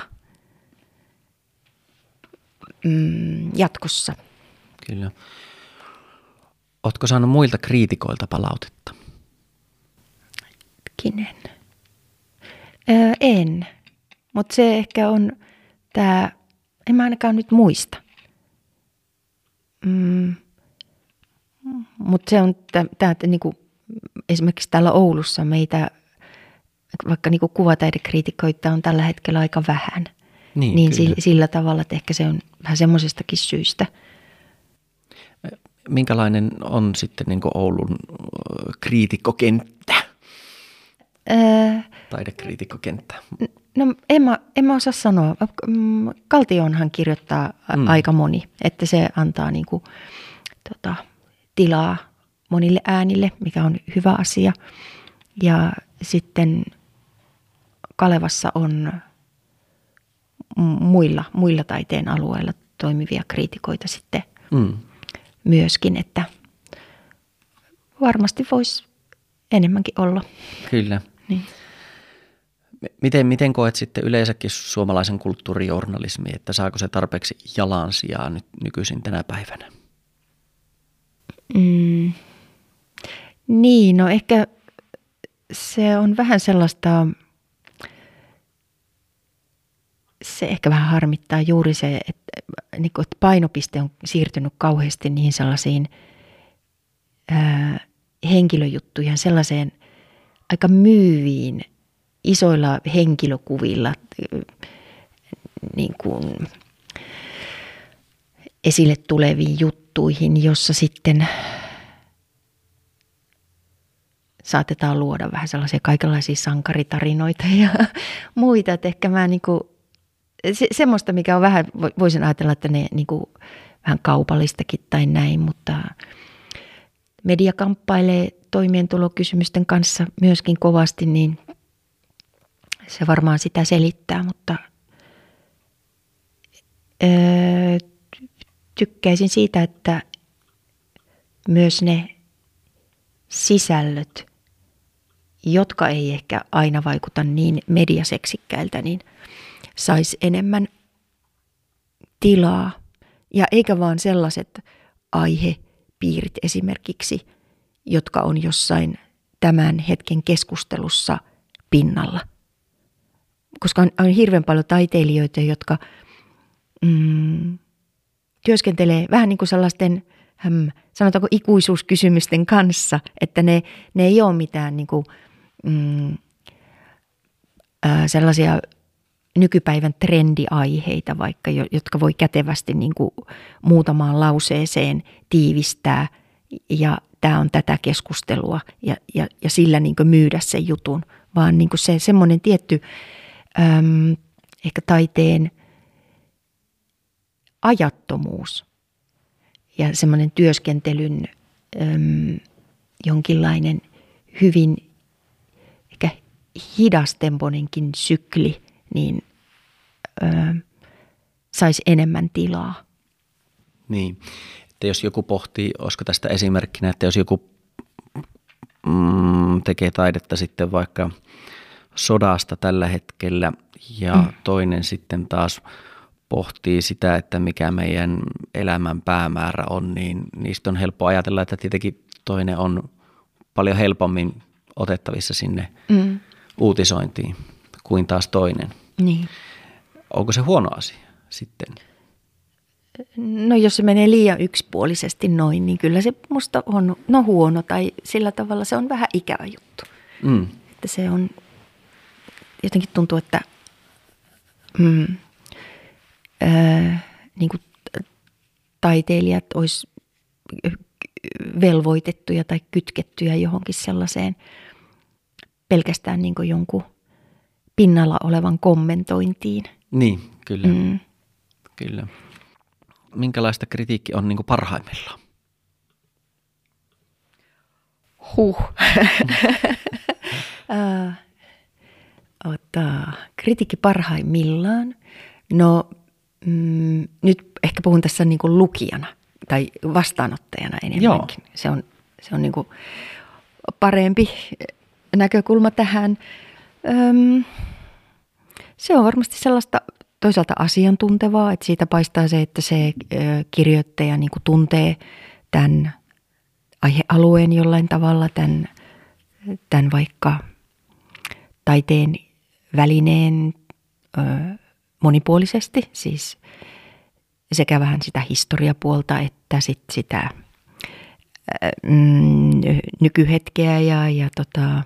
mm, jatkossa. Kyllä. Oletko saanut muilta kriitikoilta palautetta? Kinen. Öö, en, mutta se ehkä on tämä, en mä ainakaan nyt muista. Mm. Mutta se on tämä, että niinku, esimerkiksi täällä Oulussa meitä, vaikka niinku kuvataidekriitikoita on tällä hetkellä aika vähän. Niin, niin sillä, sillä tavalla, että ehkä se on vähän semmoisestakin syystä. Minkälainen on sitten niin Oulun kriitikkokenttä? Öö, Taidekriitikkokenttä. No en mä, en mä osaa sanoa. Mm, Kaltionhan kirjoittaa mm. aika moni, että se antaa niinku, tota, tilaa monille äänille, mikä on hyvä asia. Ja sitten Kalevassa on muilla, muilla taiteen alueilla toimivia kriitikoita sitten mm. Myöskin, että varmasti voisi enemmänkin olla. Kyllä. Niin. Miten, miten koet sitten yleensäkin suomalaisen kulttuurijournalismi, että saako se tarpeeksi jalansijaa nyt nykyisin tänä päivänä? Mm. Niin, no ehkä se on vähän sellaista, se ehkä vähän harmittaa juuri se, että, niin kuin, että painopiste on siirtynyt kauheasti niihin sellaisiin ää, henkilöjuttuihin, sellaiseen aika myyviin, isoilla henkilökuvilla niin kuin, esille tuleviin juttuihin, jossa sitten saatetaan luoda vähän sellaisia kaikenlaisia sankaritarinoita ja muita. Että ehkä mä niin kuin, se, semmoista, mikä on vähän, voisin ajatella, että ne niin kuin, vähän kaupallistakin tai näin, mutta media kamppailee toimeentulokysymysten kanssa myöskin kovasti, niin se varmaan sitä selittää, mutta öö, tykkäisin siitä, että myös ne sisällöt, jotka ei ehkä aina vaikuta niin mediaseksikkäiltä, niin saisi enemmän tilaa. Ja eikä vaan sellaiset aihepiirit esimerkiksi, jotka on jossain tämän hetken keskustelussa pinnalla. Koska on, on hirveän paljon taiteilijoita, jotka mm, työskentelee vähän niin kuin sellaisten – hmm, sanotaanko ikuisuuskysymysten kanssa, että ne, ne ei ole mitään niin kuin, mm, sellaisia nykypäivän trendiaiheita vaikka, jotka voi kätevästi niin kuin muutamaan lauseeseen tiivistää. Ja tämä on tätä keskustelua ja, ja, ja sillä niin kuin myydä sen jutun, vaan niin kuin se semmoinen tietty äm, ehkä taiteen ajattomuus – ja semmoinen työskentelyn äm, jonkinlainen hyvin ehkä sykli, niin ö, saisi enemmän tilaa. Niin, että jos joku pohtii, olisiko tästä esimerkkinä, että jos joku mm, tekee taidetta sitten vaikka sodasta tällä hetkellä ja mm. toinen sitten taas pohtii sitä, että mikä meidän elämän päämäärä on, niin niistä on helppo ajatella, että tietenkin toinen on paljon helpommin otettavissa sinne mm. uutisointiin kuin taas toinen. Niin. Onko se huono asia sitten? No jos se menee liian yksipuolisesti noin, niin kyllä se musta on no huono tai sillä tavalla se on vähän ikävä juttu. Mm. Että se on, jotenkin tuntuu, että mm, niin kuin taiteilijat olisi velvoitettuja tai kytkettyjä johonkin sellaiseen pelkästään niin kuin jonkun pinnalla olevan kommentointiin. Niin, kyllä. Mm. kyllä. Minkälaista kritiikki on niin kuin parhaimmillaan? Huh. uh, ota, kritiikki parhaimmillaan. No mm, nyt ehkä puhun tässä niin kuin lukijana tai vastaanottajana enemmänkin. Joo. Se on, se on niin kuin parempi näkökulma tähän. Öm, se on varmasti sellaista toisaalta asiantuntevaa, että siitä paistaa se, että se kirjoittaja niin tuntee tämän aihealueen jollain tavalla, tämän, tämän vaikka taiteen välineen monipuolisesti, siis sekä vähän sitä historiapuolta että sit sitä mm, nykyhetkeä ja, ja tota,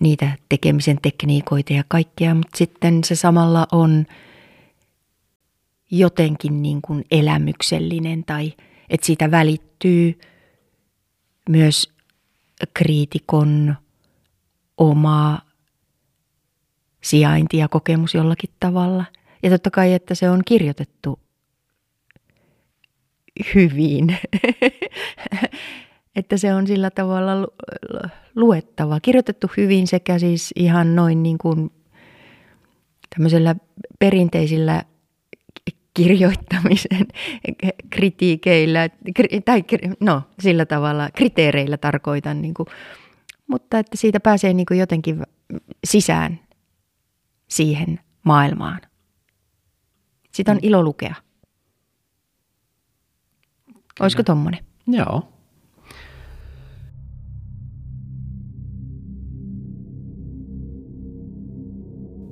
niitä tekemisen tekniikoita ja kaikkea, mutta sitten se samalla on jotenkin niin kuin elämyksellinen tai että siitä välittyy myös kriitikon oma sijainti ja kokemus jollakin tavalla. Ja totta kai, että se on kirjoitettu hyvin. että se on sillä tavalla luettava. Kirjoitettu hyvin sekä siis ihan noin niin kuin tämmöisellä perinteisillä kirjoittamisen kritiikeillä, tai no sillä tavalla kriteereillä tarkoitan, niin kuin, mutta että siitä pääsee niin kuin jotenkin sisään siihen maailmaan. Sitä on mm. ilo lukea. Olisiko tommonen? Joo.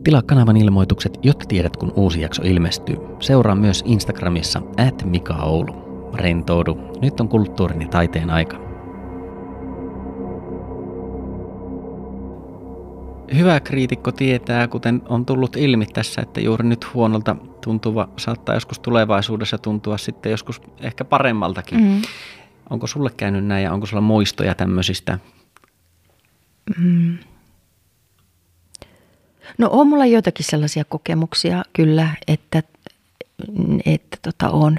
Tilaa kanavan ilmoitukset, jotta tiedät kun uusi jakso ilmestyy. Seuraa myös Instagramissa at Mika Oulu. Rentoudu, nyt on kulttuurin ja taiteen aika. Hyvä kriitikko tietää, kuten on tullut ilmi tässä, että juuri nyt huonolta tuntuva saattaa joskus tulevaisuudessa tuntua sitten joskus ehkä paremmaltakin. Mm. Onko sulle käynyt näin ja onko sulla muistoja tämmöisistä? Mm. No on mulla joitakin sellaisia kokemuksia kyllä, että, että tota on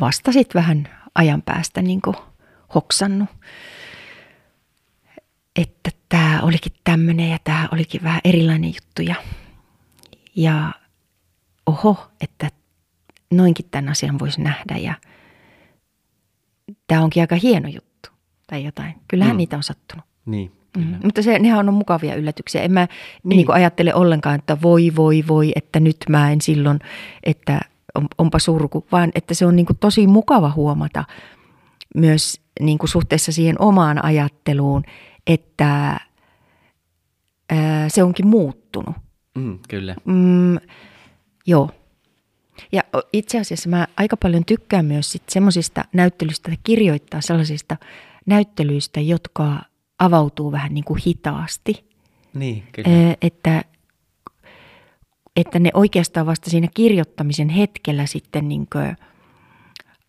vasta sit vähän ajan päästä niin hoksannut, että tämä olikin tämmöinen ja tämä olikin vähän erilainen juttu ja, ja oho, että noinkin tämän asian voisi nähdä ja tämä onkin aika hieno juttu tai jotain. Kyllähän mm. niitä on sattunut. Niin. Mm, mutta se, nehän on mukavia yllätyksiä. En mä niin. Niin ajattele ollenkaan, että voi, voi, voi, että nyt mä en silloin, että on, onpa surku, vaan että se on niin kuin tosi mukava huomata myös niin kuin suhteessa siihen omaan ajatteluun, että ää, se onkin muuttunut. Mm, kyllä. Mm, joo. Ja itse asiassa mä aika paljon tykkään myös sit semmoisista näyttelyistä, kirjoittaa sellaisista näyttelyistä, jotka avautuu vähän niin kuin hitaasti. Niin, kyllä. Että, että ne oikeastaan vasta siinä kirjoittamisen hetkellä sitten niin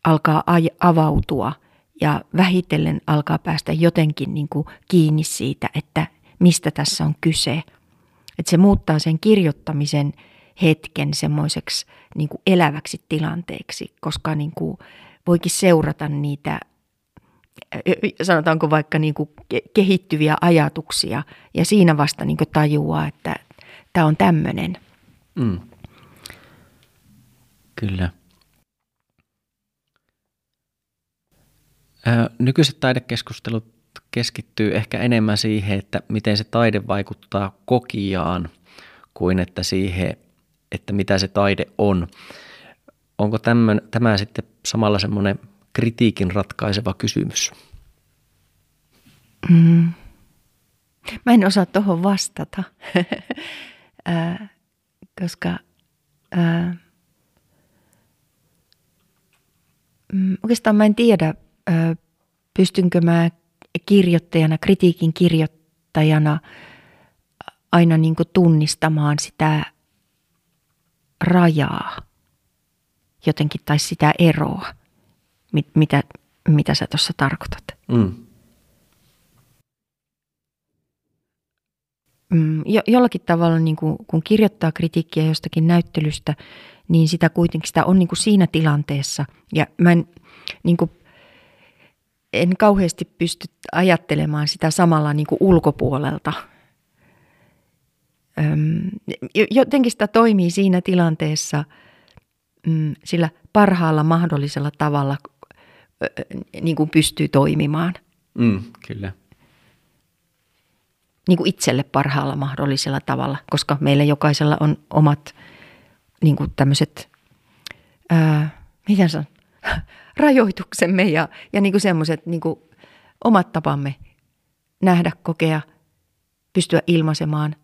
alkaa avautua ja vähitellen alkaa päästä jotenkin niin kuin kiinni siitä, että mistä tässä on kyse. Että se muuttaa sen kirjoittamisen hetken semmoiseksi niin kuin eläväksi tilanteeksi, koska niin kuin voikin seurata niitä sanotaanko vaikka niin kuin kehittyviä ajatuksia ja siinä vasta niin kuin tajuaa, että tämä on tämmöinen. Mm. Kyllä. Nykyiset taidekeskustelut keskittyy ehkä enemmän siihen, että miten se taide vaikuttaa kokijaan, kuin että siihen, että mitä se taide on. Onko tämän, tämä sitten samalla semmoinen kritiikin ratkaiseva kysymys? Mm. Mä en osaa tuohon vastata, äh, koska äh, oikeastaan mä en tiedä, äh, pystynkö mä kirjoittajana, kritiikin kirjoittajana aina niin tunnistamaan sitä rajaa jotenkin tai sitä eroa mit, mitä, mitä sä tuossa tarkoitat. Mm. Mm, jo, jollakin tavalla, niin kuin, kun kirjoittaa kritiikkiä jostakin näyttelystä, niin sitä kuitenkin sitä on niin kuin siinä tilanteessa. Ja mä en, niin kuin, en kauheasti pysty ajattelemaan sitä samalla niin kuin ulkopuolelta. Öm, jotenkin sitä toimii siinä tilanteessa mm, sillä parhaalla mahdollisella tavalla, niin kuin pystyy toimimaan. Mm, kyllä. Niin kuin itselle parhaalla mahdollisella tavalla, koska meillä jokaisella on omat niin kuin tämmöiset, ää, miten sanon, rajoituksemme ja, ja niin kuin semmoiset niin kuin omat tapamme nähdä, kokea, pystyä ilmaisemaan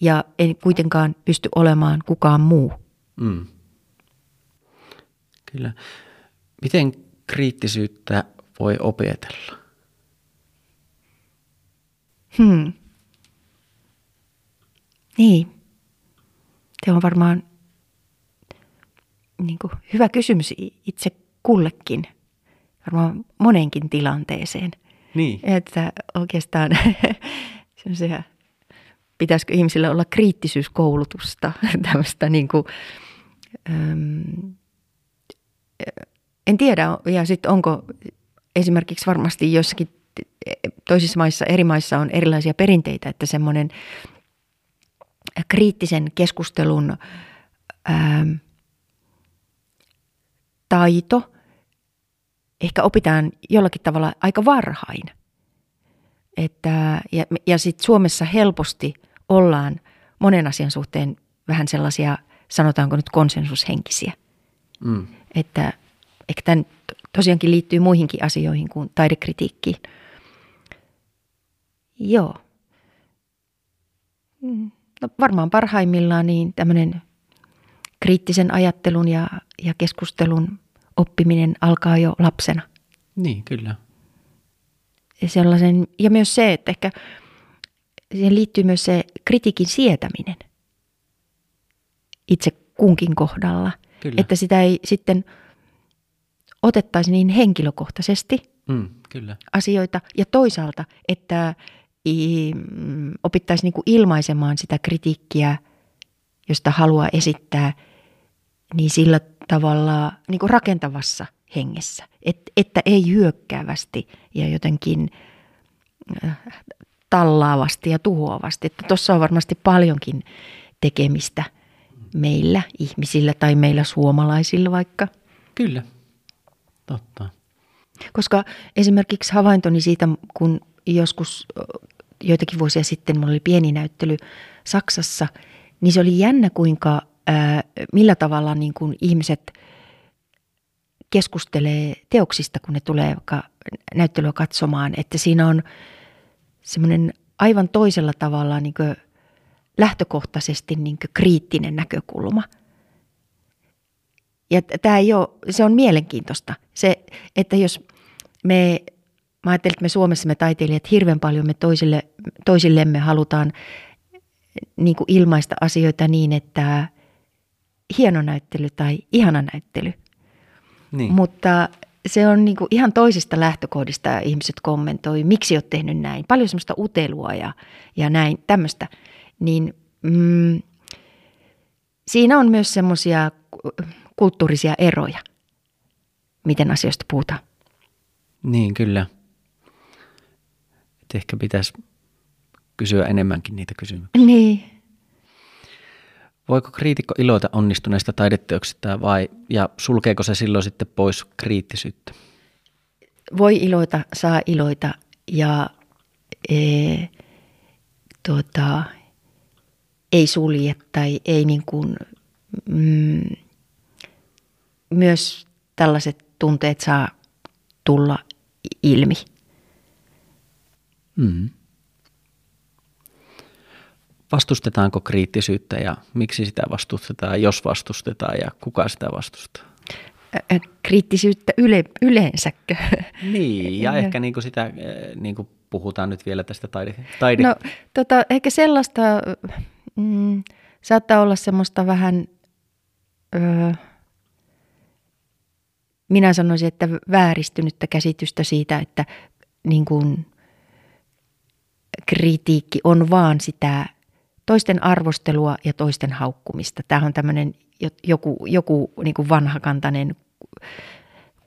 ja ei kuitenkaan pysty olemaan kukaan muu. Mm. Kyllä. Miten kriittisyyttä voi opetella? Hmm. Niin. Se on varmaan niin kuin, hyvä kysymys itse kullekin. Varmaan monenkin tilanteeseen. Niin. Että oikeastaan semmoisia pitäisikö ihmisillä olla kriittisyyskoulutusta, tämmöistä niin kuin, en tiedä, ja sitten onko esimerkiksi varmasti jossakin toisissa maissa, eri maissa on erilaisia perinteitä, että semmoinen kriittisen keskustelun ää, taito ehkä opitaan jollakin tavalla aika varhain. Että, ja ja sitten Suomessa helposti ollaan monen asian suhteen vähän sellaisia, sanotaanko nyt konsensushenkisiä. Mm. Että ehkä tämä tosiaankin liittyy muihinkin asioihin kuin taidekritiikkiin. Joo. No varmaan parhaimmillaan niin tämmöinen kriittisen ajattelun ja, ja keskustelun oppiminen alkaa jo lapsena. Niin, kyllä. Ja, sellaisen, ja myös se, että ehkä siihen liittyy myös se kritiikin sietäminen itse kunkin kohdalla. Kyllä. Että sitä ei sitten otettaisi niin henkilökohtaisesti mm, kyllä. asioita. Ja toisaalta, että opittaisiin niin ilmaisemaan sitä kritiikkiä, josta haluaa esittää, niin sillä tavalla niin kuin rakentavassa hengessä, Et, että ei hyökkäävästi ja jotenkin äh, tallaavasti ja tuhoavasti. Että tuossa on varmasti paljonkin tekemistä meillä ihmisillä tai meillä suomalaisilla vaikka. Kyllä, totta. Koska esimerkiksi havaintoni siitä, kun joskus joitakin vuosia sitten mulla oli pieni näyttely Saksassa, niin se oli jännä kuinka, ää, millä tavalla niin kuin ihmiset keskustelee teoksista, kun ne tulee näyttelyä katsomaan, että siinä on semmoinen aivan toisella tavalla niin kuin lähtökohtaisesti niin kuin kriittinen näkökulma. Ja tämä ei ole, se on mielenkiintoista. Se, että jos me, mä ajattelin, että me Suomessa me taiteilijat hirveän paljon me toisille, toisillemme halutaan niin kuin ilmaista asioita niin, että hieno näyttely tai ihana näyttely. Niin. Mutta se on niin kuin ihan toisista lähtökohdista ihmiset kommentoi, miksi olet tehnyt näin. Paljon semmoista utelua ja, ja näin, tämmöistä. Niin mm, siinä on myös semmoisia kulttuurisia eroja, miten asioista puhutaan. Niin, kyllä. Et ehkä pitäisi kysyä enemmänkin niitä kysymyksiä. Niin. Voiko kriitikko iloita onnistuneista taideteoksista vai, ja sulkeeko se silloin sitten pois kriittisyyttä? Voi iloita, saa iloita ja e, tuota, ei sulje tai ei niin kuin, mm, myös tällaiset tunteet saa tulla ilmi. Mm. Vastustetaanko kriittisyyttä ja miksi sitä vastustetaan, jos vastustetaan ja kuka sitä vastustaa? Kriittisyyttä yle, yleensäkö? Niin, ja ehkä niin kuin sitä, niin kuin puhutaan nyt vielä tästä taide... taide. No, tota, ehkä sellaista mm, saattaa olla semmoista vähän, öö, minä sanoisin, että vääristynyttä käsitystä siitä, että niin kuin, kritiikki on vaan sitä toisten arvostelua ja toisten haukkumista. Tämä on tämmöinen joku, joku niin kuin vanhakantainen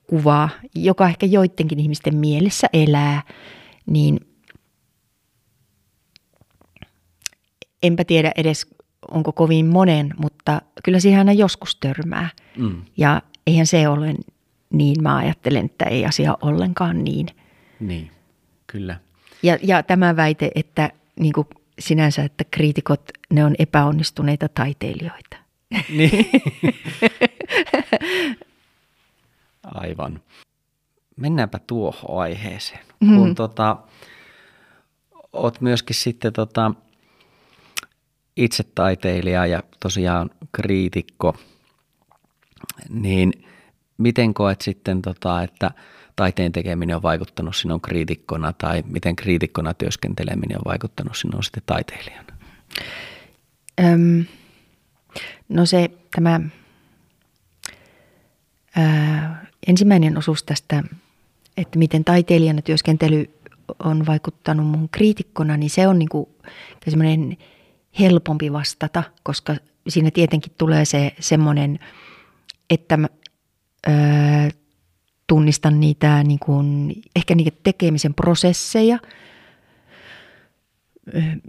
kuva, joka ehkä joidenkin ihmisten mielessä elää, niin enpä tiedä edes onko kovin monen, mutta kyllä siihen aina joskus törmää. Mm. Ja eihän se ole niin, mä ajattelen, että ei asia ollenkaan niin. Niin, kyllä. Ja, ja tämä väite, että niin kuin sinänsä, että kriitikot, ne on epäonnistuneita taiteilijoita. Niin. Aivan. Mennäänpä tuohon aiheeseen. Mm. Kun tota, oot myöskin sitten tota, itse taiteilija ja tosiaan kriitikko, niin miten koet sitten, tota, että – taiteen tekeminen on vaikuttanut sinun kriitikkona tai miten kriitikkona työskenteleminen on vaikuttanut sinun sitten taiteilijana? Öm, no se tämä ää, ensimmäinen osuus tästä, että miten taiteilijana työskentely on vaikuttanut mun kriitikkona, niin se on niin kuin semmoinen helpompi vastata, koska siinä tietenkin tulee se semmoinen, että öö, tunnistan niitä niin kuin, ehkä niitä tekemisen prosesseja,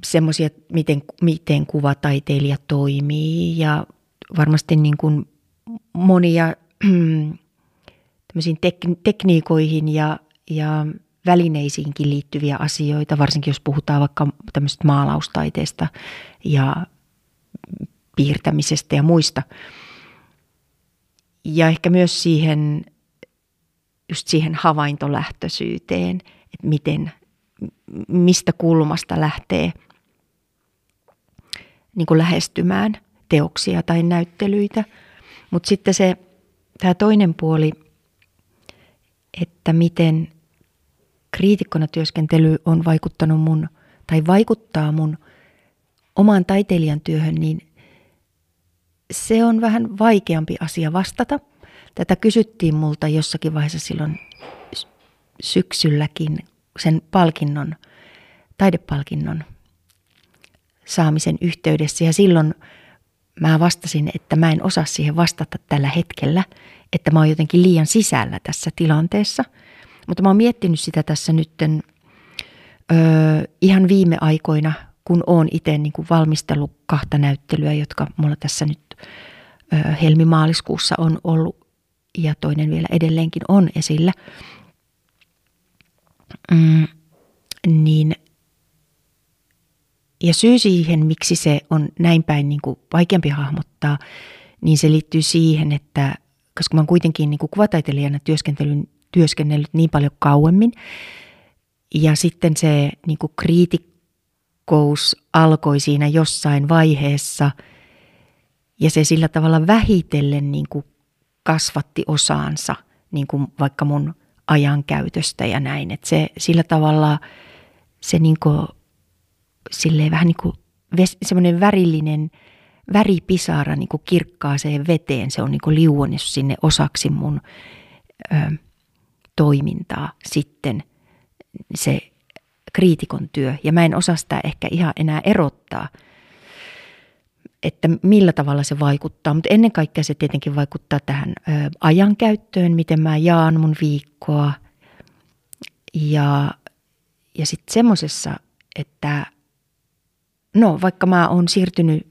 semmoisia, miten, miten kuvataiteilija toimii. Ja varmasti niin kuin monia tek- tekniikoihin ja, ja välineisiinkin liittyviä asioita, varsinkin jos puhutaan vaikka tämmöisestä maalaustaiteesta ja piirtämisestä ja muista. Ja ehkä myös siihen, just siihen havaintolähtöisyyteen, että miten, mistä kulmasta lähtee niin kuin lähestymään teoksia tai näyttelyitä. Mutta sitten se, tämä toinen puoli, että miten kriitikkona työskentely on vaikuttanut mun, tai vaikuttaa mun omaan taiteilijan työhön, niin se on vähän vaikeampi asia vastata. Tätä kysyttiin multa jossakin vaiheessa silloin syksylläkin sen palkinnon, taidepalkinnon saamisen yhteydessä. Ja silloin mä vastasin, että mä en osaa siihen vastata tällä hetkellä, että mä oon jotenkin liian sisällä tässä tilanteessa. Mutta mä oon miettinyt sitä tässä nytten öö, ihan viime aikoina, kun oon itse niin valmistellut kahta näyttelyä, jotka mulla tässä nyt öö, helmimaaliskuussa on ollut ja toinen vielä edelleenkin on esillä. Mm, niin ja syy siihen, miksi se on näin päin niin kuin vaikeampi hahmottaa, niin se liittyy siihen, että koska mä oon kuitenkin niin kuin kuvataiteilijana työskennellyt niin paljon kauemmin, ja sitten se niin kuin kriitikkous alkoi siinä jossain vaiheessa, ja se sillä tavalla vähitellen niin kuin kasvatti osaansa, niin kuin vaikka mun ajankäytöstä ja näin. Että se sillä tavalla se niin kuin silleen vähän niin kuin semmoinen värillinen väripisara niin kuin kirkkaaseen veteen. Se on niin kuin liuonnut sinne osaksi mun ö, toimintaa sitten se kriitikon työ. Ja mä en osaa sitä ehkä ihan enää erottaa, että millä tavalla se vaikuttaa. Mutta ennen kaikkea se tietenkin vaikuttaa tähän ö, ajankäyttöön, miten mä jaan mun viikkoa. Ja, ja sitten semmoisessa, että no vaikka mä oon siirtynyt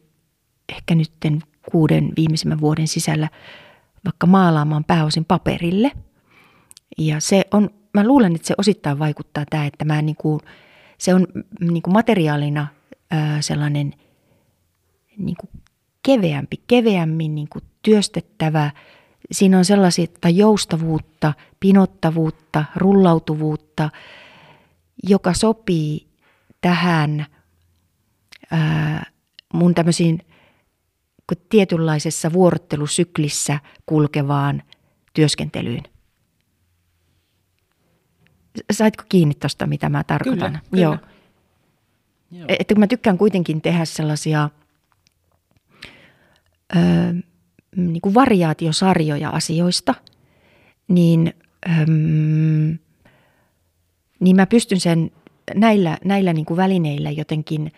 ehkä nytten kuuden viimeisimmän vuoden sisällä vaikka maalaamaan pääosin paperille. Ja se on, mä luulen, että se osittain vaikuttaa tämä, että mä niinku, se on niinku materiaalina ää, sellainen niinku keveämpi, keveämmin niinku työstettävä. Siinä on sellaista joustavuutta, pinottavuutta, rullautuvuutta, joka sopii tähän – ää, mun tämmöisiin tietynlaisessa vuorottelusyklissä kulkevaan työskentelyyn. Saitko kiinni tuosta, mitä mä tarkoitan? Kyllä, kyllä. Joo. Joo. Että kun mä tykkään kuitenkin tehdä sellaisia ö, niin kuin variaatiosarjoja asioista, niin, ö, niin mä pystyn sen näillä, näillä niin kuin välineillä jotenkin –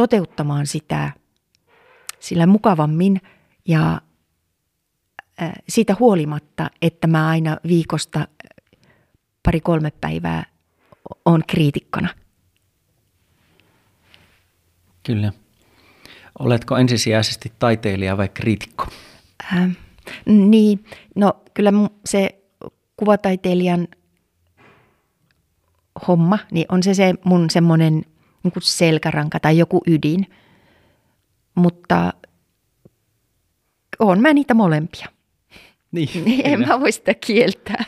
toteuttamaan sitä sillä mukavammin ja siitä huolimatta, että mä aina viikosta pari-kolme päivää on kriitikkona. Kyllä. Oletko ensisijaisesti taiteilija vai kriitikko? Äh, niin, no kyllä se kuvataiteilijan homma, niin on se, se mun semmoinen – niin selkäranka tai joku ydin. Mutta on mä niitä molempia. Niin, en mä voi sitä kieltää.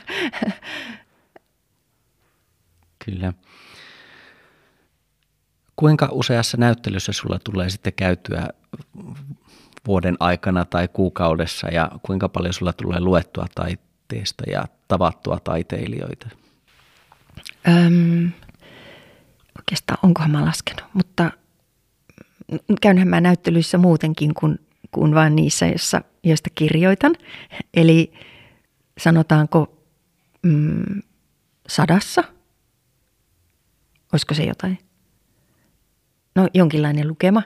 Kyllä. Kuinka useassa näyttelyssä sulla tulee sitten käytyä vuoden aikana tai kuukaudessa ja kuinka paljon sulla tulee luettua taiteesta ja tavattua taiteilijoita? Öm, oikeastaan, onkohan mä laskenut, mutta käynhän mä näyttelyissä muutenkin kuin, kuin vain niissä, joissa, joista kirjoitan. Eli sanotaanko mm, sadassa, olisiko se jotain? no jonkinlainen lukema.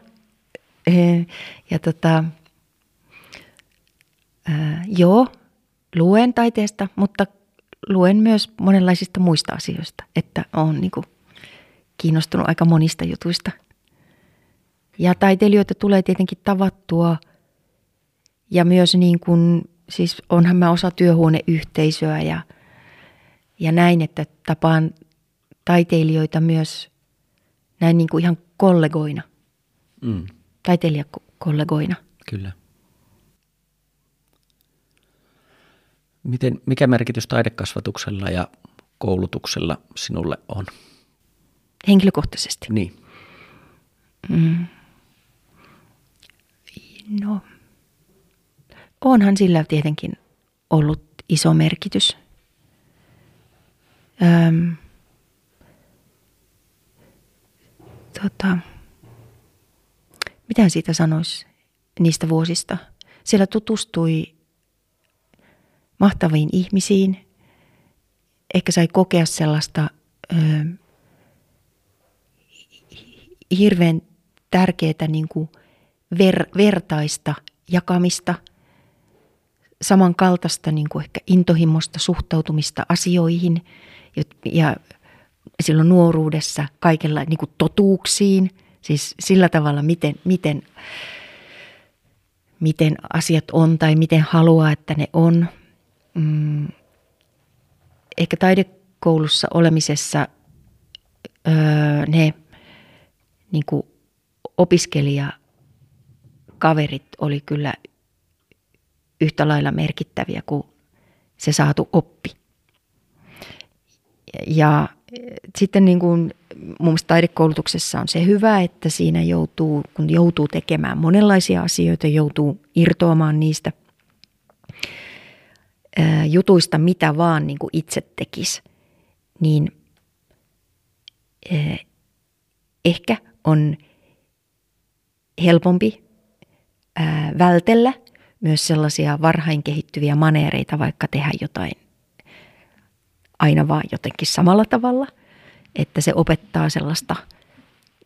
Ja tota, joo, luen taiteesta, mutta luen myös monenlaisista muista asioista, että olen niin kiinnostunut aika monista jutuista. Ja taiteilijoita tulee tietenkin tavattua ja myös niin kuin, siis onhan mä osa työhuoneyhteisöä ja, ja näin, että tapaan taiteilijoita myös näin niin kuin ihan kollegoina, mm. taiteilijakollegoina. Kyllä. Miten, mikä merkitys taidekasvatuksella ja koulutuksella sinulle on? Henkilökohtaisesti? Niin. Mm. No, onhan sillä tietenkin ollut iso merkitys. Öm, tota, mitä siitä sanoisi niistä vuosista? Siellä tutustui mahtaviin ihmisiin. Ehkä sai kokea sellaista ö, hirveän tärkeää niin kuin ver, vertaista jakamista, samankaltaista niin kuin ehkä intohimosta suhtautumista asioihin ja, ja silloin nuoruudessa kaikella niin kuin totuuksiin, siis sillä tavalla, miten, miten, miten asiat on tai miten haluaa, että ne on – mm, ehkä taidekoulussa olemisessa öö, ne niin kuin opiskelijakaverit oli kyllä yhtä lailla merkittäviä kuin se saatu oppi. Ja sitten niin kuin mun mielestä taidekoulutuksessa on se hyvä, että siinä joutuu, kun joutuu tekemään monenlaisia asioita, joutuu irtoamaan niistä – jutuista mitä vaan niin kuin itse tekisi, niin ehkä on helpompi vältellä myös sellaisia varhain kehittyviä maneereita, vaikka tehdä jotain aina vaan jotenkin samalla tavalla, että se opettaa sellaista,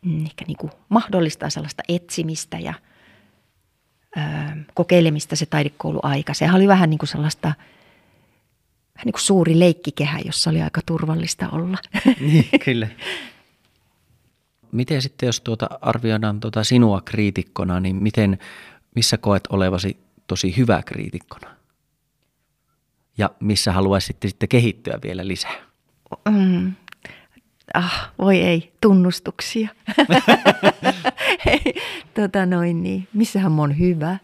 mm, ehkä niin kuin mahdollistaa sellaista etsimistä ja kokeilemista se taidekouluaika. Sehän oli vähän niin kuin sellaista – vähän niin kuin suuri leikkikehä, jossa oli aika turvallista olla. Niin, kyllä. Miten sitten, jos tuota arvioidaan tuota sinua kriitikkona, niin miten, missä koet olevasi tosi hyvä kriitikkona? Ja missä haluaisit sitten kehittyä vielä lisää? Mm. Ah, voi ei, tunnustuksia. tota noin niin, missähän on hyvä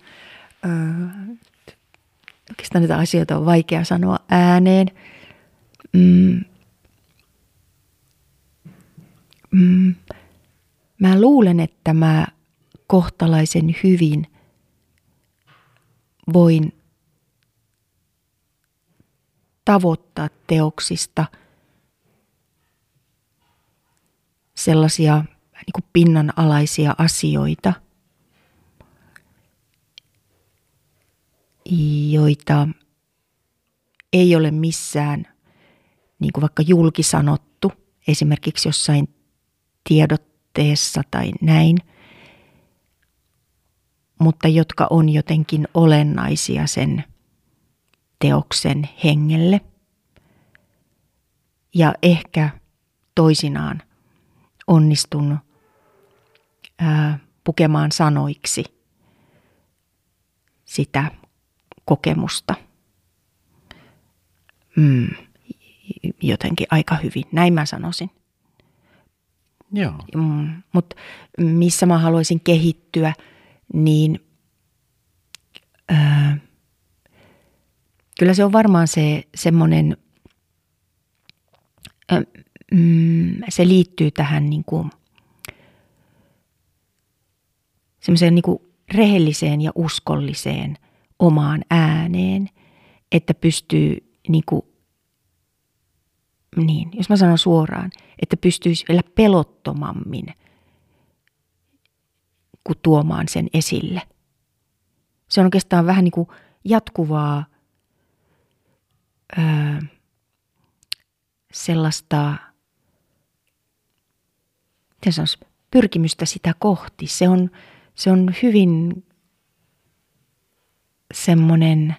oikeastaan näitä asioita on vaikea sanoa ääneen. Mm. Mm. Mä luulen, että mä kohtalaisen hyvin voin tavoittaa teoksista sellaisia niin kuin pinnanalaisia asioita – joita ei ole missään niin kuin vaikka julkisanottu, esimerkiksi jossain tiedotteessa tai näin, mutta jotka on jotenkin olennaisia sen teoksen hengelle. Ja ehkä toisinaan onnistun ää, pukemaan sanoiksi sitä kokemusta mm, jotenkin aika hyvin. Näin mä sanoisin. Joo. Mm, Mutta missä mä haluaisin kehittyä, niin ää, kyllä se on varmaan se semmoinen, mm, se liittyy tähän niin kuin, semmoiseen niin kuin rehelliseen ja uskolliseen – omaan ääneen, että pystyy niin kuin, niin, jos mä sanon suoraan, että pystyisi vielä pelottomammin kuin tuomaan sen esille. Se on oikeastaan vähän niin kuin jatkuvaa öö, sellaista, miten sanoisi, pyrkimystä sitä kohti. Se on, se on hyvin semmoinen,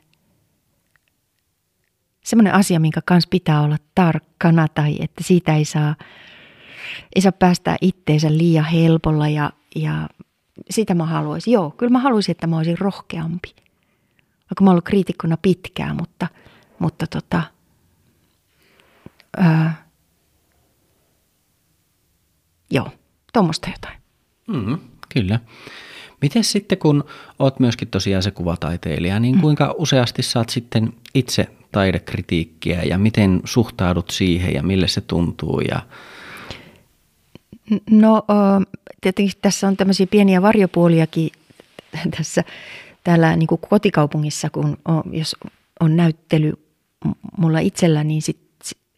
semmoinen asia, minkä kanssa pitää olla tarkkana tai että siitä ei saa, ei saa päästää itteensä liian helpolla ja, ja sitä mä haluaisin. Joo, kyllä mä haluaisin, että mä olisin rohkeampi. Vaikka mä oon ollut kriitikkona pitkään, mutta, mutta tota, ää, joo, tuommoista jotain. Mm, kyllä. Miten sitten, kun oot myöskin tosiaan se kuvataiteilija, niin mm. kuinka useasti saat sitten itse taidekritiikkiä ja miten suhtaudut siihen ja mille se tuntuu? Ja... No tietenkin tässä on tämmöisiä pieniä varjopuoliakin tässä täällä niin kuin kotikaupungissa, kun on, jos on näyttely mulla itsellä, niin sit,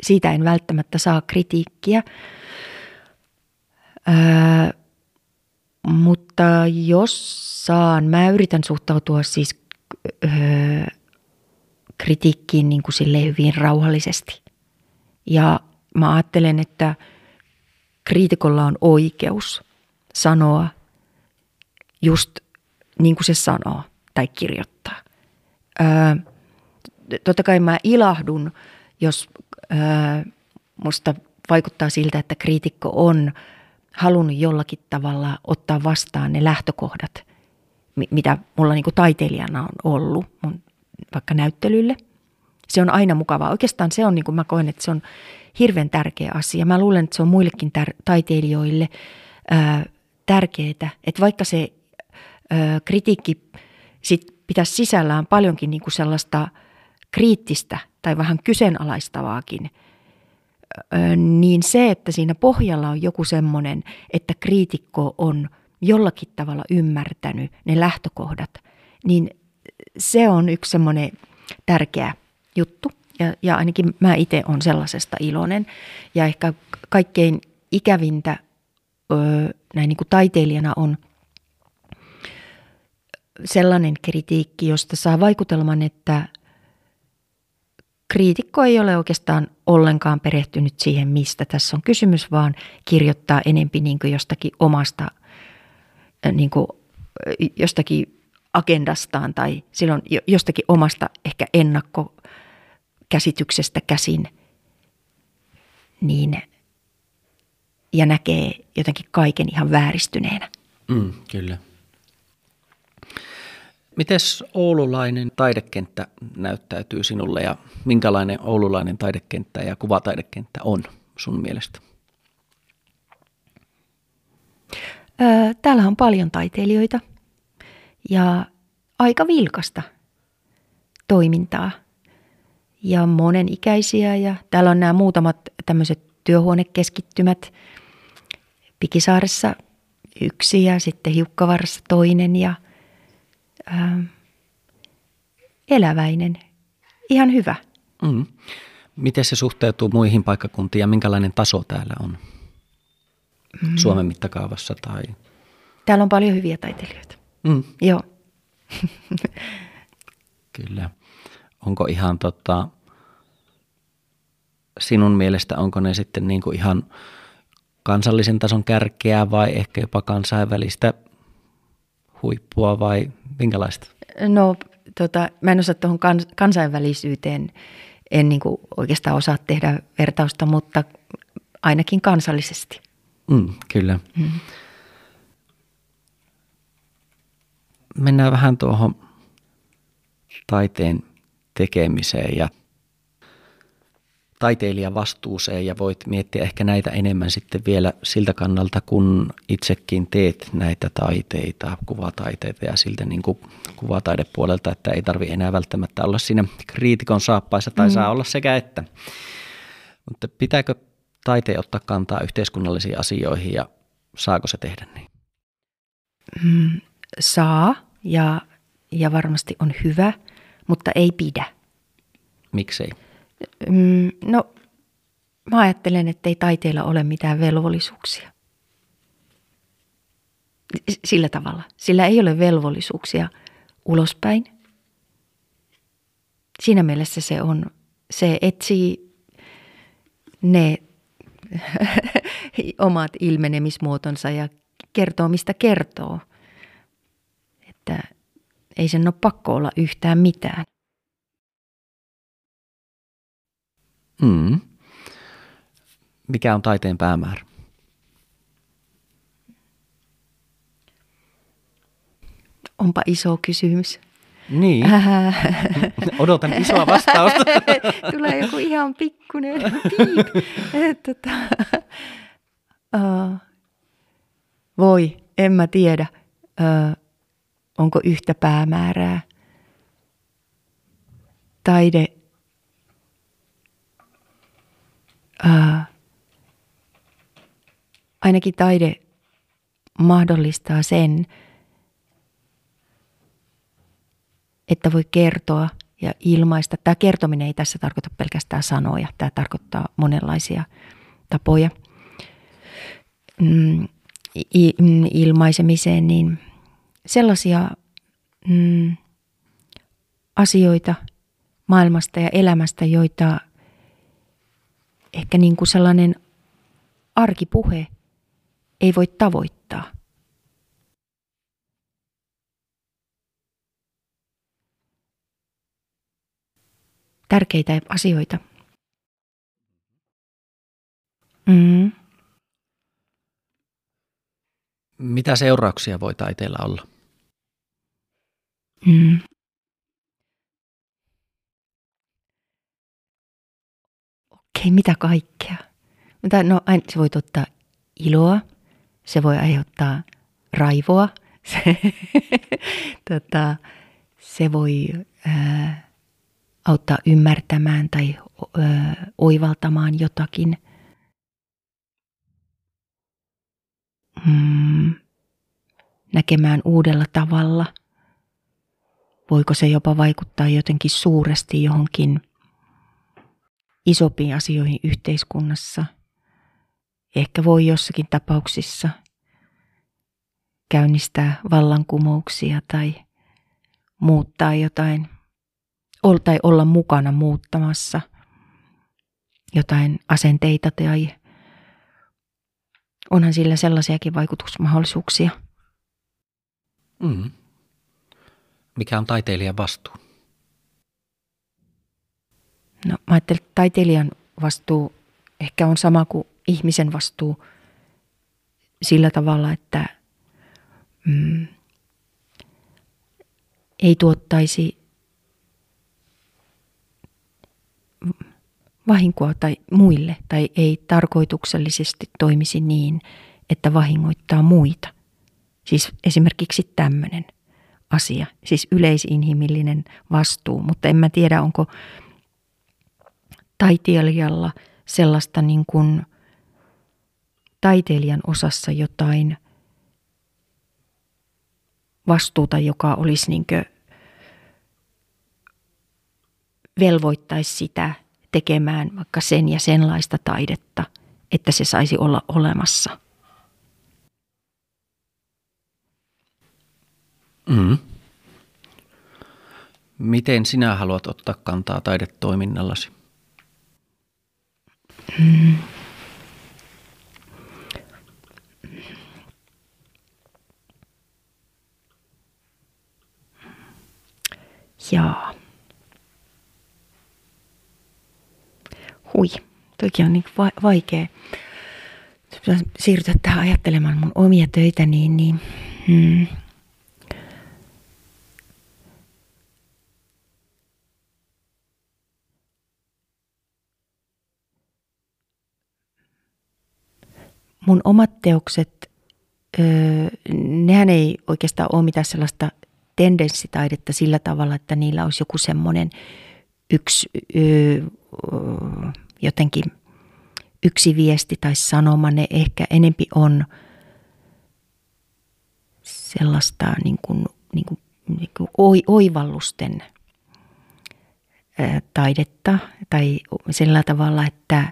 siitä en välttämättä saa kritiikkiä. Öö, mutta jos saan, mä yritän suhtautua siis öö, kritiikkiin niin kuin hyvin rauhallisesti. Ja mä ajattelen, että kriitikolla on oikeus sanoa just niin kuin se sanoo tai kirjoittaa. Öö, totta kai mä ilahdun, jos öö, musta vaikuttaa siltä, että kriitikko on halunnut jollakin tavalla ottaa vastaan ne lähtökohdat, mitä mulla niin kuin taiteilijana on ollut mun vaikka näyttelylle. Se on aina mukavaa. Oikeastaan se on, niin kuin mä koen, että se on hirveän tärkeä asia. Mä luulen, että se on muillekin tär- taiteilijoille ää, tärkeää, että vaikka se ää, kritiikki sit pitäisi sisällään paljonkin niin kuin sellaista kriittistä tai vähän kyseenalaistavaakin, niin se, että siinä pohjalla on joku semmoinen, että kriitikko on jollakin tavalla ymmärtänyt ne lähtökohdat, niin se on yksi semmoinen tärkeä juttu. Ja, ja ainakin mä itse olen sellaisesta iloinen. Ja ehkä kaikkein ikävintä öö, näin niin kuin taiteilijana on sellainen kritiikki, josta saa vaikutelman, että kriitikko ei ole oikeastaan ollenkaan perehtynyt siihen, mistä tässä on kysymys, vaan kirjoittaa enempi niin kuin jostakin omasta, niin kuin jostakin agendastaan tai silloin jostakin omasta ehkä ennakkokäsityksestä käsin, niin, ja näkee jotenkin kaiken ihan vääristyneenä. Mm, kyllä. Mites oululainen taidekenttä näyttäytyy sinulle ja minkälainen oululainen taidekenttä ja kuvataidekenttä on sun mielestä? Täällä on paljon taiteilijoita ja aika vilkasta toimintaa ja monenikäisiä ja täällä on nämä muutamat tämmöiset työhuonekeskittymät Pikisaaressa yksi ja sitten Hiukkavarassa toinen ja – äh, eläväinen, ihan hyvä. Mm. Miten se suhteutuu muihin paikkakuntiin ja minkälainen taso täällä on mm. Suomen mittakaavassa? Tai... Täällä on paljon hyviä taiteilijoita. Mm. Joo. Kyllä. Onko ihan tota, sinun mielestä, onko ne sitten niin kuin ihan kansallisen tason kärkeä vai ehkä jopa kansainvälistä huippua vai minkälaista? No tota, mä en osaa tuohon kans- kansainvälisyyteen, en niin kuin oikeastaan osaa tehdä vertausta, mutta ainakin kansallisesti. Mm, kyllä. Mm. Mennään vähän tuohon taiteen tekemiseen ja taiteilijan vastuuseen ja voit miettiä ehkä näitä enemmän sitten vielä siltä kannalta, kun itsekin teet näitä taiteita, kuvataiteita ja siltä niin kuin kuvataidepuolelta, että ei tarvi enää välttämättä olla siinä kriitikon saappaissa tai mm. saa olla sekä että. Mutta pitääkö taiteen ottaa kantaa yhteiskunnallisiin asioihin ja saako se tehdä niin? Mm, saa ja, ja varmasti on hyvä, mutta ei pidä. Miksei? Mm, no, mä ajattelen, että ei taiteella ole mitään velvollisuuksia. Sillä tavalla. Sillä ei ole velvollisuuksia ulospäin. Siinä mielessä se on, se etsii ne, omat ilmenemismuotonsa ja kertoo, mistä kertoo. Että ei sen ole pakko olla yhtään mitään. Mm. Mikä on taiteen päämäärä? Onpa iso kysymys. Niin. Odotan isoa vastausta. Tulee joku ihan pikkuinen piip. Tota, uh, voi, en mä tiedä, uh, onko yhtä päämäärää. Taide uh, ainakin taide mahdollistaa sen, että voi kertoa ja ilmaista. Tämä kertominen ei tässä tarkoita pelkästään sanoja, tämä tarkoittaa monenlaisia tapoja mm, ilmaisemiseen, niin sellaisia mm, asioita maailmasta ja elämästä, joita ehkä niin kuin sellainen arkipuhe ei voi tavoittaa – tärkeitä asioita. Mm. Mitä seurauksia voi taiteella olla? Mm. Okei, mitä kaikkea? Mutta no, se voi ottaa iloa, se voi aiheuttaa raivoa, se, tota, se voi ää, auttaa ymmärtämään tai ö, oivaltamaan jotakin. Mm, näkemään uudella tavalla. Voiko se jopa vaikuttaa jotenkin suuresti johonkin isompiin asioihin yhteiskunnassa? Ehkä voi jossakin tapauksissa käynnistää vallankumouksia tai muuttaa jotain – tai olla mukana muuttamassa jotain asenteita tai onhan sillä sellaisiakin vaikutusmahdollisuuksia. Mm. Mikä on taiteilijan vastuu? No mä ajattelen, että taiteilijan vastuu ehkä on sama kuin ihmisen vastuu sillä tavalla, että mm, ei tuottaisi vahinkoa tai muille tai ei tarkoituksellisesti toimisi niin, että vahingoittaa muita. Siis esimerkiksi tämmöinen asia, siis yleisinhimillinen vastuu, mutta en mä tiedä, onko taiteilijalla sellaista niin kuin taiteilijan osassa jotain vastuuta, joka olisi niin kuin velvoittaisi sitä tekemään vaikka sen ja senlaista taidetta, että se saisi olla olemassa. Mm. Miten sinä haluat ottaa kantaa taidetoiminnallasi? Mm. Jaa. hui, toki on niin vaikea siirtyä tähän ajattelemaan mun omia töitä, niin, niin hmm. Mun omat teokset, öö, nehän ei oikeastaan ole mitään sellaista tendenssitaidetta sillä tavalla, että niillä olisi joku semmoinen yksi öö, jotenkin yksi viesti tai sanoma, ne ehkä enempi on sellaista niin kuin, niin kuin, niin kuin oivallusten taidetta tai sillä tavalla, että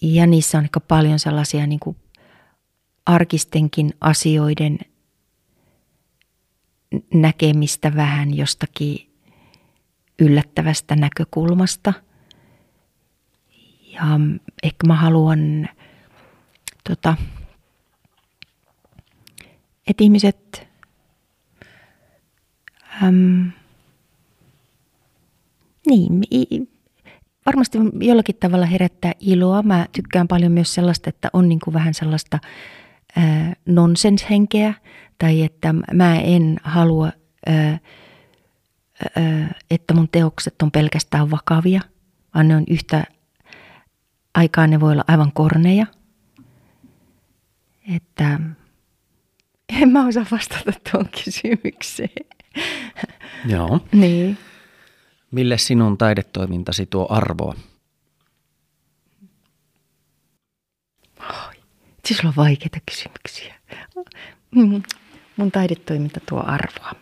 ja niissä on aika paljon sellaisia niin kuin arkistenkin asioiden näkemistä vähän jostakin yllättävästä näkökulmasta. ja ehkä mä haluan, tota, että ihmiset äm, niin, varmasti jollakin tavalla herättää iloa. Mä tykkään paljon myös sellaista, että on niin kuin vähän sellaista ää, nonsenshenkeä tai että mä en halua, ää, ää, että mun teokset on pelkästään vakavia, vaan ne on yhtä aikaa ne voi olla aivan korneja. Että en mä osaa vastata tuon kysymykseen. Joo. niin. Mille sinun taidetoimintasi tuo arvoa? Oh, siis on vaikeita kysymyksiä. Mun taidetoiminta tuo arvoa.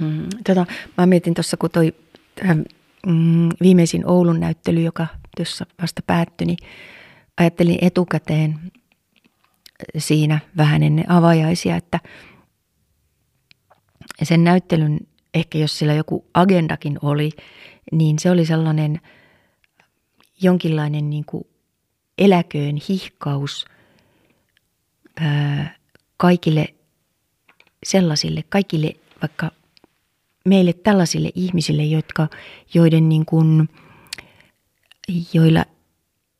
Mm, tota, mä mietin tuossa, kun toi mm, viimeisin Oulun näyttely, joka tuossa vasta päättyi, niin ajattelin etukäteen siinä vähän ennen avajaisia, että sen näyttelyn ehkä jos sillä joku agendakin oli, niin se oli sellainen jonkinlainen niin kuin eläköön hihkaus ää, kaikille sellaisille, kaikille vaikka meille tällaisille ihmisille, jotka, joiden niin kuin, joilla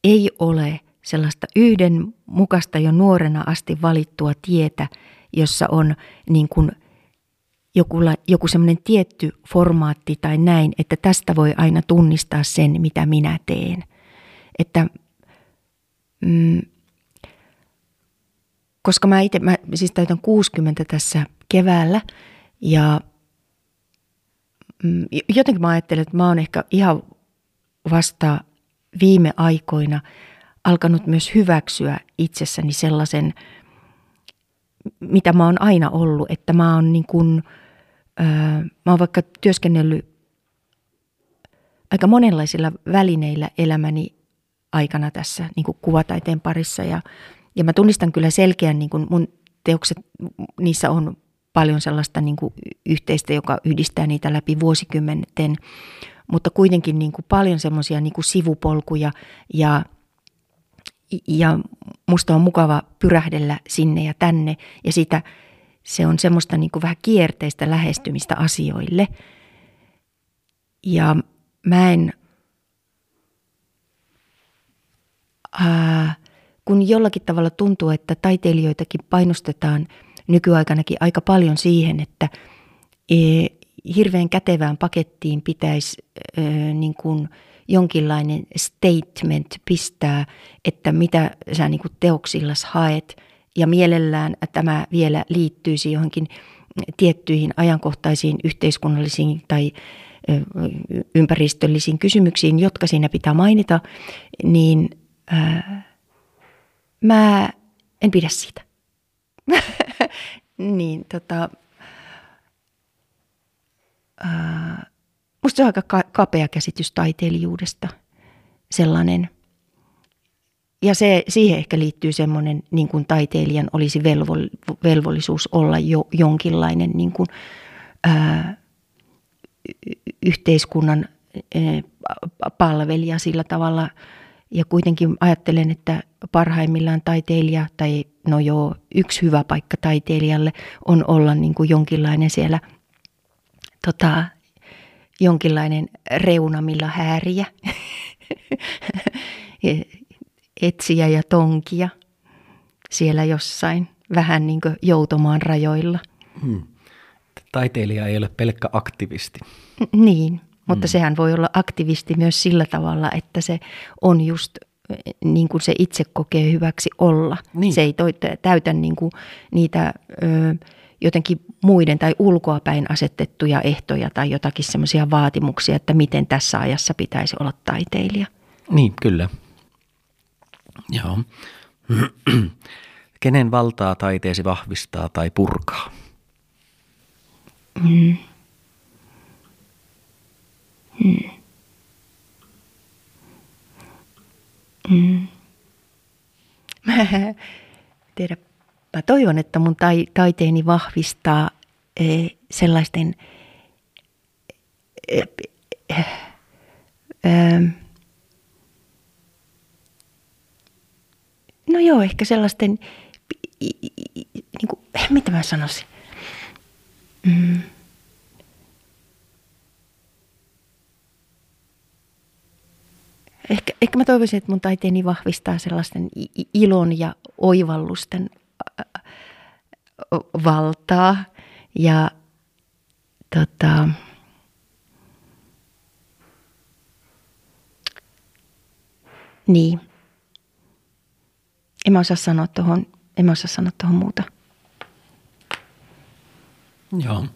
ei ole sellaista yhdenmukaista jo nuorena asti valittua tietä, jossa on niin kuin – joku, joku semmoinen tietty formaatti tai näin, että tästä voi aina tunnistaa sen, mitä minä teen. Että, mm, koska mä itse, mä siis täytän 60 tässä keväällä ja mm, jotenkin mä ajattelen, että mä oon ehkä ihan vasta viime aikoina alkanut myös hyväksyä itsessäni sellaisen, mitä mä oon aina ollut, että mä oon niin kuin – mä oon vaikka työskennellyt aika monenlaisilla välineillä elämäni aikana tässä niin kuin kuvataiteen parissa. Ja, ja mä tunnistan kyllä selkeän niin kuin mun teokset, niissä on paljon sellaista niin kuin yhteistä, joka yhdistää niitä läpi vuosikymmenten, mutta kuitenkin niin kuin paljon semmoisia niin sivupolkuja ja, ja musta on mukava pyrähdellä sinne ja tänne. Ja sitä se on semmoista niin kuin vähän kierteistä lähestymistä asioille. Ja mä en, ää, kun jollakin tavalla tuntuu, että taiteilijoitakin painostetaan nykyaikanakin aika paljon siihen, että e, hirveän kätevään pakettiin pitäisi e, niin kuin jonkinlainen statement pistää, että mitä sä niin kuin haet – ja mielellään tämä vielä liittyisi johonkin tiettyihin ajankohtaisiin yhteiskunnallisiin tai ympäristöllisiin kysymyksiin, jotka siinä pitää mainita, niin ää, mä en pidä siitä. niin, tota, ää, musta se on aika kapea käsitys taiteilijuudesta, sellainen – ja se, siihen ehkä liittyy semmoinen, niin kuin taiteilijan olisi velvo, velvollisuus olla jo jonkinlainen niin kuin, ää, yhteiskunnan ää, palvelija sillä tavalla. Ja kuitenkin ajattelen, että parhaimmillaan taiteilija, tai no joo, yksi hyvä paikka taiteilijalle on olla niin kuin jonkinlainen siellä, tota, jonkinlainen reuna, millä hääriä. etsiä ja tonkia siellä jossain, vähän niin kuin joutomaan rajoilla. Hmm. Taiteilija ei ole pelkkä aktivisti. Niin, mutta hmm. sehän voi olla aktivisti myös sillä tavalla, että se on just niin kuin se itse kokee hyväksi olla. Niin. Se ei täytä niin kuin niitä ö, jotenkin muiden tai ulkoapäin asetettuja ehtoja tai jotakin semmoisia vaatimuksia, että miten tässä ajassa pitäisi olla taiteilija. Niin, kyllä. Joo. Kenen valtaa taiteesi vahvistaa tai purkaa? Mm. Mm. Mm. tiedä, mä toivon, että mun tai, taiteeni vahvistaa e, sellaisten e, e, e, ehkä sellaisten, niin kuin, mitä mä sanoisin, mm. Ehkä, ehkä mä toivoisin, että mun taiteeni vahvistaa sellaisten ilon ja oivallusten valtaa ja tota, niin. En mä osaa sanoa tuohon, en mä osaa sanoa tuohon muuta. Joo.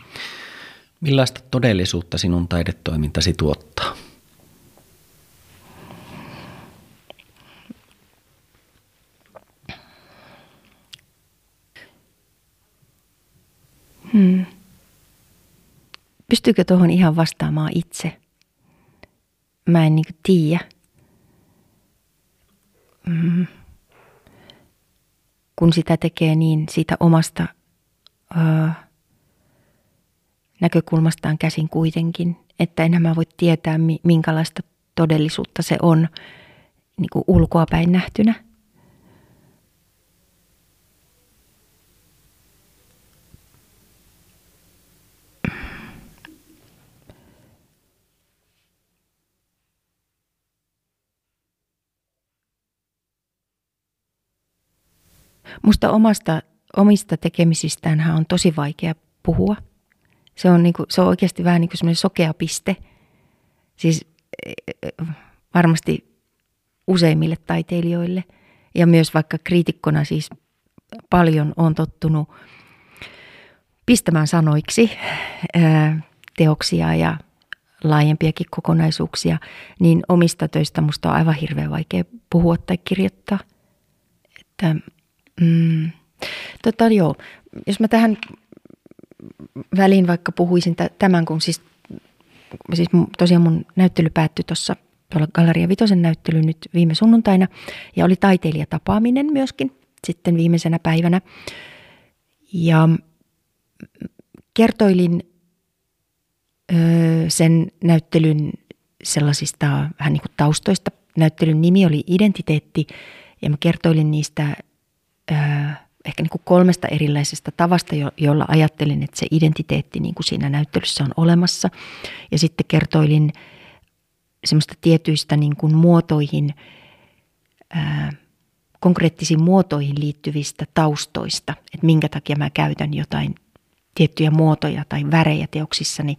Millaista todellisuutta sinun taidetoimintasi tuottaa? Hmm. Pystyykö tuohon ihan vastaamaan itse? Mä en niinku tiedä. Hmm. Kun sitä tekee niin siitä omasta öö, näkökulmastaan käsin kuitenkin, että enää mä voi tietää, minkälaista todellisuutta se on niin kuin ulkoapäin nähtynä. Musta omasta, omista tekemisistään on tosi vaikea puhua. Se on, niinku, se on oikeasti vähän niin kuin sokea piste. Siis e, e, varmasti useimmille taiteilijoille. Ja myös vaikka kriitikkona siis paljon on tottunut pistämään sanoiksi ää, teoksia ja laajempiakin kokonaisuuksia, niin omista töistä musta on aivan hirveän vaikea puhua tai kirjoittaa. Että Mm. Tota, joo, jos mä tähän väliin vaikka puhuisin tämän, kun siis, siis tosiaan mun näyttely päättyi tuossa Galleria Vitosen näyttely nyt viime sunnuntaina ja oli taiteilijatapaaminen myöskin sitten viimeisenä päivänä. Ja kertoilin öö, sen näyttelyn sellaisista vähän niin kuin taustoista. Näyttelyn nimi oli Identiteetti ja mä kertoilin niistä ehkä niin kuin kolmesta erilaisesta tavasta, jolla ajattelin, että se identiteetti niin kuin siinä näyttelyssä on olemassa. Ja sitten kertoilin semmoista tietyistä niin kuin muotoihin, ää, konkreettisiin muotoihin liittyvistä taustoista, että minkä takia mä käytän jotain tiettyjä muotoja tai värejä teoksissani.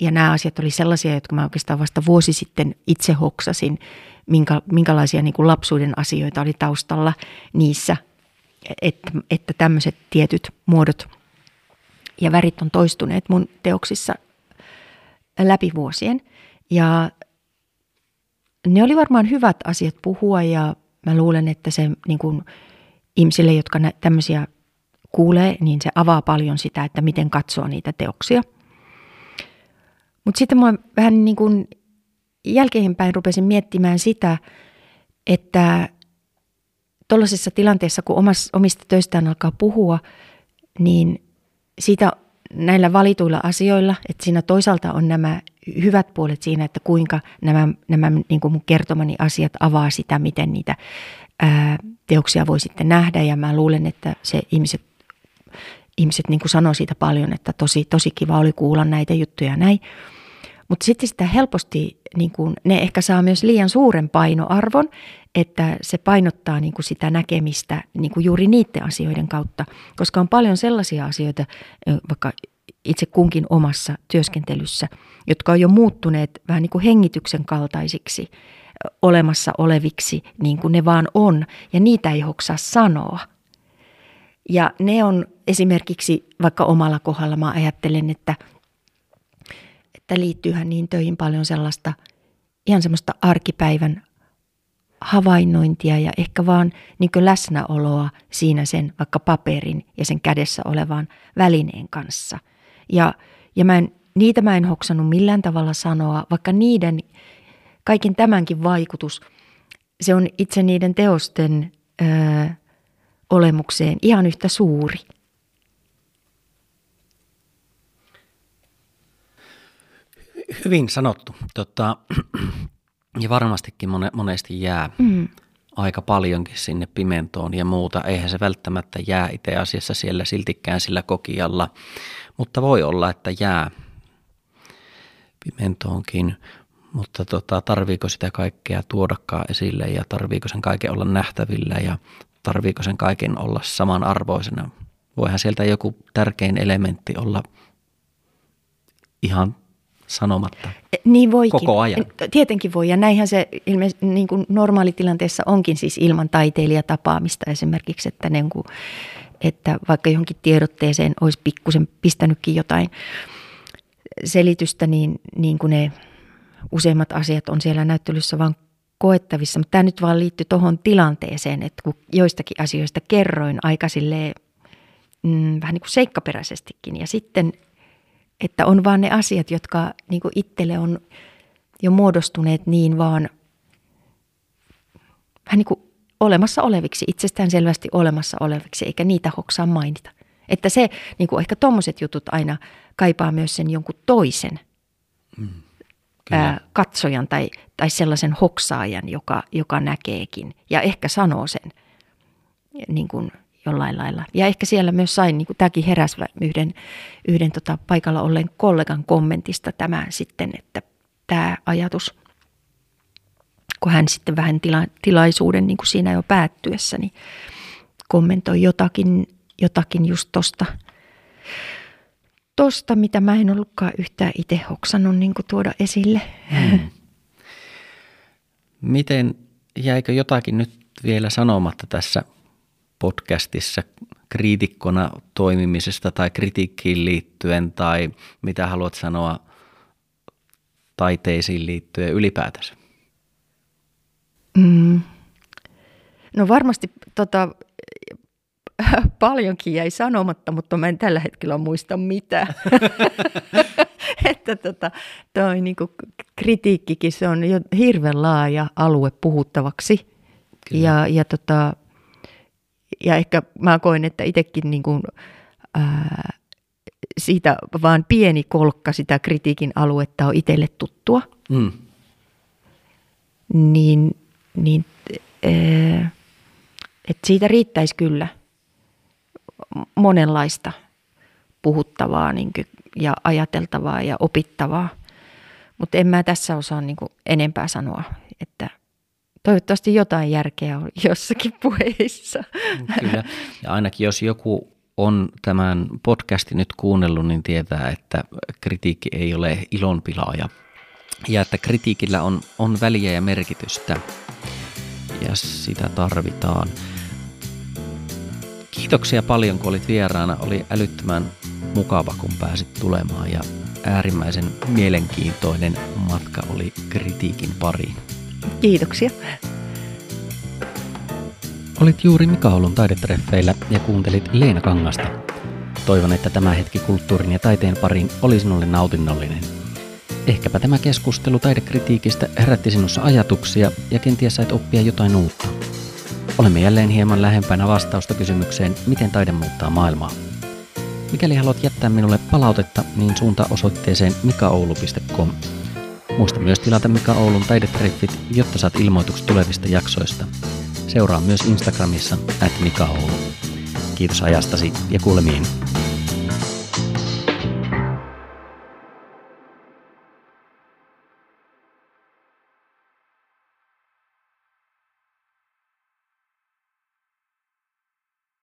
Ja nämä asiat oli sellaisia, jotka mä oikeastaan vasta vuosi sitten itse hoksasin, minkä, minkälaisia niin kuin lapsuuden asioita oli taustalla niissä – että, että tämmöiset tietyt muodot ja värit on toistuneet mun teoksissa läpi vuosien. Ja ne oli varmaan hyvät asiat puhua ja mä luulen, että se niin kuin ihmisille, jotka nä- tämmöisiä kuulee, niin se avaa paljon sitä, että miten katsoa niitä teoksia. Mutta sitten mä vähän niin kuin jälkeenpäin rupesin miettimään sitä, että tuollaisessa tilanteessa, kun omista töistään alkaa puhua, niin siitä näillä valituilla asioilla, että siinä toisaalta on nämä hyvät puolet siinä, että kuinka nämä, nämä niin kuin mun kertomani asiat avaa sitä, miten niitä ää, teoksia voi sitten nähdä. Ja mä luulen, että se ihmiset, ihmiset niin kuin sanoo siitä paljon, että tosi, tosi kiva oli kuulla näitä juttuja näin. Mutta sitten sitä helposti, niin kun, ne ehkä saa myös liian suuren painoarvon, että se painottaa niin kuin sitä näkemistä niin kuin juuri niiden asioiden kautta, koska on paljon sellaisia asioita, vaikka itse kunkin omassa työskentelyssä, jotka on jo muuttuneet vähän niin kuin hengityksen kaltaisiksi olemassa oleviksi, niin kuin ne vaan on, ja niitä ei hoksaa sanoa. Ja ne on esimerkiksi vaikka omalla kohdalla, mä ajattelen, että – että liittyyhän niin töihin paljon sellaista ihan semmoista arkipäivän havainnointia ja ehkä vaan niin läsnäoloa siinä sen vaikka paperin ja sen kädessä olevan välineen kanssa. Ja, ja mä en, niitä mä en hoksannut millään tavalla sanoa, vaikka niiden kaiken tämänkin vaikutus, se on itse niiden teosten ö, olemukseen ihan yhtä suuri – Hyvin sanottu. Tota, ja varmastikin mone, monesti jää mm. aika paljonkin sinne pimentoon ja muuta. Eihän se välttämättä jää itse asiassa siellä siltikään sillä kokialla, mutta voi olla, että jää pimentoonkin. Mutta tota, tarviiko sitä kaikkea tuodakaan esille ja tarviiko sen kaiken olla nähtävillä ja tarviiko sen kaiken olla samanarvoisena. Voihan sieltä joku tärkein elementti olla ihan sanomatta E, Niin voikin. koko ajan. Tietenkin voi, ja näinhän se ilmeisesti niin kuin normaalitilanteessa onkin siis ilman taiteilijatapaamista esimerkiksi, että, niin kuin, että vaikka johonkin tiedotteeseen olisi pikkusen pistänytkin jotain selitystä, niin, niin kuin ne useimmat asiat on siellä näyttelyssä vaan koettavissa. Mutta tämä nyt vaan liittyy tuohon tilanteeseen, että kun joistakin asioista kerroin aika silleen, mm, vähän niin kuin seikkaperäisestikin, ja sitten että on vaan ne asiat, jotka niin kuin itselle on jo muodostuneet niin vaan vähän niin kuin olemassa oleviksi, itsestään selvästi olemassa oleviksi, eikä niitä hoksaa mainita. Että se, niin kuin ehkä tommoset jutut aina kaipaa myös sen jonkun toisen ää, katsojan tai, tai sellaisen hoksaajan, joka, joka näkeekin ja ehkä sanoo sen niin kuin jollain lailla. Ja ehkä siellä myös sain, niin kuin tämäkin heräsi yhden, yhden tota, paikalla olleen kollegan kommentista tämä sitten, että tämä ajatus, kun hän sitten vähän tila, tilaisuuden niin kuin siinä jo päättyessä, niin kommentoi jotakin, jotakin just tosta, tosta, mitä mä en ollutkaan yhtään itse hoksannut niin kuin tuoda esille. Hmm. Miten jäikö jotakin nyt vielä sanomatta tässä podcastissa kriitikkona toimimisesta tai kritiikkiin liittyen tai mitä haluat sanoa taiteisiin liittyen ylipäätänsä? Mm. No varmasti tota, paljonkin jäi sanomatta, mutta mä en tällä hetkellä muista mitä. että tota, toi niinku kritiikkikin, se on jo hirveän laaja alue puhuttavaksi. Ja, ja, tota, ja ehkä mä koen, että itsekin niinku, ää, siitä vaan pieni kolkka sitä kritiikin aluetta on itselle tuttua. Mm. Niin, niin että siitä riittäisi kyllä monenlaista puhuttavaa niin kuin, ja ajateltavaa ja opittavaa. Mutta en mä tässä osaa niin kuin, enempää sanoa, että toivottavasti jotain järkeä on jossakin puheissa. Kyllä, ja ainakin jos joku on tämän podcastin nyt kuunnellut, niin tietää, että kritiikki ei ole ilonpilaaja ja että kritiikillä on, on väliä ja merkitystä ja sitä tarvitaan. Kiitoksia paljon, kun olit vieraana. Oli älyttömän mukava, kun pääsit tulemaan ja äärimmäisen mielenkiintoinen matka oli kritiikin pariin. Kiitoksia. Olit juuri Mika Oulun taidetreffeillä ja kuuntelit Leena Kangasta. Toivon, että tämä hetki kulttuurin ja taiteen pariin oli sinulle nautinnollinen. Ehkäpä tämä keskustelu taidekritiikistä herätti sinussa ajatuksia ja kenties sait oppia jotain uutta. Olemme jälleen hieman lähempänä vastausta kysymykseen, miten taide muuttaa maailmaa. Mikäli haluat jättää minulle palautetta, niin suunta osoitteeseen mikaoulu.com. Muista myös tilata Mika Oulun taidetreffit, jotta saat ilmoitukset tulevista jaksoista. Seuraa myös Instagramissa at Mika Oulu. Kiitos ajastasi ja kuulemiin.